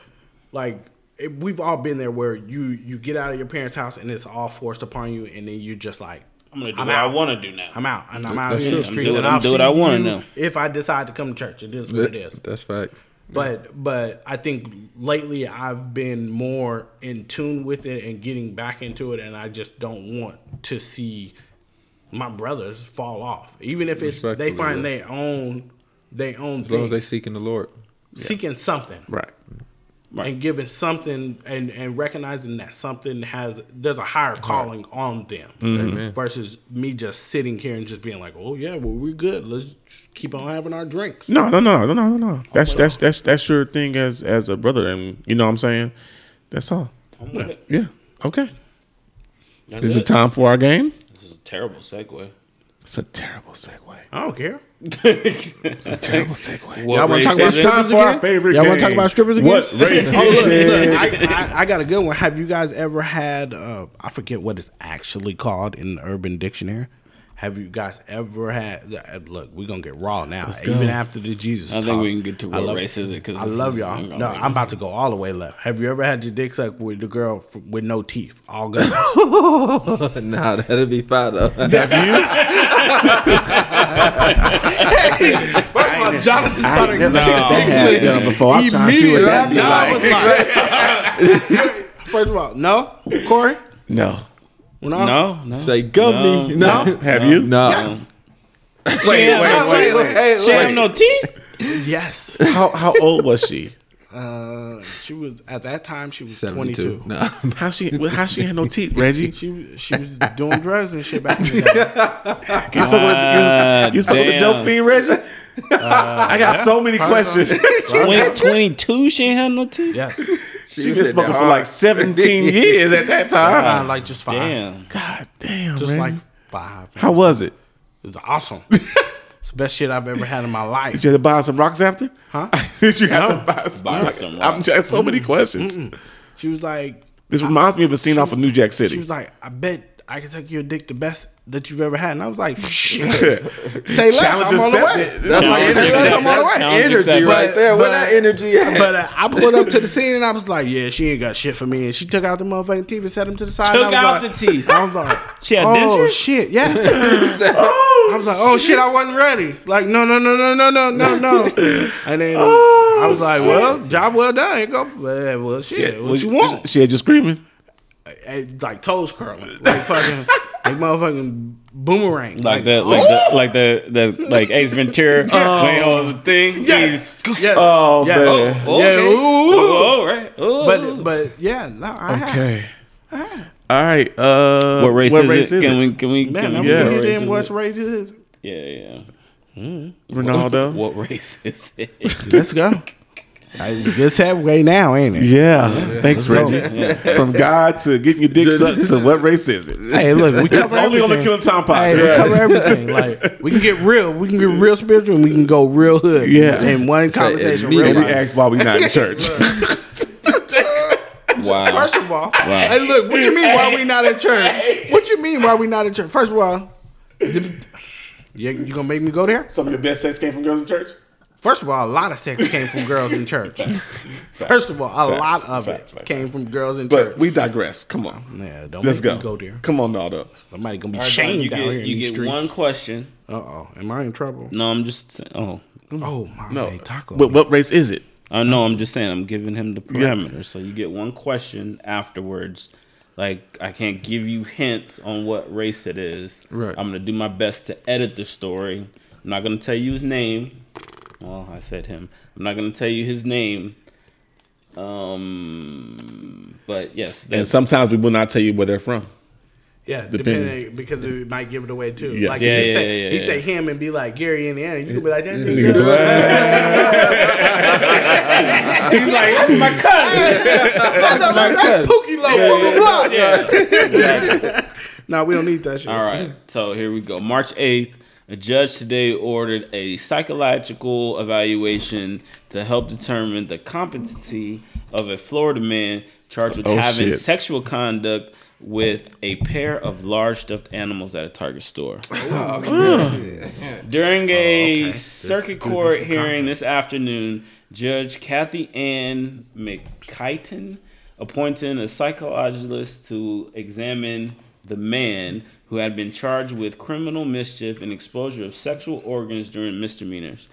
like it, we've all been there where you you get out of your parents' house and it's all forced upon you, and then you just like I'm gonna do I'm what I want to do now. I'm out and I'm out That's here in the streets I'm and I'll do what see I wanna you if I decide to come to church. It is what it is. That's facts. But but I think lately I've been more in tune with it and getting back into it, and I just don't want to see my brothers fall off. Even if it's they find yeah. their own their own As long thing, as they seeking the Lord. seeking something Right. and giving something and and recognizing that something has there's a higher calling on them mm-hmm. Amen. versus me just sitting here and just being like, oh yeah, well we're good. Let's keep on having our drinks. No, no, no, no, no, no, no. That's that's that's that's your thing as as a brother, and you know what I'm saying. That's all. I'm with it. Yeah. Okay. That's Is it. it time for our game? This a terrible segue. It's a terrible segue. I don't care. It's a terrible segue. What Y'all want to talk about is strippers for our again? favorite Y'all want to talk about strippers again? What race oh, look, is it? *laughs* look, I, I, I got a good one. Have you guys ever had? Uh, I forget what it's actually called in the Urban Dictionary. Have you guys ever had? uh, Look, we're gonna get raw now. Even after the Jesus, I think we can get to I what love- race is it? 'cause I love y'all. I'm No, bring I'm about to go all the way left. Have you ever had your dick sucked with the girl f- with no teeth? All *laughs* good. nah, that'd be fine though. *laughs* Jonathan started that done before. I'm trying to see what that be John was like, *laughs* First of all, no, Corey, No. No, No, no. Say gummy. No. No. Have you? No. Yes. Wait, wait, wait, wait. Hey, She have no teeth. yes. How how old was she? Uh, she was at that time. She was 72. 22. No. How she how she had no teeth, Reggie? She was- she was doing drugs and shit back in the day. *laughs* You spoke with you, you spoke with the damn. dope fiend, Reggie. *laughs* I got so many questions. 22, She ain't had no teeth. Yes, she been smoking for like 17 *laughs* years at that time. uh, like just five, Damn. God damn, just man. like five. how was it? It was awesome. *laughs* it's the best shit I've ever had in my life. Did you have to buy some rocks after? Huh? *laughs* Did you have No. to buy some, Buy rocks? some I'm just so many questions. She was like, This reminds me of a scene off of New Jack City. she was like, I bet I can suck your dick the best that you've ever had. And I was like, *laughs* shit. Say less. Challenge I'm on the way. That's like, say less. I'm on the way. Challenge Energy accepted. right there. Where but, that energy at? But uh, I pulled up to the scene and I was like, yeah, she ain't got shit for me. And she took out the motherfucking teeth and set them to the side. Took out was the teeth. I was like, *laughs* She had oh dentures? shit, yes. *laughs* I was like, oh shit, I wasn't ready. Like, no, no, no, no, no, no, no, no. And then I was like, well, job well done. Go. Well, well, shit, what Was- you want? She had you screaming. Eh, like toes curling, like fucking, *laughs* like motherfucking boomerang, like, like that, like oh! that, like the, like Ace Ventura, *laughs* playing all the thing, yes, yes. oh yes. man, oh, oh okay. yeah, oh, right. but but yeah, no, I okay, have. all right, uh, what race, what is, race is, it? Is can it? we can we man, can we yeah, what race is it? Yeah, yeah. Mm. Ronaldo. What, what race is it? Let's go. *laughs* It's a good segue now, ain't it? Yeah. Thanks, Reggie. From God to getting your dick sucked to what race is it? Hey, look, we cover Only on the everything. Killing Tom Hey, podcast. we cover everything. Like we can get real, we can get real spiritual, and we can go real hood. Yeah. in one conversation. me real And we life. asked why we not in church. *laughs* Wow. First of all, hey, look, what you mean? Why we not in church? What you mean? Why we not in church? First of all, the- you, you gonna make me go there? Some of your best sex came from girls in church? First of all, a lot of sex came from girls in church. *laughs* First of all, a Facts, lot of facts, it facts, came from girls in But church. we digress. Come on. Yeah, don't Let's make go. me go there. Come on, Naldo. Somebody gonna be All right, shamed you out get, here in you these get streets. one question. Uh oh, am I in trouble? No, I'm just saying. Oh, Oh my No. taco. But what race is it? I know. I'm just saying. I'm giving him the parameters. So you get one question afterwards. Like I can't give you hints on what race it is. Right. I'm gonna do my best to edit the story. I'm not gonna tell you his name. Well, I said him. I'm not gonna tell you his name. Um, but yes, And sometimes we will not tell you where they're from. Yeah, Depending. depending because it might give it away too. Yes. Like Yeah, he yeah, say, yeah, he yeah. say him and be like Gary, Indiana. You could be like that *laughs* Nigga *laughs* nigga. he's like that's my cousin. That's, my that's cousin. Pookie Low from the block. Yeah. *laughs* No, we don't need that shit. All right, so here we go. March 8th, a judge today ordered a psychological evaluation to help determine the competency of a Florida man charged with Oh, having shit. sexual conduct with a pair of large stuffed animals at a Target store. *laughs* Oh, During a circuit court hearing this afternoon, Judge Kathy Ann McKighton appointed a psychologist to examine the man who had been charged with criminal mischief and exposure of sexual organs during misdemeanors.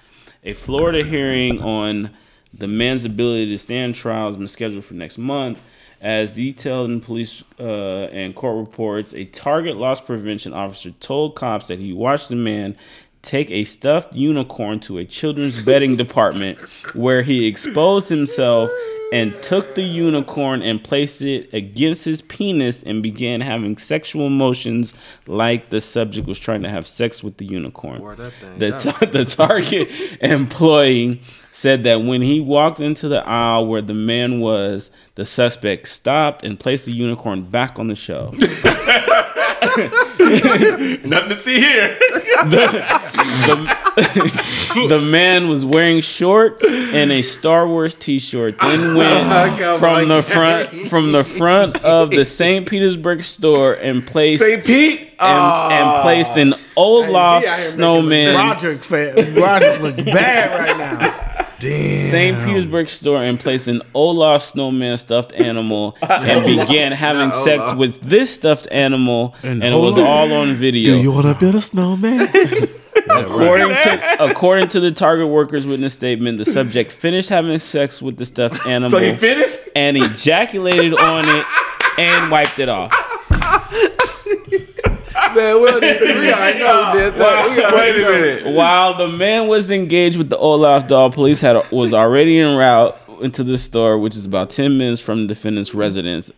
A Florida hearing on the man's ability to stand trial has been scheduled for next month. As detailed in police uh, and court reports, a target loss prevention officer told cops that he watched the man take a stuffed unicorn to a children's *laughs* bedding department where he exposed himself and took the unicorn and placed it against his penis and began having sexual motions like the subject was trying to have sex with the unicorn. The, ta- the target *laughs* employee said that when he walked into the aisle where the man was, the suspect stopped and placed the unicorn back on the shelf. *laughs* *laughs* Nothing to see here. the, the man was wearing shorts and a Star Wars T-shirt. Then *laughs* went oh, from the front from the front of the St. Petersburg store and placed St. Pete? and, and ah. placed an Olaf snowman. Roderick, fan. Roderick look bad right now. Damn. St. Petersburg store and placed an Olaf snowman stuffed animal and *laughs* began having sex with this stuffed animal, and, it was all on video. Do you want to build a snowman? *laughs* According to according to the target workers witness statement, the subject finished having sex with the stuffed animal *laughs* so he finished? and ejaculated on it and wiped it off. Man, we already, we already know who did that. We already Wait a minute. While the man was engaged with the Olaf doll, police had was already en route into the store, which is about ten minutes from the defendant's residence.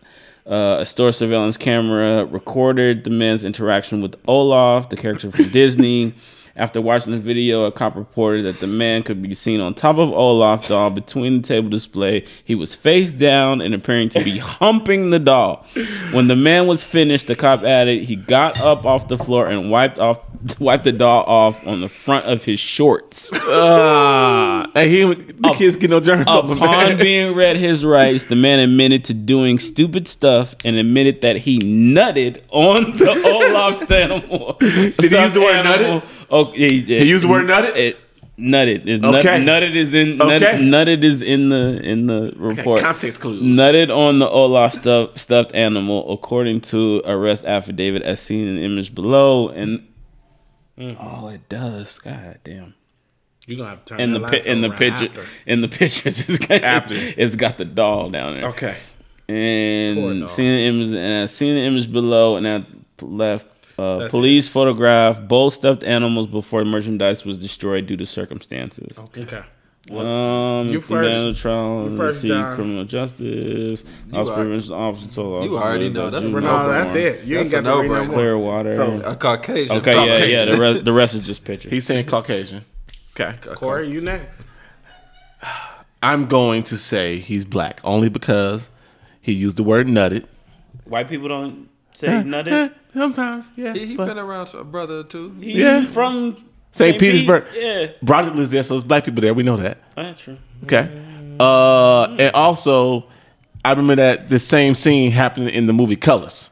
Uh, a store surveillance camera recorded the man's interaction with Olaf, the character from Disney. After watching the video, a cop reported that the man could be seen on top of Olaf doll between the table display. He was face down and appearing to be *laughs* humping the doll. When the man was finished, the cop added he got up off the floor and wiped off *laughs* wiped the doll off on the front of his shorts. Ah, hey, he, the kids get no germs up, Upon man. being read his rights, the man admitted to doing stupid stuff and admitted that he nutted on the *laughs* Olaf's animal. Did he use the word nutted? Oh, yeah, he. He used the word nutted? It, nutted is nut, Okay. nutted is in Okay. nutted is in the in the report. context clues. Nutted on the Olaf stuff, stuffed animal, according to arrest affidavit as seen in the image below. And mm. oh, it does. God damn You're gonna have to turn in that the pi- in the picture after. in the *laughs* pictures it's got After. it's got the doll down there. Okay. Poor And doll. seeing the image and I seen the image below and I left uh, That's police photographed both stuffed animals before merchandise was destroyed due to circumstances. Okay. Um, You you first. trial, You first, see John. criminal justice, house are- prevention officer told you officers already know. That's you No, no-brainer. that's it. You ain't got to no no-brainer. Clearwater. So- A Caucasian. okay, yeah, Caucasian. yeah. The rest, the rest is just pictures. He's saying Caucasian. Okay. Corey, you next. I'm going to say he's black only because he used the word nutted. White people don't say nothing. Sometimes, yeah. He, he but- been around a brother or two. He Yeah. from St. Petersburg. Yeah, Broderick lives there, so there's black people there. We know that. that's true. Okay. Uh, and also, I remember that the same scene happened in the movie Colors.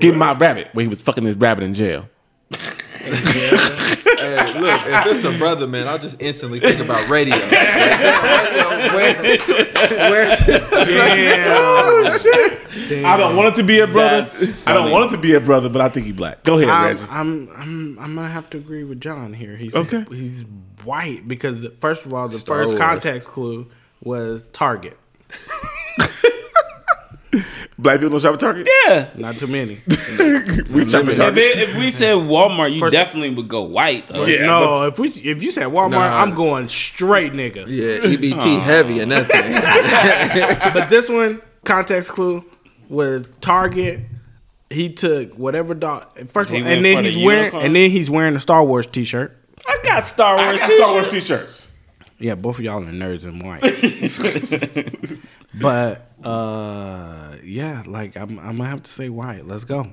Get my rabbit, where he was fucking his rabbit in jail. *laughs* Hey, look, if it's a brother, man, I just instantly think about radio. *laughs* Like, damn, radio where, where, I don't want it to be a brother. That's I don't want it to be a brother, but I think he's black. Go ahead, I'm, Reggie. I'm I'm I'm gonna have to agree with John here. He's Okay. He's white because first of all, the Star first Wars. context clue was Target. Black people don't shop at Target. Yeah. Not too many. *laughs* We shop at If, Target. it, if we said Walmart, you First- definitely would go white. Though. Yeah. no, if we if you said Walmart, Nah. I'm going straight nigga. yeah, EBT *laughs* heavy and that thing. *laughs* But this one, context clue, was Target. He took whatever dog first of He all, and then for the he's wearing unicorn? and then he's wearing a Star Wars T-shirt. I got Star Wars. I Wars. got Star Wars t-shirts. Yeah, both of y'all are nerds and white. *laughs* but uh yeah, like I'm I'm gonna have to say white. Let's go.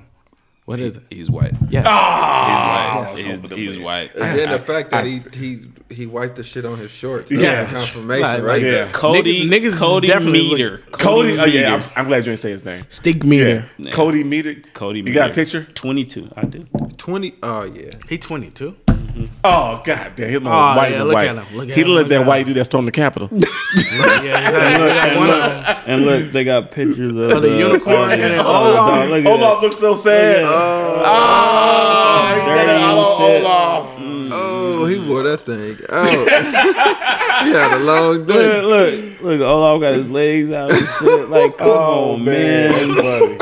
What is it? He's white. Yes. Ah, He's white. He's, he's white. And then the fact that he he he wiped the shit on his shorts. That's Yeah. the confirmation Like- right yeah. there. Cody, Niggas- niggas is Cody definitely Meter. Cody. Oh yeah, I'm, Meter. I'm glad you didn't say his name. Stick meter. Yeah. Cody Meter. Cody You got a picture? 22. I do. Twenty. Oh yeah. He 22. Mm-hmm. Oh god damn, he's more Oh, white yeah, look white. at him, look at he him, looked look that at white dude that stormed the Capitol. *laughs* Yeah, exactly. Like one of them. And look, they got pictures of, Of the uh, unicorn oh, and then oh, Olaf. look Olaf looks so sad. Oh, ah, he got dirty it shit. Olaf. Oh, he wore that thing out. *laughs* he had a long day. Look, look, look, Olaf got his legs out and shit. Like, *laughs* oh, come Oh on, man, man.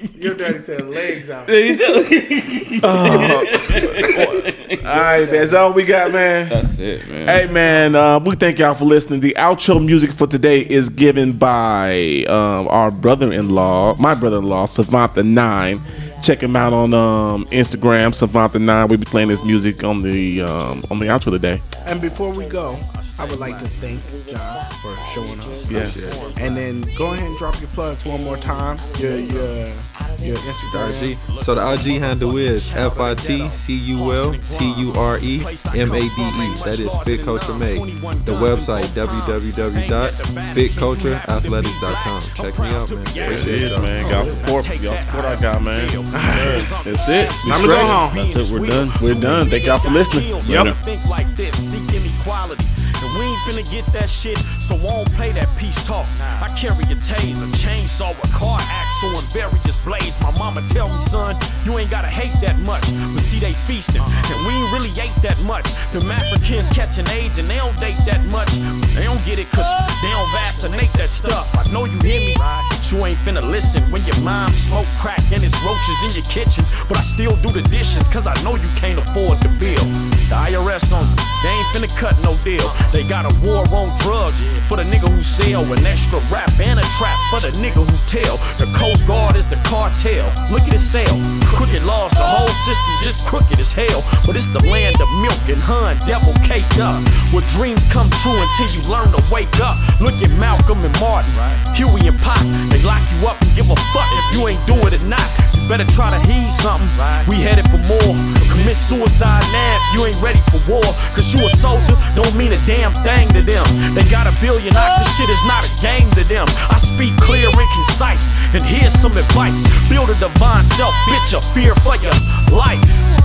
That's funny. Your daddy said legs out. He do. *laughs* All right. That's all we got, man. That's it, man. Hey man, uh, we thank y'all for listening. The outro music for today is given by um, our brother-in-law, my brother-in-law, Savant the Nine. Check him out on um, Instagram, Savant the Nine. We'll be playing this music on the um, on the outro today. And before we go, I would like to thank John for showing up. Yes. And then go ahead and drop your plugs one more time. Your your your Instagram. IG. So the IG handle is F I T C U L T U R E M A D E. That is Fit Culture Made. The website www.fitcultureathletics.com. Check me out, man. Appreciate y'all. man. Y'all support, y'all support our guy, man. That's it. Time to go home. That's it. We're done. We're done. Thank y'all for listening. Later. Think like this, seeking equality. Finna get that shit, so I don't play that peace talk. I carry a taser, chainsaw, a car axle, and various blades. My mama tell me, son, you ain't gotta hate that much. But see, they feasting, and we ain't really ate that much. Them Africans catching AIDS, and they don't date that much. They don't get it, cause they don't vaccinate that stuff. I know you hear me, but you ain't finna listen when your mom smoke crack and it's roaches in your kitchen. But I still do the dishes, cause I know you can't afford the bill. The IRS on they ain't finna cut no deal. They got a war on drugs for the nigga who sell an extra rap and a trap for the nigga who tell. The Coast Guard is the cartel. Look at his sale. Crooked laws, the whole system just crooked as hell. But it's the land of milk and hun, devil caked up. Where dreams come true until you learn to wake up. Look at Malcolm and Martin, Huey and Pop. They lock you up and give a fuck if you ain't do it or not. You better try to heed something. We headed for more. Commit suicide now if you ain't ready for war. Cause you a soldier don't mean a damn thing to them. They got a billion out, this shit is not a game to them. I speak clear and concise, and here's some advice. Build a divine self, bitch, a fear for your life.